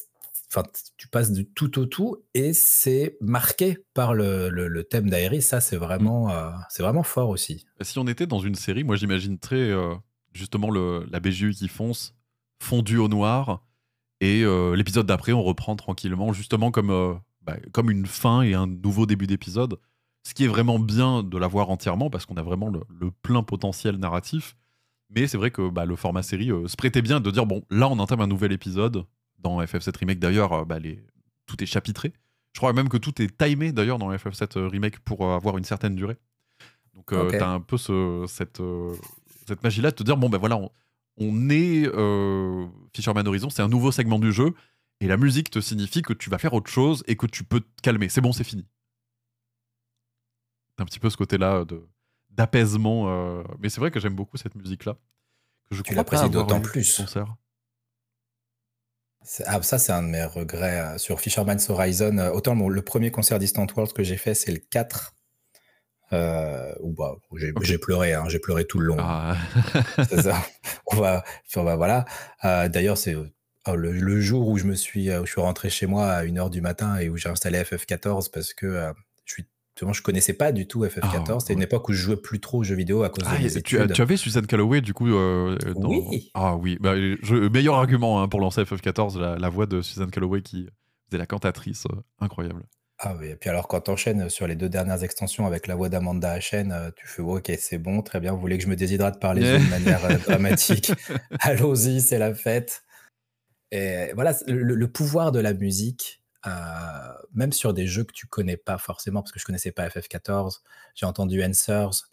enfin, tu passes du tout au tout et c'est marqué par le, le, thème d'Aéris. Ça, c'est vraiment, mmh. euh, c'est vraiment fort aussi. Si on était dans une série, moi j'imagine très euh, justement le, la BGU qui fonce, fondu au noir, et euh, l'épisode d'après, on reprend tranquillement, justement comme, bah, comme une fin et un nouveau début d'épisode. Ce qui est vraiment bien de l'avoir entièrement parce qu'on a vraiment le, plein potentiel narratif. Mais c'est vrai que bah, le format série se prêtait bien de dire bon, là on entame un nouvel épisode, dans FF7 Remake. D'ailleurs, euh, bah, tout est chapitré. Je crois même que tout est timé d'ailleurs dans FF7 euh, Remake pour euh, avoir une certaine durée. Donc tu as un peu cette, cette magie-là de te dire bon ben voilà, on, est Fisherman Horizon, c'est un nouveau segment du jeu et la musique te signifie que tu vas faire autre chose et que tu peux te calmer. C'est bon, c'est fini. Un petit peu ce côté-là de d'apaisement. Mais c'est vrai que j'aime beaucoup cette musique-là. Que je tu l'apprécies d'autant plus. Concert. Ah, ça, c'est un de mes regrets euh, sur Fisherman's Horizon. Euh, autant le premier concert Distant World que j'ai fait, c'est le 4. Euh, bah, j'ai pleuré, hein, j'ai pleuré tout le long. Ah. <laughs> c'est ça. <laughs> On va, voilà. D'ailleurs, c'est oh, le, jour où je me suis, où je suis rentré chez moi à 1h du matin et où j'ai installé FF14 parce que je connaissais pas du tout FF14. Ah, C'était une époque où je jouais plus trop aux jeux vidéo à cause ah, de mes tu, tu, avais Suzanne Calloway, du coup. Euh, oui. Ah oui. Bah, meilleur argument hein, pour lancer FF14, la, voix de Suzanne Calloway qui faisait la cantatrice. Euh, incroyable. Ah oui, et puis alors quand t'enchaînes sur les deux dernières extensions avec la voix d'Amanda Hachen, euh, tu fais ok, c'est bon, très bien, vous voulez que je me déshydrate par les <laughs> yeux de manière dramatique? Allons-y, c'est la fête. Et voilà, le, pouvoir de la musique, euh, même sur des jeux que tu connais pas forcément, parce que je connaissais pas FF14, j'ai entendu Answers,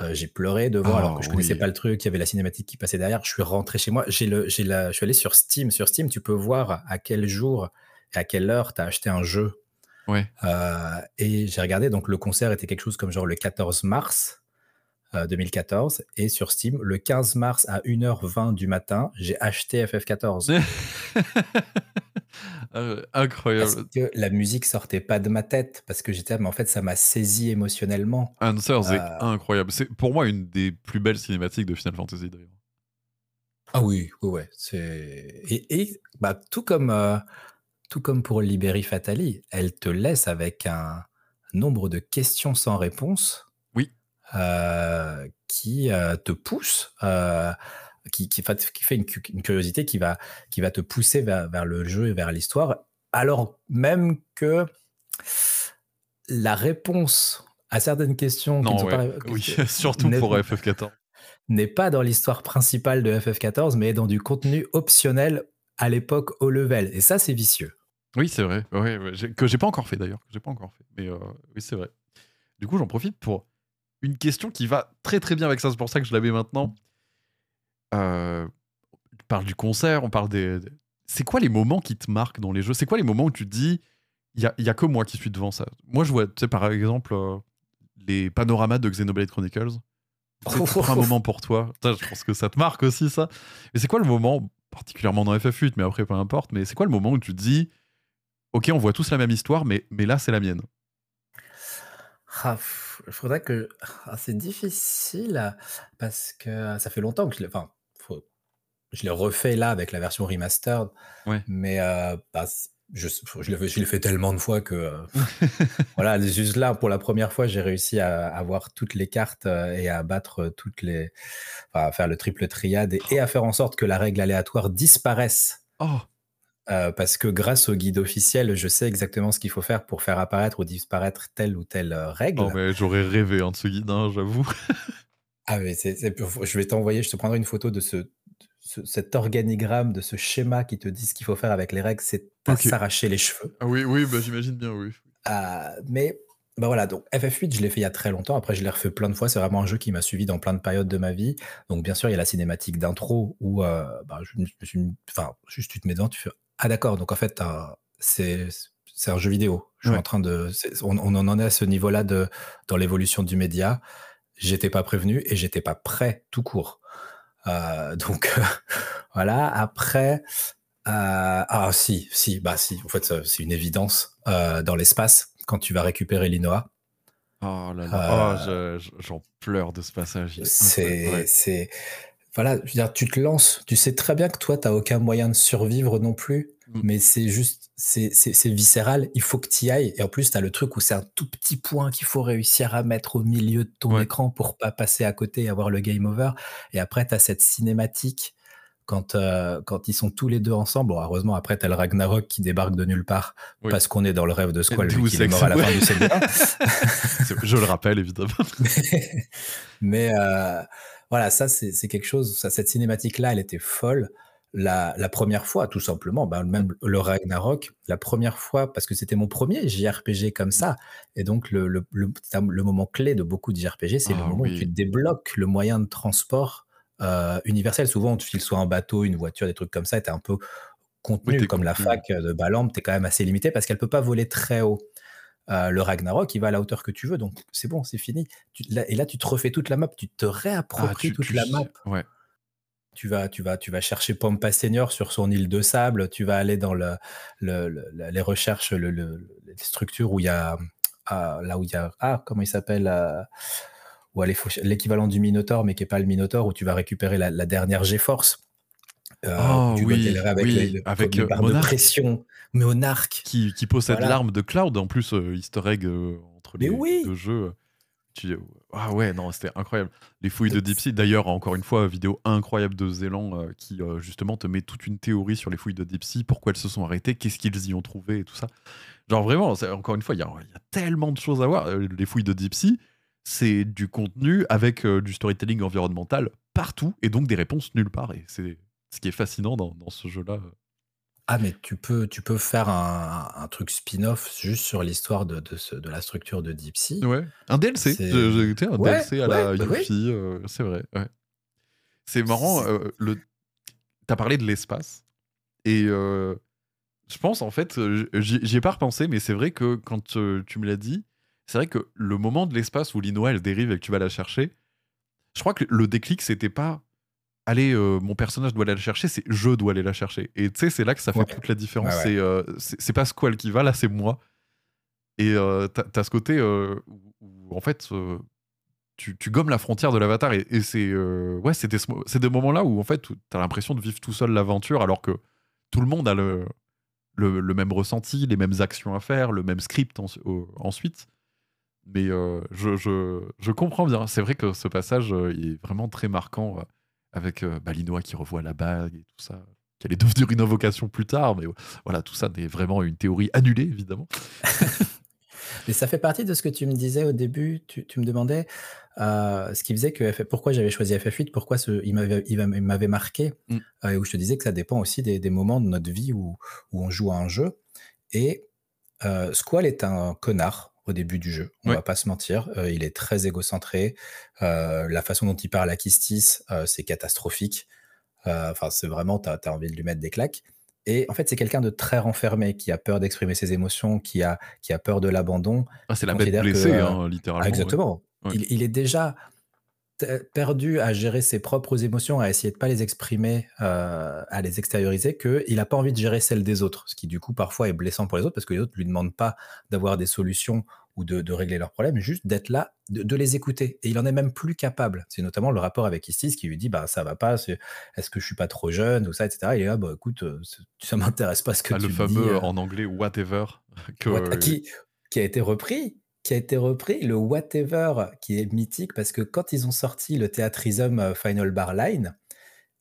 Euh, j'ai pleuré de voir, alors Ah que je connaissais oui. pas le truc, il y avait la cinématique qui passait derrière. Je suis rentré chez moi. J'ai le, j'ai la, je suis allé sur Steam. Sur Steam, tu peux voir à quel jour et à quelle heure tu as acheté un jeu. Ouais. Euh, et j'ai regardé, donc le concert était quelque chose comme genre le 14 mars 2014. Et sur Steam, le 15 mars à 1h20 du matin, j'ai acheté FF14. Euh, <laughs> Parce incroyable. que la musique sortait pas de ma tête. Parce que j'étais, mais en fait, ça m'a saisi émotionnellement. Answers est Euh, incroyable. C'est pour moi une des plus belles cinématiques de Final Fantasy d'ailleurs. Ah oui, oui, ouais. C'est... Et, et, bah, tout, comme, euh, tout comme pour Liberi Fatali, elle te laisse avec un nombre de questions sans réponse euh, qui euh, te pousse, euh, qui, qui, fa- qui fait une, cu- une curiosité qui va, qui va te pousser vers, vers le jeu et vers l'histoire, alors même que la réponse à certaines questions Non, sont ouais. pas <laughs> Oui, <laughs> surtout pour FF14. n'est pas dans l'histoire principale de FF14, mais dans du contenu optionnel à l'époque au level. Et ça, c'est vicieux. Oui, c'est vrai. Ouais, ouais, que j'ai pas encore fait d'ailleurs. que J'ai pas encore fait. Mais euh, oui, c'est vrai. Du coup, j'en profite pour une question qui va très très bien avec ça. C'est pour ça que je l'avais maintenant. Euh, on parle du concert, on parle des. des- C'est quoi les moments qui te marquent dans les jeux? C'est quoi les moments où tu te dis, il y a, y a que moi qui suis devant ça? Moi, je vois, tu sais, par exemple, euh, les panoramas de Xenoblade Chronicles. C'est <laughs> un moment pour toi. Putain, je pense que ça te marque aussi, ça. Mais c'est quoi le moment, particulièrement dans FF8, mais après, peu importe, mais c'est quoi le moment où tu te dis, ok, on voit tous la même histoire, mais, mais là, c'est la mienne? Ah, Il faudrait que. ah, c'est difficile parce que ça fait longtemps que je l'ai. Enfin, faut- je l'ai refait là avec la version remastered. Ouais. Mais euh, bah, je, je l'ai je l'ai fait tellement de fois que. euh, <laughs> voilà, juste là, pour la première fois, j'ai réussi à avoir toutes les cartes euh, et à battre toutes les. Enfin, à faire le triple triade et, et à faire en sorte que la règle aléatoire disparaisse. Oh, Euh, parce que grâce au guide officiel, je sais exactement ce qu'il faut faire pour faire apparaître ou disparaître telle ou telle euh, règle. oh, mais j'aurais rêvé hein, de ce guide, hein, j'avoue. <laughs> Ah c'est, c'est- je vais t'envoyer, je te prendrai une photo de ce, ce- cet organigramme, de ce schéma qui te dit ce qu'il faut faire avec les règles, c'est à s'arracher les cheveux. Ah oui, oui, bah, j'imagine bien, oui. Euh, mais bah voilà, donc FF8, je l'ai fait il y a très longtemps. Après, je l'ai refait plein de fois. C'est vraiment un jeu qui m'a suivi dans plein de périodes de ma vie. Donc, bien sûr, il y a la cinématique d'intro où, euh, bah, je me suis, enfin, juste tu te mets dedans, tu fais ah d'accord. Donc en fait, c'est c'est un jeu vidéo. Je suis Ouais. en train de, on, on en est à ce niveau-là de dans l'évolution du média. J'étais pas prévenu et j'étais pas prêt tout court. Euh, <laughs> donc <laughs> voilà. Après, euh, ah si, si, bah si. En fait, c'est une évidence euh, dans l'espace quand tu vas récupérer Linoa. Oh là là, oh, je- je- j'en pleure de ce passage. C'est. Ouais. Voilà, je veux dire, tu te lances, tu sais très bien que toi, t'as aucun moyen de survivre non plus, Mm. mais c'est juste, c'est, c'est, c'est viscéral, il faut que tu y ailles. Et en plus, t'as le truc où c'est un tout petit point qu'il faut réussir à mettre au milieu de ton Ouais. écran pour pas passer à côté et avoir le game over. Et après, t'as cette cinématique quand, euh, quand ils sont tous les deux ensemble. Bon, heureusement, après, t'as le Ragnarok qui débarque de nulle part Oui. parce qu'on est dans le rêve de Squall, vu qu'il est mort à la ouais. fin du CD1. <laughs> C'est- je le rappelle, évidemment. <laughs> Mais euh, voilà, ça, c'est quelque chose. Ça, cette cinématique-là, elle était folle. La, la première fois, tout simplement, ben, même le Ragnarok, la première fois, parce que c'était mon premier JRPG comme ça. Et donc, le, le, le, le moment clé de beaucoup de JRPG, c'est le Ah moment oui. où tu débloques le moyen de transport euh, universel. Souvent, on te file soit un bateau, une voiture, des trucs comme ça, et t'es un peu contenu, Oui, comme la fac de Balamb, t'es quand même assez limité parce qu'elle peut pas voler très haut. Euh, le Ragnarok, il va à la hauteur que tu veux, donc c'est bon, c'est fini. Tu- là- et là, tu te refais toute la map, tu te réappropries Ah, tu- toute tu- la map. Ouais. Tu vas, tu vas, tu vas chercher Pampa Senior sur son île de sable. Tu vas aller dans le, le- le- le- les recherches, le- le- les structures où il y a, ah, là où il y a, ah, comment il s'appelle, euh, ou aller faucher- l'équivalent du Minotaur, mais qui est pas le Minotaur, où tu vas récupérer la, la dernière G-Force. Euh, Oh, tu oui, avec oui, les, avec, euh, de pression, Monarque. Qui, qui possède Voilà. l'arme de Cloud, en plus, euh, easter egg euh, entre les oui. deux jeux. Tu... Ah ouais, non, c'était incroyable. Les fouilles de Deep Sea, d'ailleurs, encore une fois, vidéo incroyable de Zélan euh, qui euh, justement te met toute une théorie sur les fouilles de Deep Sea, pourquoi elles se sont arrêtées, qu'est-ce qu'ils y ont trouvé et tout ça. Genre vraiment, encore une fois, il y, a- il y a tellement de choses à voir. Euh, Les fouilles de Deep Sea, c'est du contenu avec euh, du storytelling environnemental partout et donc des réponses nulle part. Et c'est ce qui est fascinant dans, dans ce jeu-là. Ah, mais tu peux tu peux faire un un truc spin-off juste sur l'histoire de de ce de la structure de DeepSeek. Ouais, un DLC, j'ai écouté un ouais, DLC à ouais, la bah. Yuffie, heu, c'est vrai. C'est marrant, heu, le tu as parlé de l'espace et heu, je pense en fait, j'y ai pas repensé, mais c'est vrai que quand, tu me l'as dit, c'est vrai que le moment de l'espace où Linoa elle dérive et que tu vas la chercher, je crois que le déclic c'était pas: «Allez, heu, mon personnage doit aller la chercher», c'est: «Je dois aller la chercher» et tu sais, c'est là que ça fait Ouais, toute la ouais, différence. ouais. C'est, heu, c'est pas Squall qui va, là, c'est moi et heu, tu as tu as ce côté, heu, où en fait, tu tu gommes la frontière de l'avatar et et c'est, ouais, c'est des moments-là où en fait, tu as l'impression de vivre tout seul l'aventure alors que tout le monde a le le le même ressenti, les mêmes actions à faire, le même script au ensuite. Mais je je je comprends bien. C'est vrai que ce passage, il est vraiment très marquant, avec, heu, bah, Linoa qui revoit la bague et tout ça, qui allait devenir une invocation plus tard, mais voilà, tout ça n'est vraiment une théorie annulée, évidemment. <laughs> Mais ça fait partie de ce que tu me disais au début. Tu tu me demandais, heu, ce qui faisait que pourquoi j'avais choisi FF8, pourquoi ce il m'avait marqué, heu, et où je te disais que ça dépend aussi des des moments de notre vie où où on joue à un jeu et heu, Squall est un connard au début du jeu, on Ouais. va pas se mentir, heu, il est très égocentré, heu, la façon dont il parle à Kistis, heu, c'est catastrophique, enfin, c'est vraiment tu as envie de lui mettre des claques et en fait, c'est quelqu'un de très renfermé, qui a peur d'exprimer ses émotions, qui a qui a peur de l'abandon, Ah, c'est la bête que, blessée, heu hein, ah littéralement, ouais. exactement, Ouais. il il est déjà perdu à gérer ses propres émotions, à essayer de pas les exprimer, heu, à les extérioriser, qu'il a pas envie de gérer celles des autres. Ce qui du coup parfois est blessant pour les autres parce que les autres lui demandent pas d'avoir des solutions ou de de régler leurs problèmes, juste d'être là, de de les écouter et il en est même plus capable. C'est notamment le rapport avec Kistis qui lui dit: «Bah, ça va pas, est-ce que je suis pas trop jeune?» ou ça et. Il est là: «Bah, écoute, ce ça m'intéresse pas ce que Ah, le tu dis, fameux heu». en anglais whatever What que qui qui a été repris qui a été repris, le whatever qui est mythique parce que quand ils ont sorti le Theatrhythm, heu, Final Bar Line,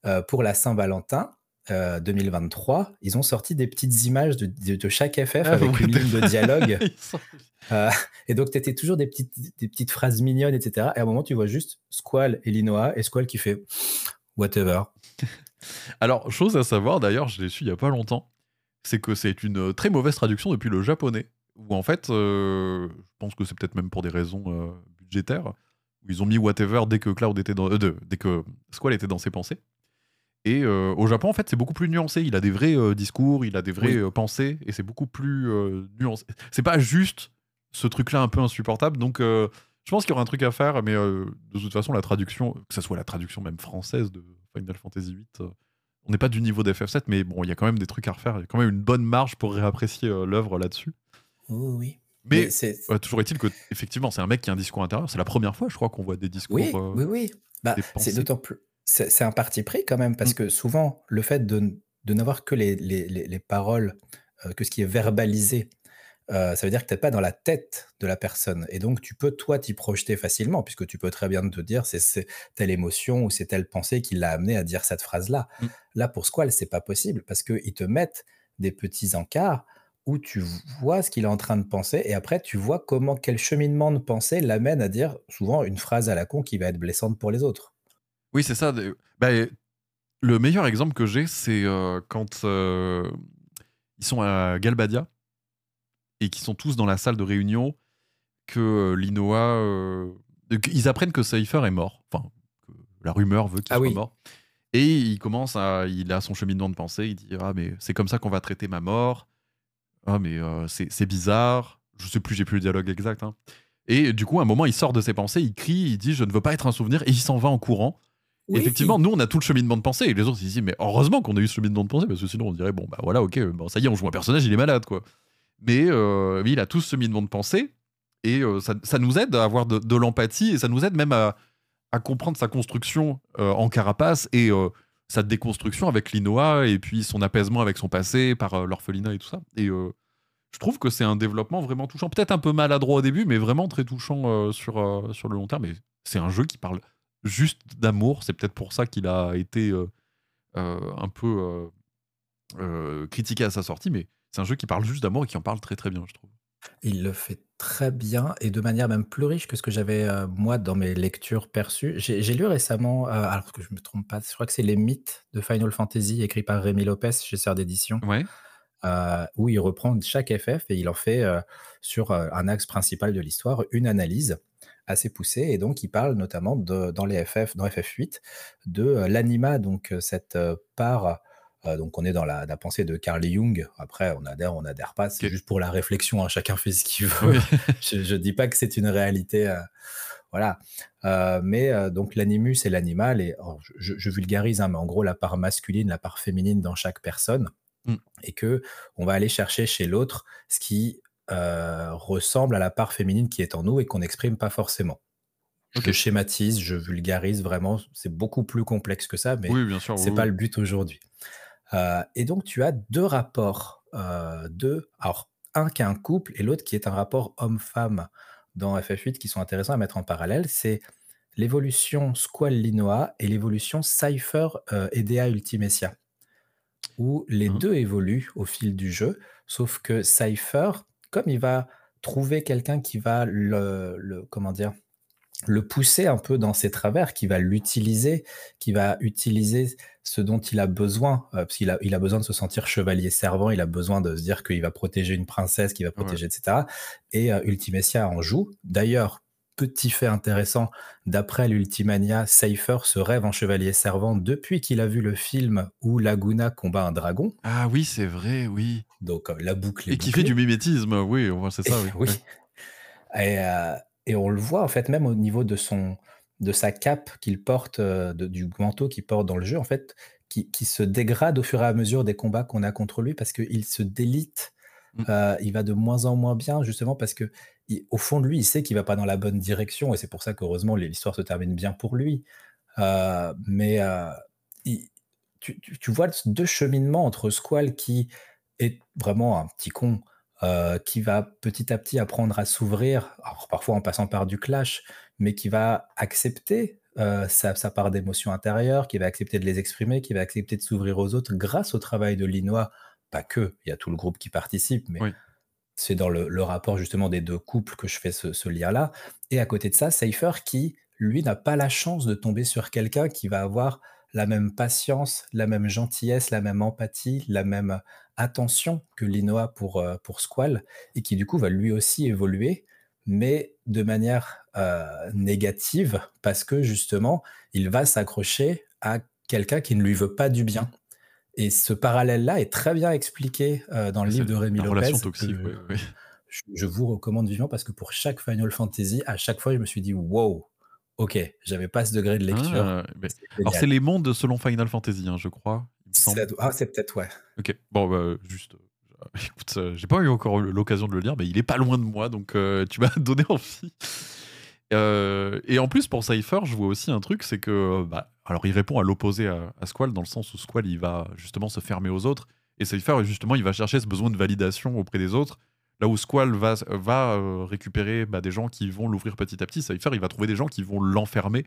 heu, pour la Saint-Valentin, heu, 2023, ils ont sorti des petites images de de de chaque FF ah avec une ligne de dialogue, <laughs> sont et donc tu étais toujours des petites des petites phrases mignonnes et cetera. Et à un moment tu vois juste Squall et Linoa et Squall qui fait: «Whatever». <laughs> alors, chose à savoir d'ailleurs, je l'ai su il y a pas longtemps, c'est que c'est une, très mauvaise traduction depuis le japonais, où en fait, heu, je pense que c'est peut-être même pour des raisons, heu, budgétaires, où ils ont mis whatever dès que Cloud était dans de dès que Squall était dans ses pensées et au Japon, en fait, c'est beaucoup plus nuancé. Il a des vrais, discours, il a des vraies, Oui. pensées et c'est beaucoup plus, nuancé. C'est pas juste ce truc-là un peu insupportable donc je pense qu'il y aura un truc à faire mais de toute façon, la traduction, que ça soit la traduction même française de Final Fantasy VIII, on n'est pas du niveau d'FF7 mais bon, il y a quand même des trucs à refaire. Il y a quand même une bonne marge pour réapprécier, l'œuvre là-dessus. Oui, oui. Mais Mais c'est ouais, toujours est-il qu'effectivement, c'est un mec qui a un discours intérieur. C'est la première fois, je crois, qu'on voit des discours, Oui, heu, oui, oui. Bah, c'est d'autant plus c'est c'est un parti pris quand même parce Mmh. que souvent le fait de n'avoir que les les les les paroles, heu, que ce qui est verbalisé, heu, ça veut dire que tu es pas dans la tête de la personne et donc tu peux toi t'y projeter facilement puisque tu peux très bien te dire: «C'est c'est telle émotion ou c'est telle pensée qui l'a amené à dire cette phrase-là». Mmh. Là, pour Squall, c'est pas possible parce qu'ils te mettent des petits encarts où tu vois ce qu'il est en train de penser et après tu vois comment quel cheminement de pensée l'amène à dire souvent une phrase à la con qui va être blessante pour les autres. Oui, c'est ça, bah, le meilleur exemple que j'ai, c'est, heu, quand, heu, ils sont à Galbadia et qu'ils sont tous dans la salle de réunion, que, heu, Linoa, qu'ils apprennent que Seifer est mort. Enfin, que la rumeur veut qu'il Ah soit oui. mort et il commence à il a son cheminement de pensée, il dit: «Ah mais c'est comme ça qu'on va traiter ma mort. Ah mais, heu, c'est bizarre». Je sais plus, j'ai plus le dialogue exact, hein et du coup, à un moment, il sort de ses pensées, il crie, il dit: «Je ne veux pas être un souvenir» et il s'en va en courant. Effectivement, nous, on a tout le cheminement de pensée et les autres, ils se disent: «Mais heureusement qu'on a eu ce cheminement de pensée parce que sinon on dirait bon, bah, voilà, OK, bon, ça y est, on joue un personnage, il est malade, quoi». Mais lui, il a tout ce cheminement de pensée et heu, ça ça nous aide à avoir de de l'empathie et ça nous aide même à à comprendre sa construction, heu, en carapace et sa déconstruction avec Linoa et puis son apaisement avec son passé par, heu, l'orphelinat et tout ça et heu, je trouve que c'est un développement vraiment touchant. Peut-être un peu maladroit au début, mais vraiment très touchant, heu, sur, sur le long terme et c'est un jeu qui parle juste d'amour. C'est peut-être pour ça qu'il a été, un peu, critiqué à sa sortie, mais c'est un jeu qui parle juste d'amour et qui en parle très, très bien, je trouve. Il le fait très bien et de manière même plus riche que ce que j'avais, heu, moi dans mes lectures perçues. J'ai j'ai lu récemment, heu, alors que je me trompe pas, je crois que c'est Les Mythes de Final Fantasy écrit par Rémi Lopez chez Sœur d'édition, Ouais. heu, où il reprend chaque FF et il en fait, sur, un axe principal de l'histoire, une analyse assez poussée et donc il parle notamment de dans les FF dans FF8 de, l'anima donc cette, part, heu, donc on est dans la la pensée de Carl Jung. Après on adhère, on adhère pas, c'est juste pour la réflexion, hein, chacun fait ce qu'il veut. Oui. <laughs> Je je dis pas que c'est une réalité, heu, voilà, heu, mais donc l'animus et l'animal et alors je vulgarise, hein, mais en gros la part masculine, la part féminine dans chaque personne Mmh. et que on va aller chercher chez l'autre ce qui, ressemble à la part féminine qui est en nous et qu'on n'exprime pas forcément. Je schématise, je vulgarise vraiment, c'est beaucoup plus complexe que ça, mais Oui, bien sûr, c'est oui, pas le but aujourd'hui. Heu et donc tu as 2 rapports, heu, de alors un qui est un couple et l'autre qui est un rapport homme-femme dans FF8 qui sont intéressants à mettre en parallèle. C'est l'évolution Squall-Linois et l'évolution Cypher, heu, Edea Ultimecia, où les Hein? 2 évoluent au fil du jeu, sauf que Cypher, comme il va trouver quelqu'un qui va le le comment dire? Le pousser un peu dans ses travers, qui va l'utiliser, qui va utiliser ce dont il a besoin, heu, parce qu'il a il a besoin de se sentir chevalier servant, il a besoin de se dire qu'il va protéger une princesse, qu'il va protéger et cetera et heu, Ultimecia en joue. D'ailleurs, petit fait intéressant, d'après l'Ultimania, Cypher se rêve en chevalier servant depuis qu'il a vu le film où Laguna combat un dragon, Ah oui, c'est vrai, oui. donc heu, la boucle est Et qui fait du mimétisme, oui, c'est et ça, oui. <laughs> Oui. Et, heu, et on le voit en fait même au niveau de son de sa cape qu'il porte, heu, de du manteau qu'il porte dans le jeu en fait, qui qui se dégrade au fur et à mesure des combats qu'on a contre lui parce qu'il se délite, Mmh. heu, il va de moins en moins bien justement parce que il au fond de lui, il sait qu'il va pas dans la bonne direction et c'est pour ça qu'heureusement l'histoire se termine bien pour lui. Heu, mais, il tu tu vois 2 cheminements entre Squall qui est vraiment un petit con, heu, qui va petit à petit apprendre à s'ouvrir, parfois en passant par du clash, mais qui va accepter, heu, sa sa part d'émotions intérieures, qui va accepter de les exprimer, qui va accepter de s'ouvrir aux autres grâce au travail de Linois. Pas que, il y a tout le groupe qui participe, mais Oui. c'est dans le le rapport justement des 2 couples que je fais ce ce lien-là et à côté de ça, Cypher qui, lui, n'a pas la chance de tomber sur quelqu'un qui va avoir la même patience, la même gentillesse, la même empathie, la même attention que Linois pour, heu, pour Squall et qui du coup va lui aussi évoluer, mais de manière, heu, négative parce que justement, il va s'accrocher à quelqu'un qui ne lui veut pas du bien et ce parallèle-là est très bien expliqué, dans le livre de Rémi Lopez relation toxique, que oui, oui. je je vous recommande vivement parce que pour chaque Final Fantasy, à chaque fois, je me suis dit: «Waouh, OK, j'avais pas ce degré de lecture, Ah, alors c'est génial». les mondes selon Final Fantasy, hein, je crois, il me Ça semble. do ah, c'est peut-être ouais. OK. Bon, bah, juste, heu, <laughs> écoute, heu, j'ai pas eu encore l'occasion de le lire, mais il est pas loin de moi, donc heu, tu m'as <laughs> donné envie. Et en plus pour Cypher, je vois aussi un truc, c'est que, bah, alors il répond à l'opposé à à Squall, dans le sens où Squall, il va justement se fermer aux autres et Cypher, justement, il va chercher ce besoin de validation auprès des autres. Là où Squall va heu, récupérer, bah, des gens qui vont l'ouvrir petit à petit, Cypher, il va trouver des gens qui vont l'enfermer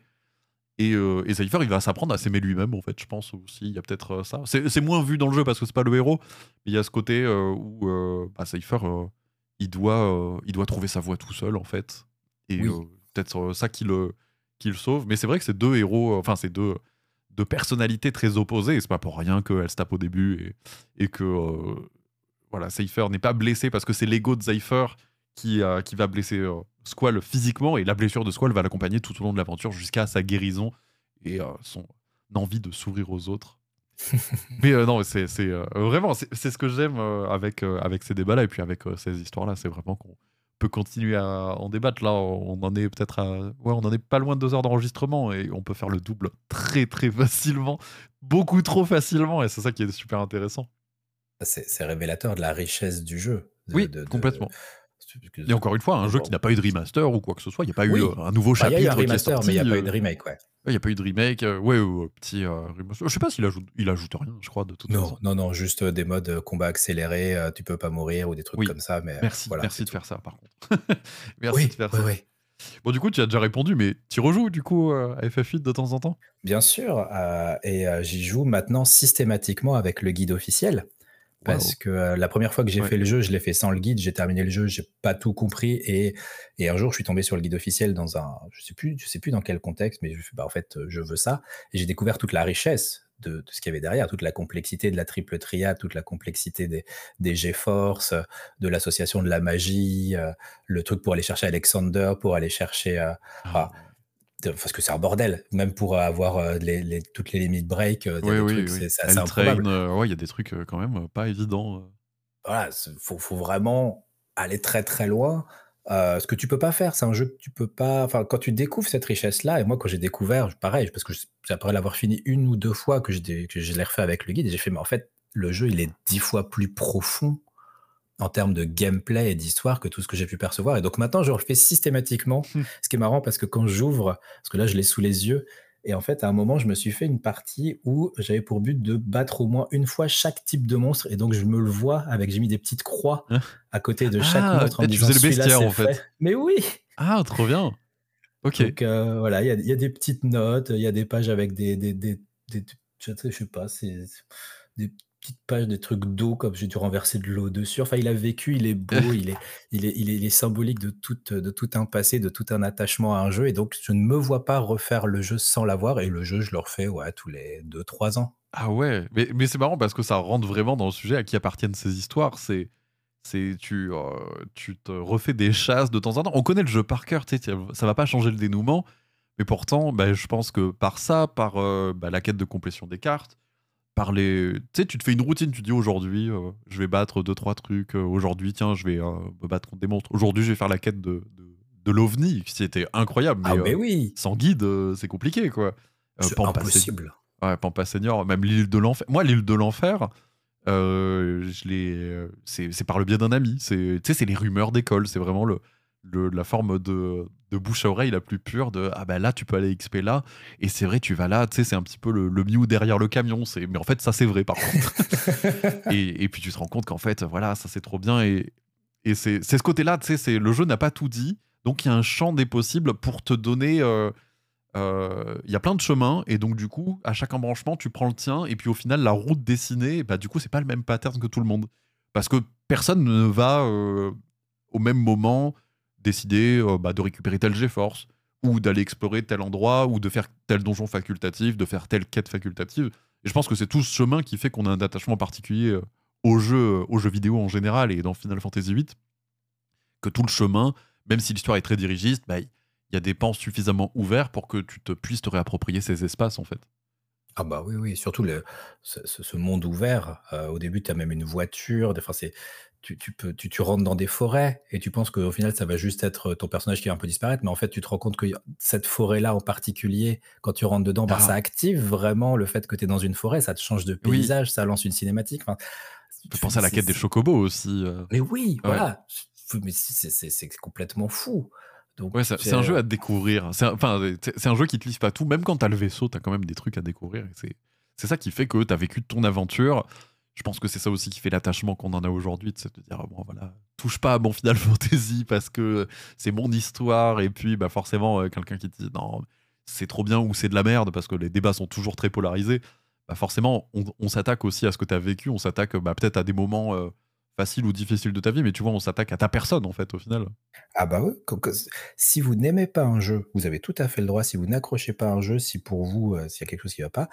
et et Cypher, il va s'apprendre à s'aimer lui-même, en fait, je pense aussi, il y a peut-être, heu, ça. C'est moins vu dans le jeu parce que c'est pas le héros, mais il y a ce côté, où, bah, Cypher, il doit, heu, il doit trouver sa voie tout seul, en fait et Oui, peut-être, ça qui le qui le sauve. Mais c'est vrai que c'est 2 héros, enfin, c'est 2 2 personnalités très opposées et c'est pas pour rien qu'elles se tapent au début et et que, voilà, Cypher n'est pas blessé parce que c'est l'ego de Cypher qui, heu, qui va blesser, heu, Squall physiquement et la blessure de Squall va l'accompagner tout au long de l'aventure jusqu'à sa guérison et heu, son envie de s'ouvrir aux autres. <laughs> Mais non, c'est vraiment, c'est ce que j'aime, avec, avec ces débats-là et puis avec, ces histoires-là, c'est vraiment qu'on peut continuer à en débattre. Là, on en est peut-être à ouais, on en est pas loin de 2 heures d'enregistrement et on peut faire le double très, très <laughs> facilement, beaucoup trop facilement et c'est ça qui est super intéressant. C'est c'est révélateur de la richesse du jeu, de Oui, de de complètement. Et encore une fois, un jeu qui n'a pas eu de remaster ou quoi que ce soit, il y a pas eu, oui, un nouveau bah, il y a eu un chapitre remaster, mais il y sorti, a pas eu de remake, ouais. il y a pas eu de remake, ouais, ou, heu, petit, heu, remaster. Je sais pas s'il ajoute il ajoute rien, je crois, de toute Non, façon. non, non, juste, des modes, combat accéléré, tu peux pas mourir ou des trucs Oui, comme ça, mais merci, voilà, merci de tout. faire ça par contre. <laughs> Merci de faire ça. Bon, du coup, tu as déjà répondu, mais tu rejoues du coup, à FF8 de temps en temps? Bien sûr, et j'y joue maintenant systématiquement avec le guide officiel Parce que la première fois que j'ai fait le jeu, je l'ai fait sans le guide, j'ai terminé le jeu, j'ai pas tout compris et, et, un jour je suis tombé sur le guide officiel dans un, je sais plus, je sais plus dans quel contexte, mais je bah, en fait je veux ça. Et j'ai découvert toute la richesse de, ce qu'il y avait derrière, toute la complexité de la triple triade, toute la complexité des, des G-Force, de l'association de la magie, le truc pour aller chercher Alexander, pour aller chercher. Ah parce que c'est un bordel, même pour avoir les, toutes les limites break, oui, oui, c'est assez improbable. ouais, il y a des trucs quand même pas évidents. Voilà, faut, faut vraiment aller très très loin. ce que tu peux pas faire, c'est un jeu que tu peux pas. Enfin, quand tu découvres cette richesse-là, et moi quand j'ai découvert, pareil, parce que après l'avoir fini une ou deux fois que je, que je l'ai refait avec le guide, j'ai fait, mais en fait, le jeu il est dix fois plus profond en termes de gameplay et d'histoire que tout ce que j'ai pu percevoir. Et donc maintenant, je le fais systématiquement. Hmm. Ce qui est marrant parce que quand j'ouvre, parce que là, je l'ai sous les yeux, et en fait, à un moment, je me suis fait une partie où j'avais pour but de battre au moins une fois chaque type de monstre. Et donc, je me le vois avec, j'ai mis des petites croix hein à côté de chaque ah, monstre en tu faisais le bestiaire, en fait. Mais oui Ah, trop bien Ok. Donc, euh, voilà, il y, a des petites notes, il y a des pages avec des. des, des, des je sais pas, c'est des petite page des trucs d'eau, comme j'ai dû renverser de l'eau dessus. Enfin, il a vécu, il est beau, <laughs> il, est, il, est, il, est, symbolique de tout, de tout un passé, de tout un attachement à un jeu. Et donc, je ne me vois pas refaire le jeu sans l'avoir. Et le jeu, je le refais ouais, tous les 2-3 ans. Ah ouais, mais, mais c'est marrant parce que ça rentre vraiment dans le sujet à qui appartiennent ces histoires. C'est. C'est tu, euh, tu te refais des chasses de temps en temps. On connaît le jeu par cœur, ça va pas changer le dénouement, mais pourtant, bah, je pense que par ça, par euh, bah, la quête de complétion des cartes, par les. Tu sais, tu te fais une routine, tu dis aujourd'hui, euh, je vais battre deux, trois trucs. Euh, aujourd'hui, tiens, je vais euh, me battre contre des monstres. Aujourd'hui, je vais faire la quête de, de, de l'OVNI, qui était incroyable. Mais, ah, mais oui Sans guide, c'est compliqué, quoi. c'est impossible. Ouais, Pampa Senior, même l'île de l'enfer. Moi, l'île de l'enfer, je l'ai. c'est par le biais d'un ami. Tu sais, c'est les rumeurs d'école. C'est vraiment le, la forme de, de, bouche à oreille la plus pure de ah ben là tu peux aller XP là. Et c'est vrai tu vas là tu sais c'est un petit peu le, le Mew derrière le camion c'est mais en fait ça c'est vrai par contre. <laughs> Et, et, puis tu te rends compte qu'en fait voilà ça c'est trop bien. Et, et c'est ce côté là tu sais c'est le jeu n'a pas tout dit. Donc il y a un champ des possibles pour te donner euh, euh, il y a plein de chemins. Et donc du coup à chaque embranchement tu prends le tien. Et puis au final la route dessinée bah du coup c'est pas le même pattern que tout le monde. Parce que personne ne va euh, au même moment décider euh, bah, de récupérer tel GeForce, ou d'aller explorer tel endroit, ou de faire tel donjon facultatif, de faire telle quête facultative. Et je pense que c'est tout ce chemin qui fait qu'on a un attachement particulier euh, au jeu, aux jeux vidéo en général et dans Final Fantasy VIII, que tout le chemin, même si l'histoire est très dirigiste, bah, il y a des pans suffisamment ouverts pour que tu te puisses te réapproprier ces espaces en fait. Ah bah oui, oui, surtout le, ce, monde ouvert. Euh, au début, tu as même une voiture. Enfin, c'est, tu, peux, tu, rentres dans des forêts et tu penses qu'au final, ça va juste être ton personnage qui va un peu disparaître, mais en fait, tu te rends compte que cette forêt-là en particulier, quand tu rentres dedans, bah, ça ah. active vraiment le fait que tu es dans une forêt, ça te change de paysage, ça lance une cinématique. Enfin, tu peux penser à la quête des chocobos aussi. Euh. Mais oui, voilà. Mais c'est complètement fou. Donc, ouais, c'est un jeu à découvrir. C'est c'est un jeu qui te livre pas tout. Même quand tu as le vaisseau, tu as quand même des trucs à découvrir. C'est ça qui fait que tu as vécu ton aventure je pense que c'est ça aussi qui fait l'attachement qu'on en a aujourd'hui, c'est de dire bon voilà, touche pas à mon Final <laughs> Fantasy parce que c'est mon histoire et puis bah forcément euh, quelqu'un qui dit non c'est trop bien ou c'est de la merde parce que les débats sont toujours très polarisés. Bah forcément on, s'attaque aussi à ce que tu as vécu, on s'attaque bah, peut-être à des moments euh, faciles ou difficiles de ta vie, mais tu vois on s'attaque à ta personne en fait au final. Ah bah oui, si vous n'aimez pas un jeu, vous avez tout à fait le droit. Si vous n'accrochez pas un jeu, si pour vous euh, s'il y a quelque chose qui va pas,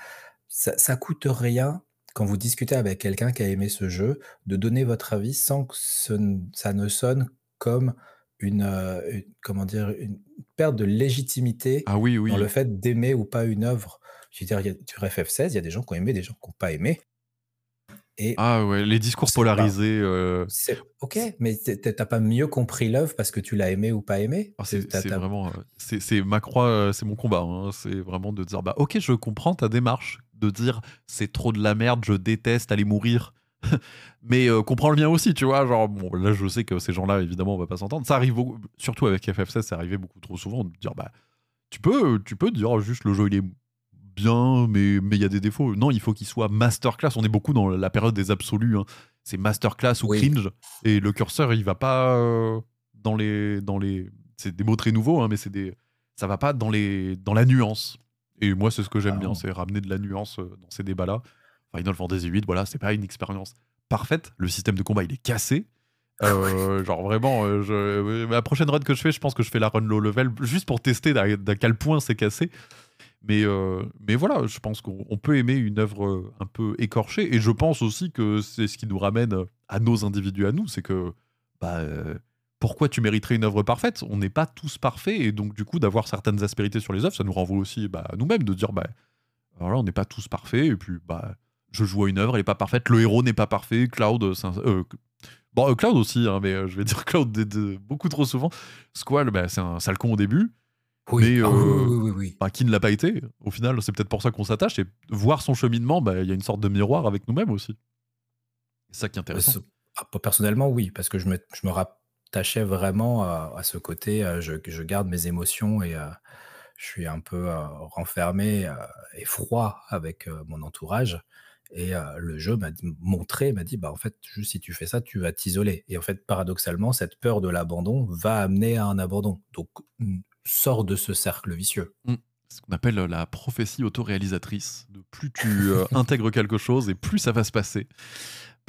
ça, ça coûte rien quand vous discutez avec quelqu'un qui a aimé ce jeu, de donner votre avis sans que ça ne sonne comme une, comment dire, une perte de légitimité ah oui, oui. dans le fait d'aimer ou pas une œuvre. Je veux dire, y a, sur FF16, il y a des gens qui ont aimé, des gens qui n'ont pas aimé. Et ah ouais, les discours polarisés. Euh, c'est ok, mais t'as pas mieux compris l'œuvre parce que tu l'as aimé ou pas aimé? Ah, c'est vraiment, euh, c'est ma croix, euh, c'est mon combat. Hein. C'est vraiment de dire bah ok, je comprends ta démarche de dire c'est trop de la merde, je déteste aller mourir. <laughs> mais euh, comprends le mien aussi, tu vois. Genre, bon, là, je sais que ces gens-là, évidemment, on va pas s'entendre. Ça arrive surtout avec FF16, ça arrivait beaucoup trop souvent de dire, bah, tu peux, tu peux dire juste le jeu il est bien, mais mais il y a des défauts. Non, il faut qu'il soit masterclass. On est beaucoup dans la période des absolus. Hein. C'est masterclass ou cringe, et le curseur, il va pas euh, dans les dans les. C'est des mots très nouveaux, hein, mais c'est des. Ça va pas dans les dans la nuance. Et moi, c'est ce que j'aime bien, c'est ramener de la nuance euh, dans ces débats-là. Final Fantasy VIII, voilà, c'est pas une expérience parfaite. Le système de combat, il est cassé. Euh, genre vraiment, euh, je, la prochaine run que je fais, je pense que je fais la run low level juste pour tester d'à quel point c'est cassé. Mais, euh, mais voilà, je pense qu'on peut aimer une œuvre un peu écorchée. Et je pense aussi que c'est ce qui nous ramène à nos individus à nous. C'est que bah, pourquoi tu mériterais une œuvre parfaite? On n'est pas tous parfaits. Et donc, du coup, d'avoir certaines aspérités sur les œuvres, ça nous renvoie aussi bah, à nous-mêmes de dire bah, alors là, on n'est pas tous parfaits. Et puis, bah, je joue à une œuvre, elle n'est pas parfaite. Le héros n'est pas parfait. Cloud, Bon, euh, Cloud aussi, hein, mais euh, je vais <laughs> dire Cloud beaucoup trop souvent. Squall, bah, c'est un sale con au début. Oui. Mais, ah euh, oui, oui, oui, bah, qui ne l'a pas été. Au final, c'est peut-être pour ça qu'on s'attache. Et voir son cheminement, bah, il y a une sorte de miroir avec nous-mêmes aussi. C'est ça qui est intéressant. Ah, personnellement, oui, parce que je me, je me rattachais vraiment à, ce côté. je, je, garde mes émotions et je suis un peu renfermé et froid avec mon entourage. Et le jeu m'a montré, m'a dit, bah en fait, si tu fais ça, tu vas t'isoler. Et en fait, paradoxalement, cette peur de l'abandon va amener à un abandon. Donc, mmh, sors de ce cercle vicieux. Mmh. Ce qu'on appelle la prophétie autoréalisatrice. De plus tu intègres quelque chose et plus ça va se passer.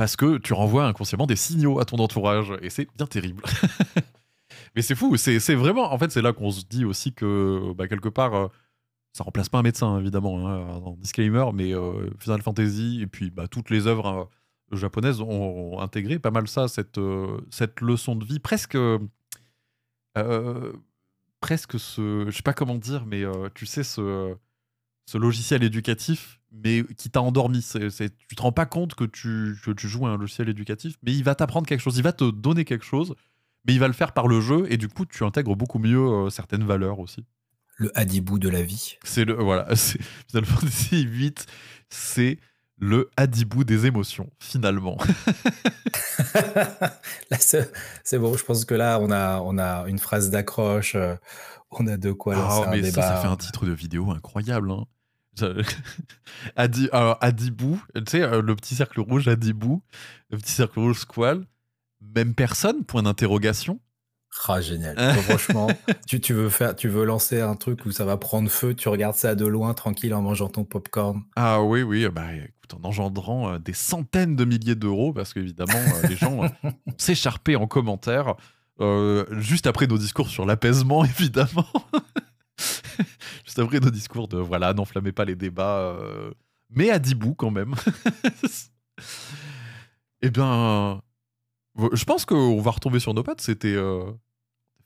Parce que tu renvoies inconsciemment des signaux à ton entourage. Et c'est bien terrible. <laughs> Mais c'est fou. C'est vraiment. En fait, c'est là qu'on se dit aussi que, bah, quelque part ça remplace pas un médecin évidemment, hein, disclaimer, mais euh, Final Fantasy et puis bah, toutes les œuvres euh, japonaises ont, intégré pas mal ça, cette, euh, leçon de vie, presque, presque ce, je sais pas comment dire, mais tu sais ce logiciel éducatif, mais qui t'a endormi. C'est, c'est, tu te rends pas compte que tu, que tu joues à un logiciel éducatif, mais il va t'apprendre quelque chose, il va te donner quelque chose, mais il va le faire par le jeu et du coup tu intègres beaucoup mieux certaines valeurs aussi le Hadibou de la vie. C'est le voilà, <laughs> Final Fantasy 8, c'est le Hadibou des émotions finalement. <laughs> <laughs> c'est bon, je pense que là on a on a une phrase d'accroche, euh, on a de quoi lancer oh, mais ça, Ça fait un titre de vidéo incroyable. Hein. <laughs> Adi, alors, Adibou, tu sais, euh, le petit cercle rouge Adibou, le petit cercle rouge Squall, même personne, point d'interrogation. Ah, génial. <laughs> franchement, tu, tu, veux faire, tu veux lancer un truc où ça va prendre feu, tu regardes ça de loin, tranquille, en mangeant ton popcorn. Ah oui, oui, bah écoute, en engendrant euh, des centaines de milliers d'euros, parce qu'évidemment, euh, les gens euh, <laughs> s'écharpaient en commentaire, juste après nos discours sur l'apaisement, évidemment. <laughs> juste après nos discours de voilà, n'enflammez pas les débats, mais à Dibou quand même. <laughs> eh bien, je pense qu'on va retomber sur nos pattes. C'était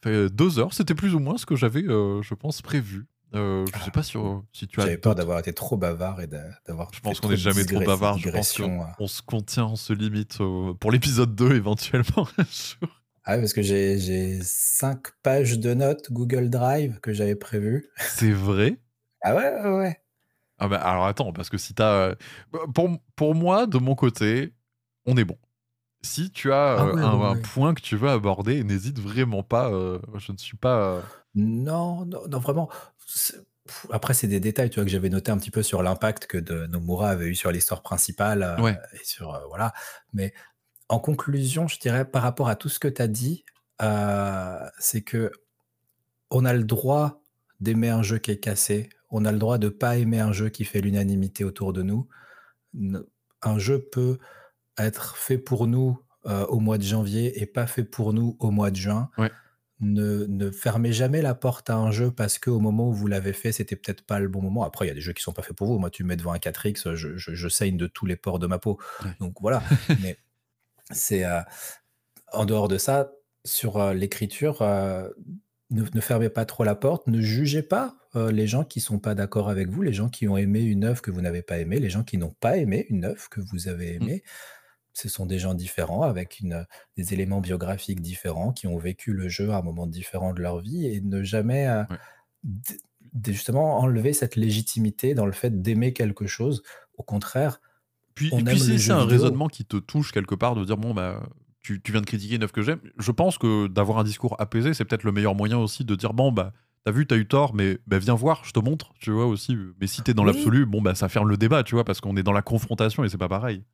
fait deux heures. C'était plus ou moins ce que j'avais, je pense, prévu. Euh, je sais pas si, si tu as. J'avais peur d'avoir été trop bavard et d'avoir. Je pense qu'on n'est jamais trop bavard. Je pense qu'on se contient, on se limite pour l'épisode 2 éventuellement. <laughs> ah, parce que j'ai 5 pages de notes Google Drive que j'avais prévues. C'est vrai? Ah ouais, ouais, ouais. Ah bah, alors attends, parce que si t'as. Pour, pour moi, de mon côté, on est bon si tu as ah euh, un, point que tu veux aborder, n'hésite vraiment pas. Euh, je ne suis pas. Euh, non, non, vraiment. Après, c'est des détails, tu vois, que j'avais noté un petit peu sur l'impact que de Nomura avait eu sur l'histoire principale et sur voilà. Mais en conclusion, je dirais par rapport à tout ce que tu as dit, c'est que on a le droit d'aimer un jeu qui est cassé. On a le droit de pas aimer un jeu qui fait l'unanimité autour de nous. Un jeu peut être fait pour nous euh, au mois de janvier et pas fait pour nous au mois de juin. Ne, ne, fermez jamais la porte à un jeu parce qu'au moment où vous l'avez fait, c'était peut-être pas le bon moment. Après, il y a des jeux qui sont pas faits pour vous. Moi, tu me mets devant un 4X, je, je, saigne de tous les pores de ma peau. Donc voilà. <laughs> Mais c'est euh, en dehors de ça, sur euh, l'écriture, ne, fermez pas trop la porte, ne jugez pas les gens qui sont pas d'accord avec vous, les gens qui ont aimé une œuvre que vous n'avez pas aimée, les gens qui n'ont pas aimé une œuvre que vous avez mmh. aimée ce sont des gens différents avec une, des éléments biographiques différents qui ont vécu le jeu à un moment différent de leur vie et ne jamais euh, justement enlever cette légitimité dans le fait d'aimer quelque chose. Au contraire, puis, et puis si c'est un raisonnement qui te touche quelque part de dire bon bah tu, tu viens de critiquer une œuvre que j'aime, je pense que d'avoir un discours apaisé, c'est peut-être le meilleur moyen aussi de dire bon bah t'as vu, t'as eu tort, mais bah, viens voir, je te montre, tu vois aussi. Mais si t'es dans l'absolu, bon bah ça ferme le débat, tu vois, parce qu'on est dans la confrontation et c'est pas pareil.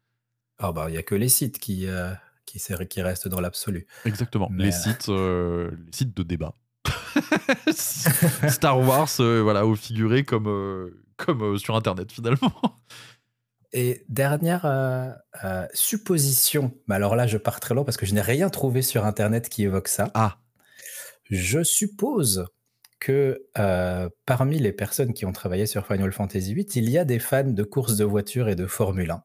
Ah bah, il y a que les sites qui, euh, qui, qui restent dans l'absolu. Exactement. Les euh, sites, euh, les sites de débat. <laughs> Star Wars, voilà, au figuré comme, comme sur Internet finalement. Et dernière euh, euh, supposition, mais alors là je pars très loin parce que je n'ai rien trouvé sur internet qui évoque ça. Ah, Je suppose que euh, parmi les personnes qui ont travaillé sur Final Fantasy VIII, il y a des fans de courses de voitures et de Formule 1.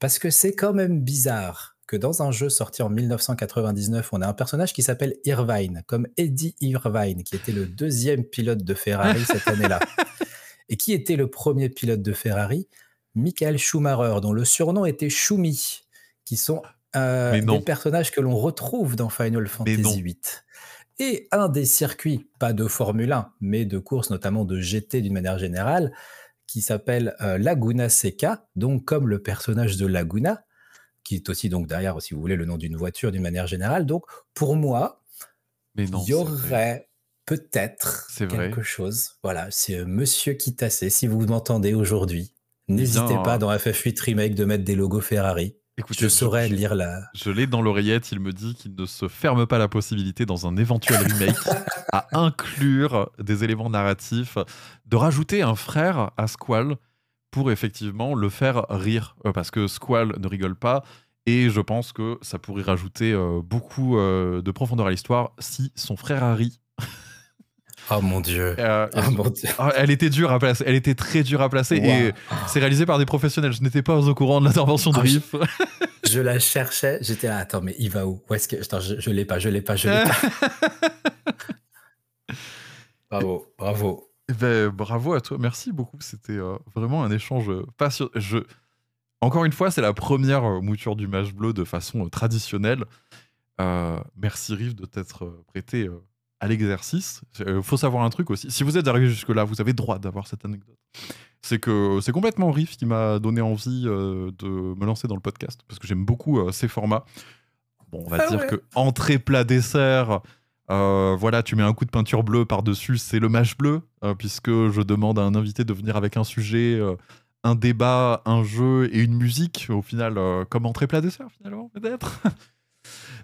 Parce que c'est quand même bizarre que dans un jeu sorti en 1999, on a un personnage qui s'appelle Irvine, comme Eddie Irvine, qui était le deuxième pilote de Ferrari cette année-là. <laughs> Et qui était le premier pilote de Ferrari Michael Schumacher, dont le surnom était Schumi, qui sont euh, des personnages que l'on retrouve dans Final. Fantasy VIII. Et un des circuits, pas de Formule 1, mais de course, notamment de GT d'une manière générale, qui s'appelle euh, Laguna Seca, donc comme le personnage de Laguna, qui est aussi donc derrière, si vous voulez, le nom d'une voiture d'une manière générale. Donc pour moi, il y aurait peut-être vrai. quelque chose. Voilà, c'est euh, Monsieur Kitassé, si vous m'entendez aujourd'hui. N'hésitez pas dans FF8 Remake de mettre des logos Ferrari. Écoutez, Je saurais je- lire la. Je l'ai dans l'oreillette, il me dit qu'il ne se ferme pas la possibilité dans un éventuel remake <laughs> à inclure des éléments narratifs, de rajouter un frère à Squall pour effectivement le faire rire, Euh, parce que Squall ne rigole pas, et je pense que ça pourrait rajouter euh, beaucoup euh, de profondeur à l'histoire si son frère Harry... Oh mon dieu. euh, Oh mon dieu. ah, elle était dure à placer, elle était très dure à placer, et c'est réalisé par des professionnels. Je n'étais pas au courant de l'intervention de Ah, je- Riff. Je la cherchais, j'étais là, attends, mais il va où? Où est-ce que. Attends, je, je l'ai pas, je l'ai pas, je l'ai pas. <laughs> Bravo, bravo. Eh ben, bravo à toi, merci beaucoup. C'était euh, vraiment un échange passionnant. Je... Encore une fois, c'est la première euh, mouture du match bleu de façon euh, traditionnelle. Merci Riff de t'être prêté à l'exercice. Il faut savoir un truc aussi. Si vous êtes arrivé jusque-là, vous avez droit d'avoir cette anecdote. C'est que c'est complètement Riff qui m'a donné envie euh, de me lancer dans le podcast parce que j'aime beaucoup euh, ces formats. Bon, on va Ah dire ouais. que entrée, plat, dessert. euh, voilà, tu mets un coup de peinture bleue par-dessus, c'est le match bleu, euh, puisque je demande à un invité de venir avec un sujet, euh, un débat, un jeu et une musique, au final, euh, comme entrée, plat, dessert, finalement, peut-être. <laughs>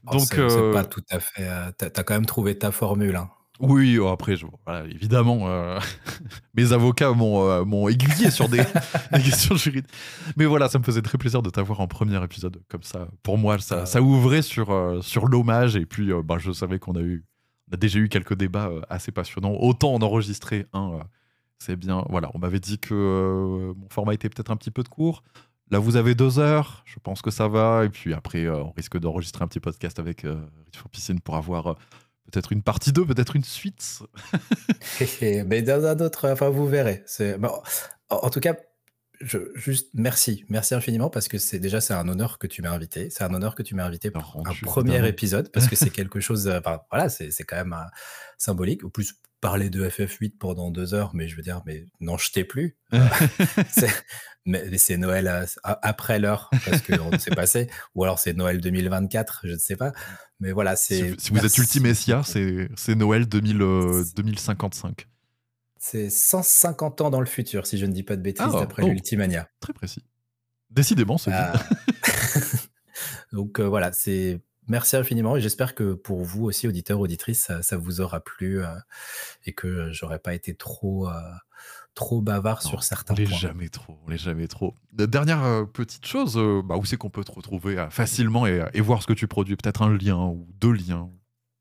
Oh, Donc, c'est c'est euh, pas tout à fait. euh, T'as t'as quand même trouvé ta formule. hein. oui, euh, après, je- voilà, évidemment, euh, <laughs> mes avocats m'ont euh, m'ont aiguillé sur des, <laughs> des questions juridiques. Mais voilà, ça me faisait très plaisir de t'avoir en premier épisode comme ça. Pour moi, ça, Ah. ça ouvrait sur, euh, sur l'hommage. Et puis, euh, bah, je savais qu'on a eu, on a déjà eu quelques débats euh, assez passionnants. Autant en enregistrer un, euh, c'est bien. Voilà, on m'avait dit que euh, mon format était peut-être un petit peu de court. Là, vous avez deux heures, je pense que ça va. Et puis après, euh, on risque d'enregistrer un petit podcast avec euh, Rich for Piscine pour avoir euh, peut-être une partie 2, peut-être une suite. <laughs> Mais dans un autre, enfin, vous verrez. Bon, en, tout cas, je, juste merci, merci infiniment parce que c'est déjà c'est un honneur que tu m'as invité. C'est un honneur que tu m'as invité pour Alors, un premier épisode parce que c'est <laughs> quelque chose. euh, voilà, c'est quand même euh, symbolique. Au plus parler de FF8 pendant deux heures, mais je veux dire, mais n'en jetez plus. <laughs> <laughs> Euh, mais c'est Noël euh, après l'heure parce qu'on s'est passé, <laughs> ou alors c'est Noël 2024, je ne sais pas. Mais voilà, c'est. si vous êtes Ultimessia, c'est Noël 2000, euh, 2055. C'est 150 ans dans le futur, si je ne dis pas de bêtises, Ah, d'après oh. l'Ultimania. Très précis. Décidément, c'est. Euh, Donc euh, voilà, c'est merci infiniment et j'espère que pour vous aussi, auditeurs, auditrices, ça, ça vous aura plu euh, et que j'aurais pas été trop, euh, trop bavard Non, sur certains on points. jamais trop, on l'est jamais trop. Dernière euh, petite chose, euh, bah, où c'est qu'on peut te retrouver facilement et, et voir ce que tu produis? Peut-être un lien ou deux liens.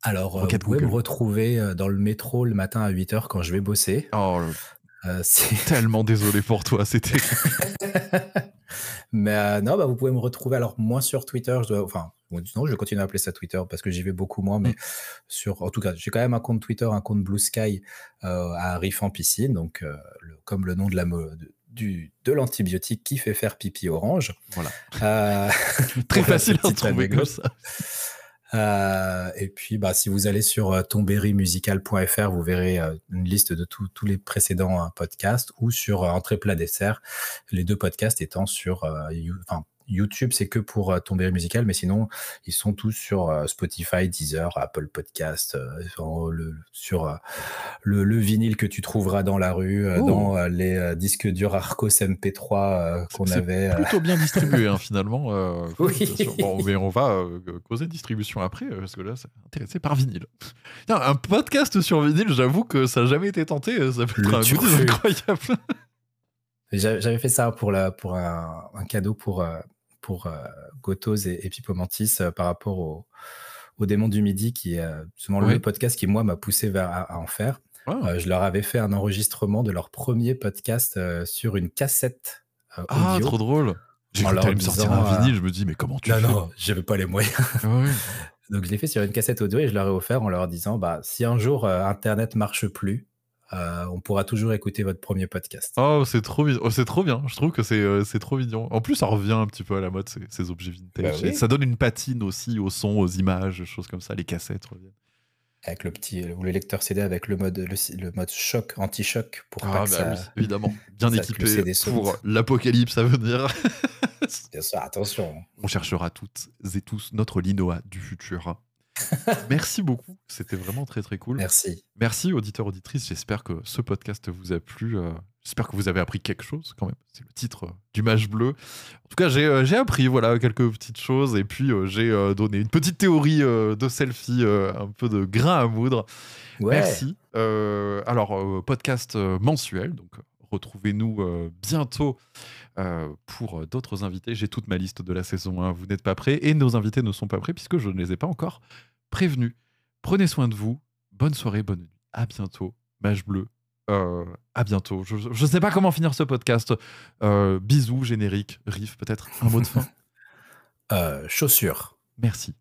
Alors, vous pouvez me retrouver dans le métro le matin à 8h quand je vais bosser. Oh, <laughs> c'est- tellement désolé pour toi, c'était. <laughs> Mais euh, non, bah, vous pouvez me retrouver alors moins sur Twitter. Je dois, enfin, non, je vais continuer à appeler ça Twitter parce que j'y vais beaucoup moins. Mais Mm. sur, en tout cas, j'ai quand même un compte Twitter, un compte Blue Sky euh, à Riff en piscine, donc euh, le- comme le nom de la de, du, de l'antibiotique qui fait faire pipi orange. Voilà. Euh, <laughs> Très facile à trouver comme ça. Euh, et puis, bah, si vous allez sur euh, tomberrymusical.fr, vous verrez euh, une liste de tous les précédents podcasts ou sur Entrée Plat Dessert, les deux podcasts étant sur YouTube, c'est que pour euh, Tomberry Musical, mais sinon, ils sont tous sur euh, Spotify, Deezer, Apple Podcast, euh, sur, le, sur le, le vinyle que tu trouveras dans la rue, Oh. dans les disques durs Arcos MP3 euh, qu'on avait. Plutôt bien distribué, hein, <laughs> finalement. euh, <laughs> Oui. Bon, mais on va euh, causer distribution après, parce que là, c'est intéressé par vinyle. Un podcast sur vinyle, j'avoue que ça n'a jamais été tenté. Ça peut Le être un incroyable. J'avais fait ça pour, la, pour un, cadeau pour, pour euh, Gotos et, et Pipomantis euh, par rapport au, au Démon du Midi, qui est souvent le podcast qui, moi, m'a poussé vers, à, en faire. Ah. je leur avais fait un enregistrement de leur premier podcast sur une cassette ah, audio. Ah, trop drôle J'ai cru que me sortir un vinyle, je me dis, mais comment tu non, fais? Non, non, j'avais pas les moyens. Donc, je l'ai fait sur une cassette audio et je leur ai offert en leur disant, bah, si un jour Internet marche plus, euh, on pourra toujours écouter votre premier podcast. Oh, c'est trop, oh, c'est trop bien. Je trouve que euh, c'est trop mignon. En plus, ça revient un petit peu à la mode, ces, objets vintage. Bah ça donne une patine aussi au son, aux images, choses comme ça. Les cassettes reviennent. Avec le petit ou le lecteur CD avec le mode, le, mode choc, anti-choc pour ah, bah évidemment. Bien <laughs> équipé pour l'apocalypse à venir. Bien sûr, attention. On cherchera toutes et tous notre Linoa du futur. <laughs> Merci beaucoup. C'était vraiment très très cool. Merci. Merci auditeurs auditrices. J'espère que ce podcast vous a plu. Euh, j'espère que vous avez appris quelque chose quand même. C'est le titre euh, du match bleu. En tout cas, j'ai euh, appris voilà quelques petites choses et puis j'ai donné une petite théorie de selfie, un peu de grain à moudre. Merci. alors podcast mensuel, donc retrouvez-nous bientôt pour d'autres invités. J'ai toute ma liste de la saison 1, vous n'êtes pas prêts, et nos invités ne sont pas prêts puisque je ne les ai pas encore prévenus. Prenez soin de vous, bonne soirée, bonne nuit, à bientôt, Mage Bleu, euh, à bientôt. Je ne sais pas comment finir ce podcast. Euh, bisous, générique, riff, peut-être un mot de fin. <laughs> euh, chaussures. Merci.